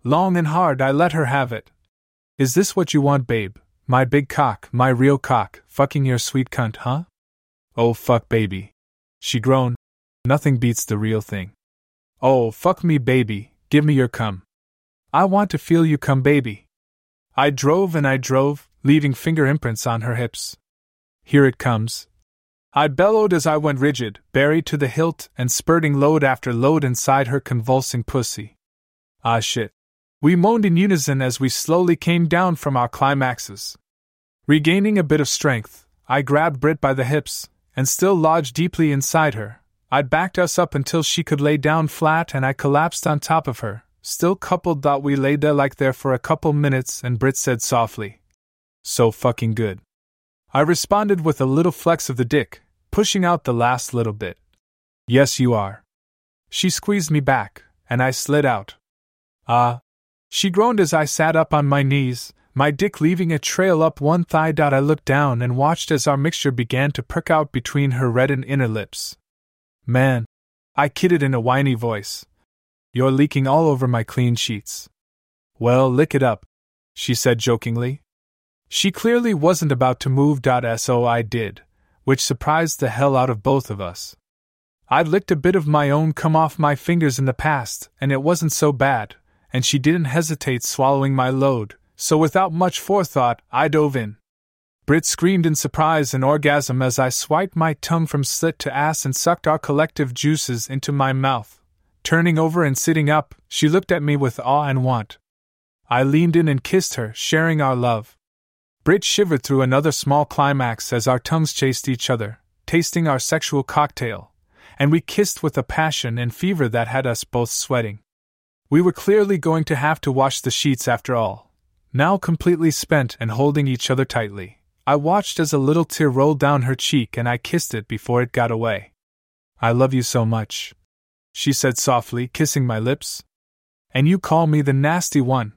Long and hard I let her have it. Is this what you want, babe? My big cock, my real cock, fucking your sweet cunt, huh? Oh, fuck, baby. She groaned. Nothing beats the real thing. Oh, fuck me, baby, give me your cum. I want to feel you come, baby. I drove and I drove, leaving finger imprints on her hips. Here it comes. I bellowed as I went rigid, buried to the hilt, and spurting load after load inside her convulsing pussy. Ah shit. We moaned in unison as we slowly came down from our climaxes. Regaining a bit of strength, I grabbed Brit by the hips, and still lodged deeply inside her. I'd backed us up until she could lay down flat and I collapsed on top of her, still coupled. That we lay there like there for a couple minutes, and Brit said softly, So fucking good. I responded with a little flex of the dick, pushing out the last little bit. Yes, you are. She squeezed me back, and I slid out. Ah, she groaned as I sat up on my knees, my dick leaving a trail up one thigh. I looked down and watched as our mixture began to perk out between her reddened inner lips. Man, I kidded in a whiny voice. You're leaking all over my clean sheets. Well, lick it up, she said jokingly. She clearly wasn't about to move. So I did, which surprised the hell out of both of us. I'd licked a bit of my own come off my fingers in the past, and it wasn't so bad, and she didn't hesitate swallowing my load, so without much forethought, I dove in. Brit screamed in surprise and orgasm as I swiped my tongue from slit to ass and sucked our collective juices into my mouth. Turning over and sitting up, she looked at me with awe and want. I leaned in and kissed her, sharing our love. Brit shivered through another small climax as our tongues chased each other, tasting our sexual cocktail, and we kissed with a passion and fever that had us both sweating. We were clearly going to have to wash the sheets after all. Now completely spent and holding each other tightly, I watched as a little tear rolled down her cheek and I kissed it before it got away. I love you so much, she said softly, kissing my lips. And you call me the nasty one.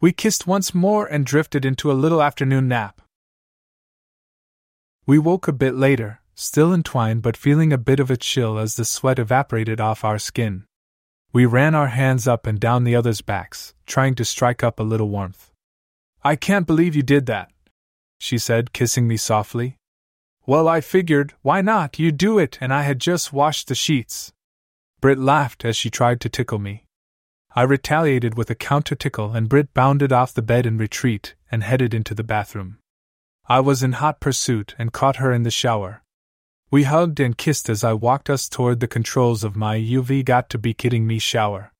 We kissed once more and drifted into a little afternoon nap. We woke a bit later, still entwined but feeling a bit of a chill as the sweat evaporated off our skin. We ran our hands up and down the others' backs, trying to strike up a little warmth. I can't believe you did that, she said, kissing me softly. Well, I figured, why not? You do it, and I had just washed the sheets. Brit laughed as she tried to tickle me. I retaliated with a counter tickle, and Brit bounded off the bed in retreat and headed into the bathroom. I was in hot pursuit and caught her in the shower. We hugged and kissed as I walked us toward the controls of my UV got to be kidding me shower.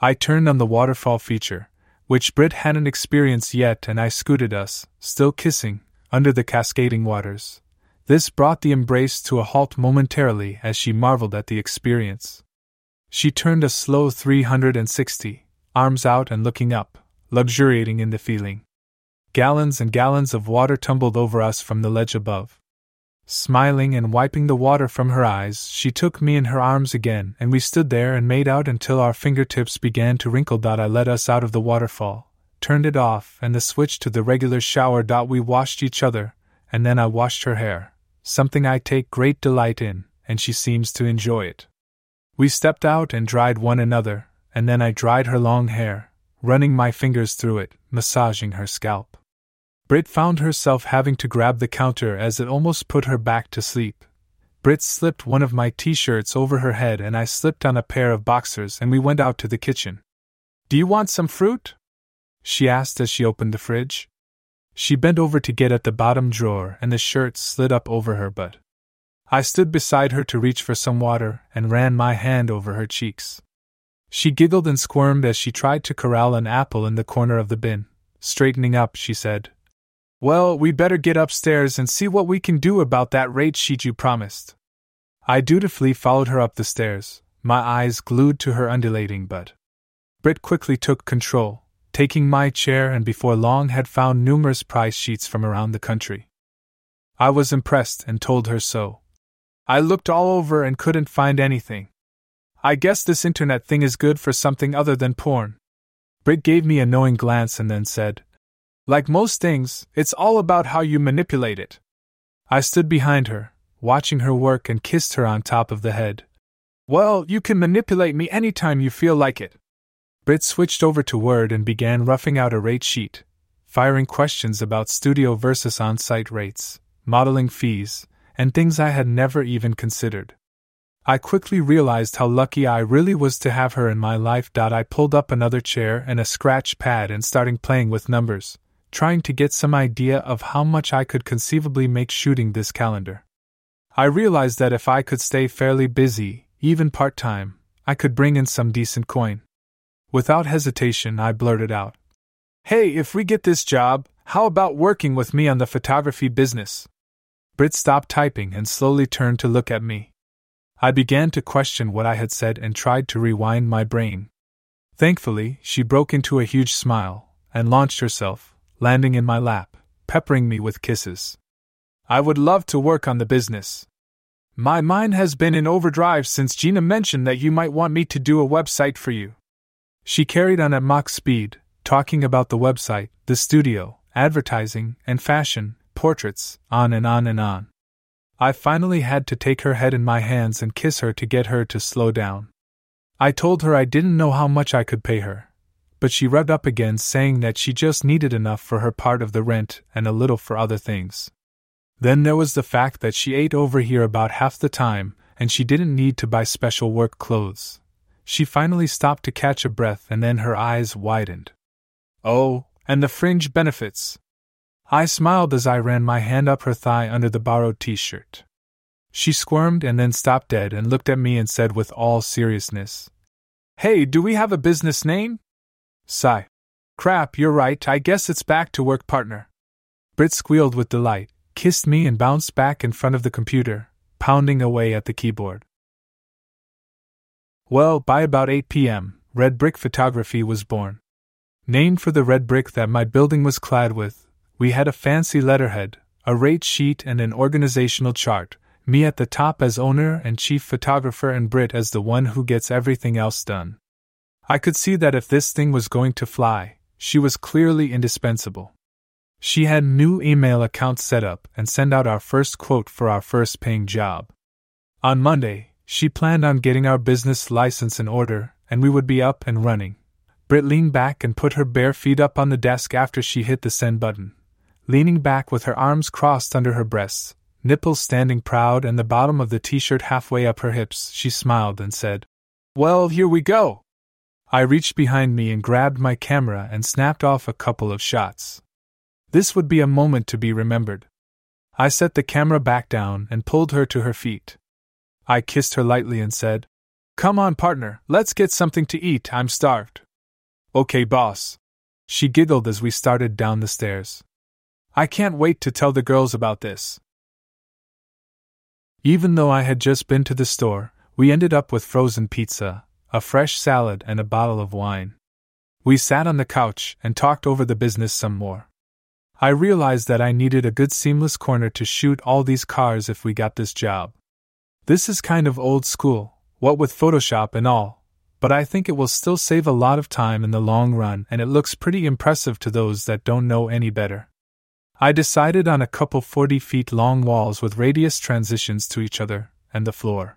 I turned on the waterfall feature, which Brit hadn't experienced yet, and I scooted us, still kissing, under the cascading waters. This brought the embrace to a halt momentarily as she marveled at the experience. She turned a slow 360, arms out and looking up, luxuriating in the feeling. Gallons and gallons of water tumbled over us from the ledge above. Smiling and wiping the water from her eyes, she took me in her arms again, and we stood there and made out until our fingertips began to wrinkle. I led us out of the waterfall, turned it off, and the switch to the regular shower. We washed each other, and then I washed her hair, something I take great delight in, and she seems to enjoy it. We stepped out and dried one another, and then I dried her long hair, running my fingers through it, massaging her scalp. Brit found herself having to grab the counter as it almost put her back to sleep. Brit slipped one of my t shirts over her head and I slipped on a pair of boxers and we went out to the kitchen. Do you want some fruit? She asked as she opened the fridge. She bent over to get at the bottom drawer and the shirt slid up over her butt. I stood beside her to reach for some water and ran my hand over her cheeks. She giggled and squirmed as she tried to corral an apple in the corner of the bin. Straightening up, she said, well, we'd better get upstairs and see what we can do about that rate sheet you promised. I dutifully followed her up the stairs, my eyes glued to her undulating butt. Brit quickly took control, taking my chair and before long had found numerous price sheets from around the country. I was impressed and told her so. I looked all over and couldn't find anything. I guess this internet thing is good for something other than porn. Brit gave me a knowing glance and then said, like most things, it's all about how you manipulate it. I stood behind her, watching her work, and kissed her on top of the head. Well, you can manipulate me anytime you feel like it. Brit switched over to Word and began roughing out a rate sheet, firing questions about studio versus on site rates, modeling fees, and things I had never even considered. I quickly realized how lucky I really was to have her in my life. I pulled up another chair and a scratch pad and started playing with numbers, trying to get some idea of how much I could conceivably make shooting this calendar. I realized that if I could stay fairly busy, even part time, I could bring in some decent coin. Without hesitation, I blurted out, Hey, if we get this job, how about working with me on the photography business? Brit stopped typing and slowly turned to look at me. I began to question what I had said and tried to rewind my brain. Thankfully, she broke into a huge smile and launched herself, landing in my lap, peppering me with kisses. I would love to work on the business. My mind has been in overdrive since Gina mentioned that you might want me to do a website for you. She carried on at Mach speed, talking about the website, the studio, advertising, and fashion, portraits, on and on and on. I finally had to take her head in my hands and kiss her to get her to slow down. I told her I didn't know how much I could pay her, but she rubbed up again, saying that she just needed enough for her part of the rent and a little for other things. Then there was the fact that she ate over here about half the time, and she didn't need to buy special work clothes. She finally stopped to catch a breath and then her eyes widened. Oh, and the fringe benefits. I smiled as I ran my hand up her thigh under the borrowed t shirt. She squirmed and then stopped dead and looked at me and said with all seriousness, Hey, do we have a business name? Sigh. Crap, you're right, I guess it's back to work partner. Brit squealed with delight, kissed me, and bounced back in front of the computer, pounding away at the keyboard. Well, by about 8 p.m., Red Brick Photography was born. Named for the red brick that my building was clad with, we had a fancy letterhead, a rate sheet, and an organizational chart, me at the top as owner and chief photographer, and Brit as the one who gets everything else done. I could see that if this thing was going to fly, she was clearly indispensable. She had new email accounts set up and sent out our first quote for our first paying job. On Monday, she planned on getting our business license in order, and we would be up and running. Brit leaned back and put her bare feet up on the desk after she hit the send button leaning back with her arms crossed under her breasts, nipples standing proud and the bottom of the t shirt halfway up her hips, she smiled and said, Well, here we go. I reached behind me and grabbed my camera and snapped off a couple of shots. This would be a moment to be remembered. I set the camera back down and pulled her to her feet. I kissed her lightly and said, Come on, partner, let's get something to eat, I'm starved. Okay, boss. She giggled as we started down the stairs. I can't wait to tell the girls about this. Even though I had just been to the store, we ended up with frozen pizza, a fresh salad, and a bottle of wine. We sat on the couch and talked over the business some more. I realized that I needed a good seamless corner to shoot all these cars if we got this job. This is kind of old school, what with Photoshop and all, but I think it will still save a lot of time in the long run and it looks pretty impressive to those that don't know any better. I decided on a couple 40 feet long walls with radius transitions to each other, and the floor.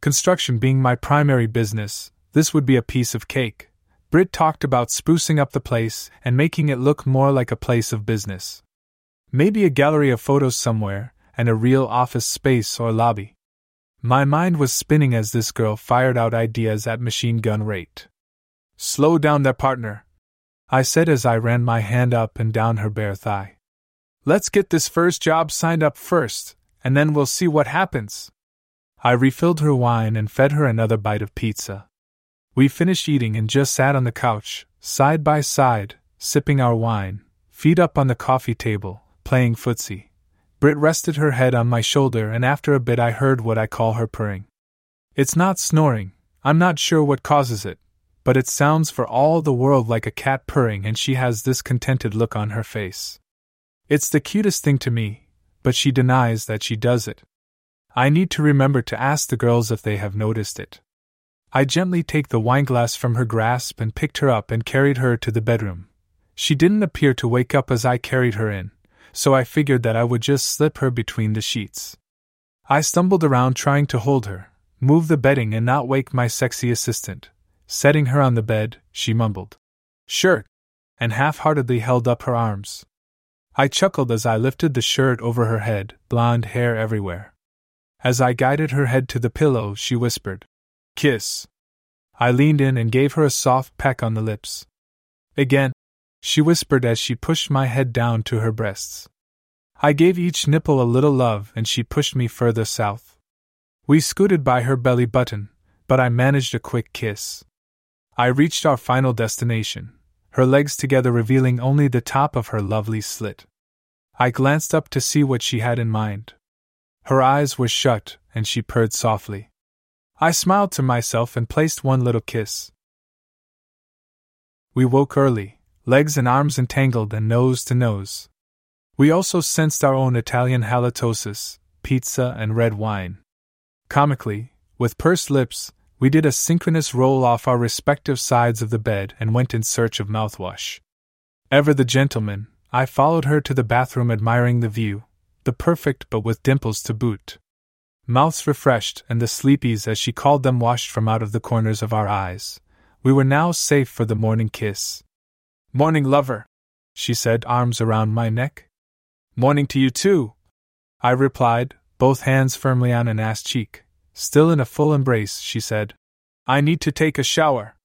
Construction being my primary business, this would be a piece of cake. Brit talked about sprucing up the place and making it look more like a place of business. Maybe a gallery of photos somewhere, and a real office space or lobby. My mind was spinning as this girl fired out ideas at machine gun rate. Slow down there, partner, I said as I ran my hand up and down her bare thigh. Let's get this first job signed up first, and then we'll see what happens. I refilled her wine and fed her another bite of pizza. We finished eating and just sat on the couch, side by side, sipping our wine, feet up on the coffee table, playing footsie. Brit rested her head on my shoulder, and after a bit, I heard what I call her purring. It's not snoring, I'm not sure what causes it, but it sounds for all the world like a cat purring, and she has this contented look on her face. It's the cutest thing to me, but she denies that she does it. I need to remember to ask the girls if they have noticed it. I gently take the wineglass from her grasp and picked her up and carried her to the bedroom. She didn't appear to wake up as I carried her in, so I figured that I would just slip her between the sheets. I stumbled around trying to hold her, move the bedding, and not wake my sexy assistant. Setting her on the bed, she mumbled, Shirt, and half heartedly held up her arms. I chuckled as I lifted the shirt over her head, blonde hair everywhere. As I guided her head to the pillow, she whispered, Kiss. I leaned in and gave her a soft peck on the lips. Again, she whispered as she pushed my head down to her breasts. I gave each nipple a little love and she pushed me further south. We scooted by her belly button, but I managed a quick kiss. I reached our final destination, her legs together revealing only the top of her lovely slit. I glanced up to see what she had in mind. Her eyes were shut, and she purred softly. I smiled to myself and placed one little kiss. We woke early, legs and arms entangled and nose to nose. We also sensed our own Italian halitosis, pizza, and red wine. Comically, with pursed lips, we did a synchronous roll off our respective sides of the bed and went in search of mouthwash. Ever the gentleman, I followed her to the bathroom admiring the view, the perfect butt with dimples to boot. Mouths refreshed and the sleepies, as she called them, washed from out of the corners of our eyes. We were now safe for the morning kiss. Morning, lover, she said, arms around my neck. Morning to you too, I replied, both hands firmly on an ass cheek. Still in a full embrace, she said, I need to take a shower.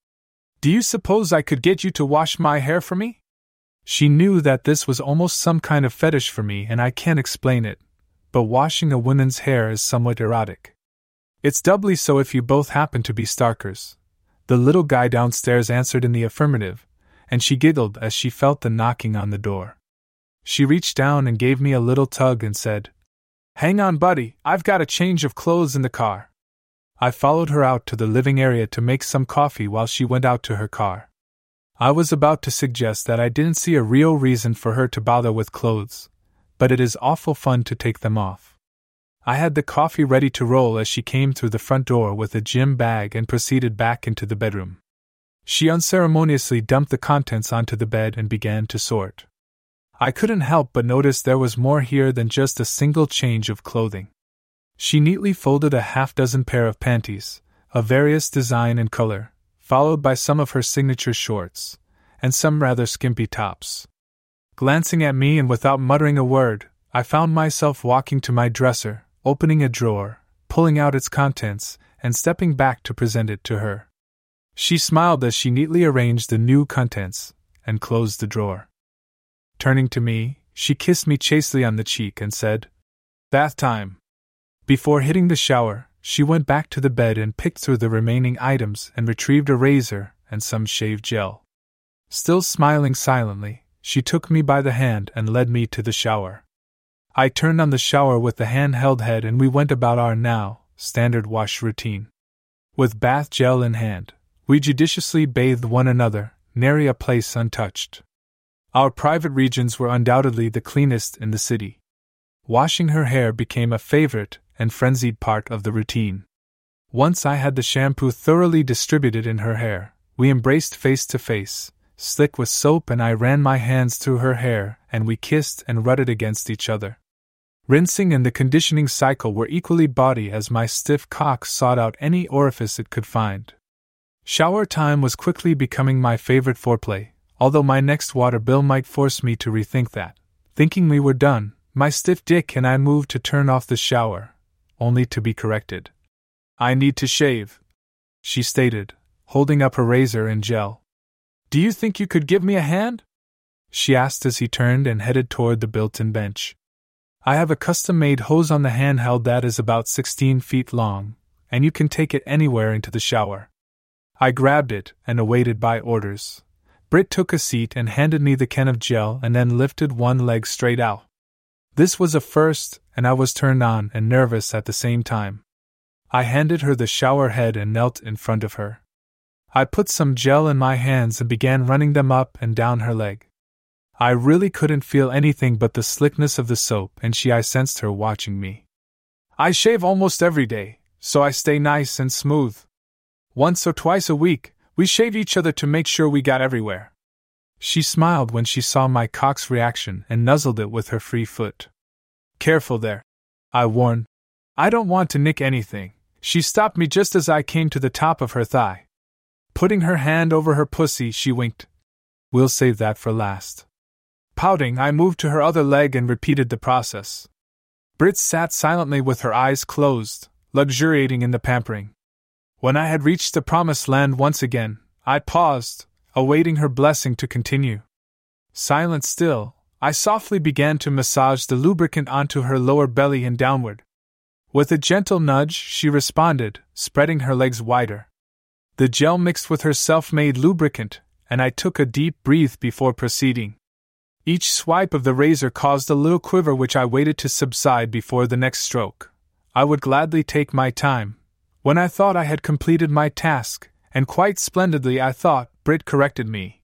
Do you suppose I could get you to wash my hair for me? She knew that this was almost some kind of fetish for me, and I can't explain it, but washing a woman's hair is somewhat erotic. It's doubly so if you both happen to be Starkers. The little guy downstairs answered in the affirmative, and she giggled as she felt the knocking on the door. She reached down and gave me a little tug and said, Hang on, buddy, I've got a change of clothes in the car. I followed her out to the living area to make some coffee while she went out to her car. I was about to suggest that I didn't see a real reason for her to bother with clothes, but it is awful fun to take them off. I had the coffee ready to roll as she came through the front door with a gym bag and proceeded back into the bedroom. She unceremoniously dumped the contents onto the bed and began to sort. I couldn't help but notice there was more here than just a single change of clothing. She neatly folded a half dozen pair of panties, of various design and color, followed by some of her signature shorts, and some rather skimpy tops. Glancing at me and without muttering a word, I found myself walking to my dresser, opening a drawer, pulling out its contents, and stepping back to present it to her. She smiled as she neatly arranged the new contents and closed the drawer. Turning to me, she kissed me chastely on the cheek and said, Bath time. Before hitting the shower, she went back to the bed and picked through the remaining items and retrieved a razor and some shave gel. Still smiling silently, she took me by the hand and led me to the shower. I turned on the shower with the handheld head and we went about our now standard wash routine. With bath gel in hand, we judiciously bathed one another, nary a place untouched. Our private regions were undoubtedly the cleanest in the city. Washing her hair became a favorite and frenzied part of the routine. Once I had the shampoo thoroughly distributed in her hair, we embraced face to face, slick with soap, and I ran my hands through her hair, and we kissed and rutted against each other. Rinsing and the conditioning cycle were equally body as my stiff cock sought out any orifice it could find. Shower time was quickly becoming my favorite foreplay, although my next water bill might force me to rethink that. Thinking we were done, my stiff dick and I moved to turn off the shower, only to be corrected. I need to shave, she stated, holding up her razor and gel. Do you think you could give me a hand? she asked as he turned and headed toward the built in bench. I have a custom made hose on the handheld that is about 16 feet long, and you can take it anywhere into the shower. I grabbed it and awaited by orders. Brit took a seat and handed me the can of gel and then lifted one leg straight out. This was a first, and I was turned on and nervous at the same time. I handed her the shower head and knelt in front of her. I put some gel in my hands and began running them up and down her leg. I really couldn't feel anything but the slickness of the soap, and she I sensed her watching me. I shave almost every day, so I stay nice and smooth. Once or twice a week, we shave each other to make sure we got everywhere. She smiled when she saw my cock's reaction and nuzzled it with her free foot. Careful there, I warned. I don't want to nick anything. She stopped me just as I came to the top of her thigh. Putting her hand over her pussy, she winked. We'll save that for last. Pouting, I moved to her other leg and repeated the process. Brit sat silently with her eyes closed, luxuriating in the pampering. When I had reached the promised land once again, I paused, awaiting her blessing to continue. Silent still, I softly began to massage the lubricant onto her lower belly and downward. With a gentle nudge, she responded, spreading her legs wider. The gel mixed with her self made lubricant, and I took a deep breath before proceeding. Each swipe of the razor caused a little quiver which I waited to subside before the next stroke. I would gladly take my time. When I thought I had completed my task, and quite splendidly I thought, Brit corrected me.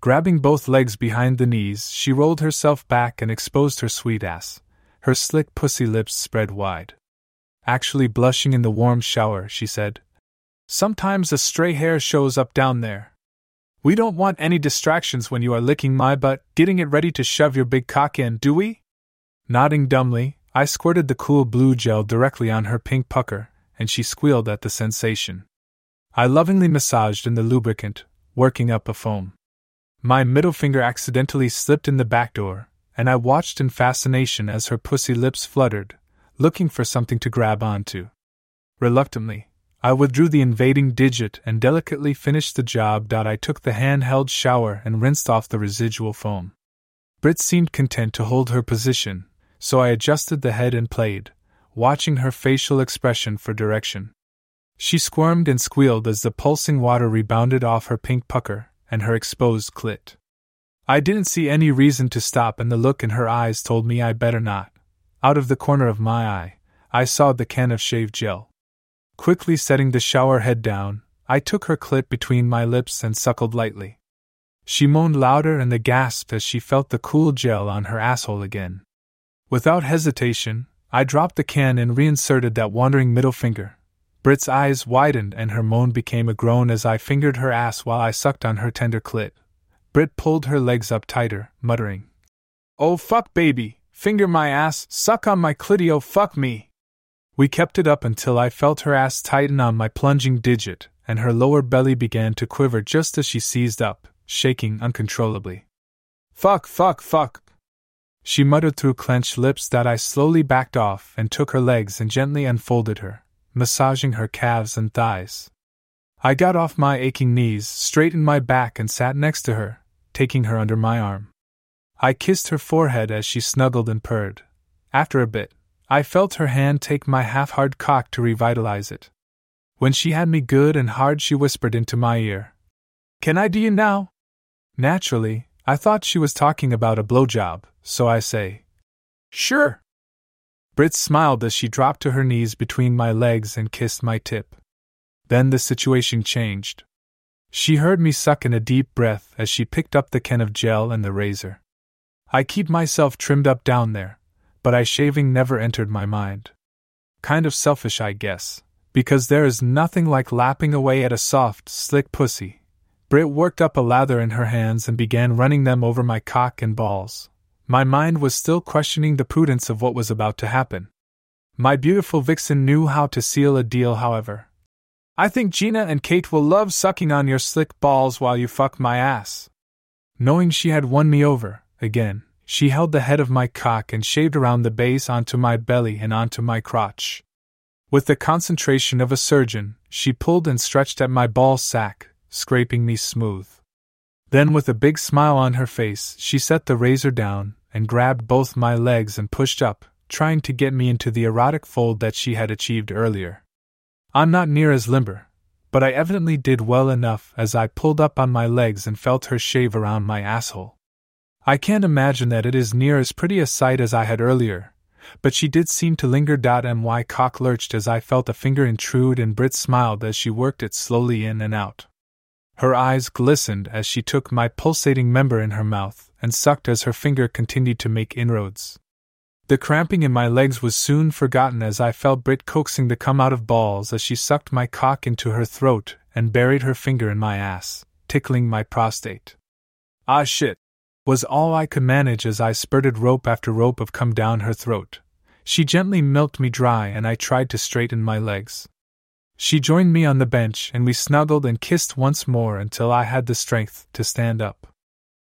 Grabbing both legs behind the knees, she rolled herself back and exposed her sweet ass. Her slick pussy lips spread wide. Actually blushing in the warm shower, she said. Sometimes a stray hair shows up down there. We don't want any distractions when you are licking my butt, getting it ready to shove your big cock in, do we? Nodding dumbly, I squirted the cool blue gel directly on her pink pucker, and she squealed at the sensation. I lovingly massaged in the lubricant, working up a foam. My middle finger accidentally slipped in the back door, and I watched in fascination as her pussy lips fluttered, looking for something to grab onto. Reluctantly, I withdrew the invading digit and delicately finished the job. I took the handheld shower and rinsed off the residual foam. Brit seemed content to hold her position, so I adjusted the head and played, watching her facial expression for direction. She squirmed and squealed as the pulsing water rebounded off her pink pucker, and her exposed clit. I didn't see any reason to stop, and the look in her eyes told me I better not. Out of the corner of my eye, I saw the can of shave gel. Quickly setting the shower head down, I took her clit between my lips and suckled lightly. She moaned louder and the gasped as she felt the cool gel on her asshole again. Without hesitation, I dropped the can and reinserted that wandering middle finger, Brit's eyes widened and her moan became a groan as I fingered her ass while I sucked on her tender clit. Brit pulled her legs up tighter, muttering, Oh fuck baby, finger my ass, suck on my clitty, oh fuck me. We kept it up until I felt her ass tighten on my plunging digit, and her lower belly began to quiver just as she seized up, shaking uncontrollably. Fuck, fuck, fuck. She muttered through clenched lips that I slowly backed off and took her legs and gently unfolded her, massaging her calves and thighs. I got off my aching knees, straightened my back, and sat next to her, taking her under my arm. I kissed her forehead as she snuggled and purred. After a bit, I felt her hand take my half hard cock to revitalize it. When she had me good and hard, she whispered into my ear, Can I do you now? Naturally, I thought she was talking about a blowjob, so I say, Sure. Brit smiled as she dropped to her knees between my legs and kissed my tip. Then the situation changed. She heard me suck in a deep breath as she picked up the can of gel and the razor. I keep myself trimmed up down there, but I shaving never entered my mind. Kind of selfish, I guess, because there is nothing like lapping away at a soft, slick pussy. Brit worked up a lather in her hands and began running them over my cock and balls. My mind was still questioning the prudence of what was about to happen. My beautiful vixen knew how to seal a deal, however. I think Gina and Kate will love sucking on your slick balls while you fuck my ass. Knowing she had won me over, again, she held the head of my cock and shaved around the base onto my belly and onto my crotch. With the concentration of a surgeon, she pulled and stretched at my ball sack, scraping me smooth. Then, with a big smile on her face, she set the razor down and grabbed both my legs and pushed up, trying to get me into the erotic fold that she had achieved earlier. I'm not near as limber, but I evidently did well enough as I pulled up on my legs and felt her shave around my asshole. I can't imagine that it is near as pretty a sight as I had earlier, but she did seem to linger. My cock lurched as I felt a finger intrude, and Brit smiled as she worked it slowly in and out. Her eyes glistened as she took my pulsating member in her mouth and sucked as her finger continued to make inroads. The cramping in my legs was soon forgotten as I felt Brit coaxing the cum out of balls as she sucked my cock into her throat and buried her finger in my ass, tickling my prostate. Ah shit! was all I could manage as I spurted rope after rope of cum down her throat. She gently milked me dry and I tried to straighten my legs. She joined me on the bench and we snuggled and kissed once more until I had the strength to stand up.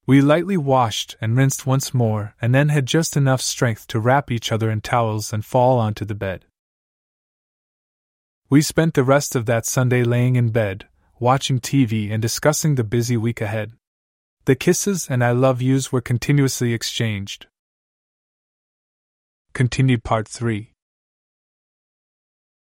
We lightly washed and rinsed once more and then had just enough strength to wrap each other in towels and fall onto the bed. We spent the rest of that Sunday laying in bed, watching TV and discussing the busy week ahead. The kisses and I love yous were continuously exchanged. Continued Part 3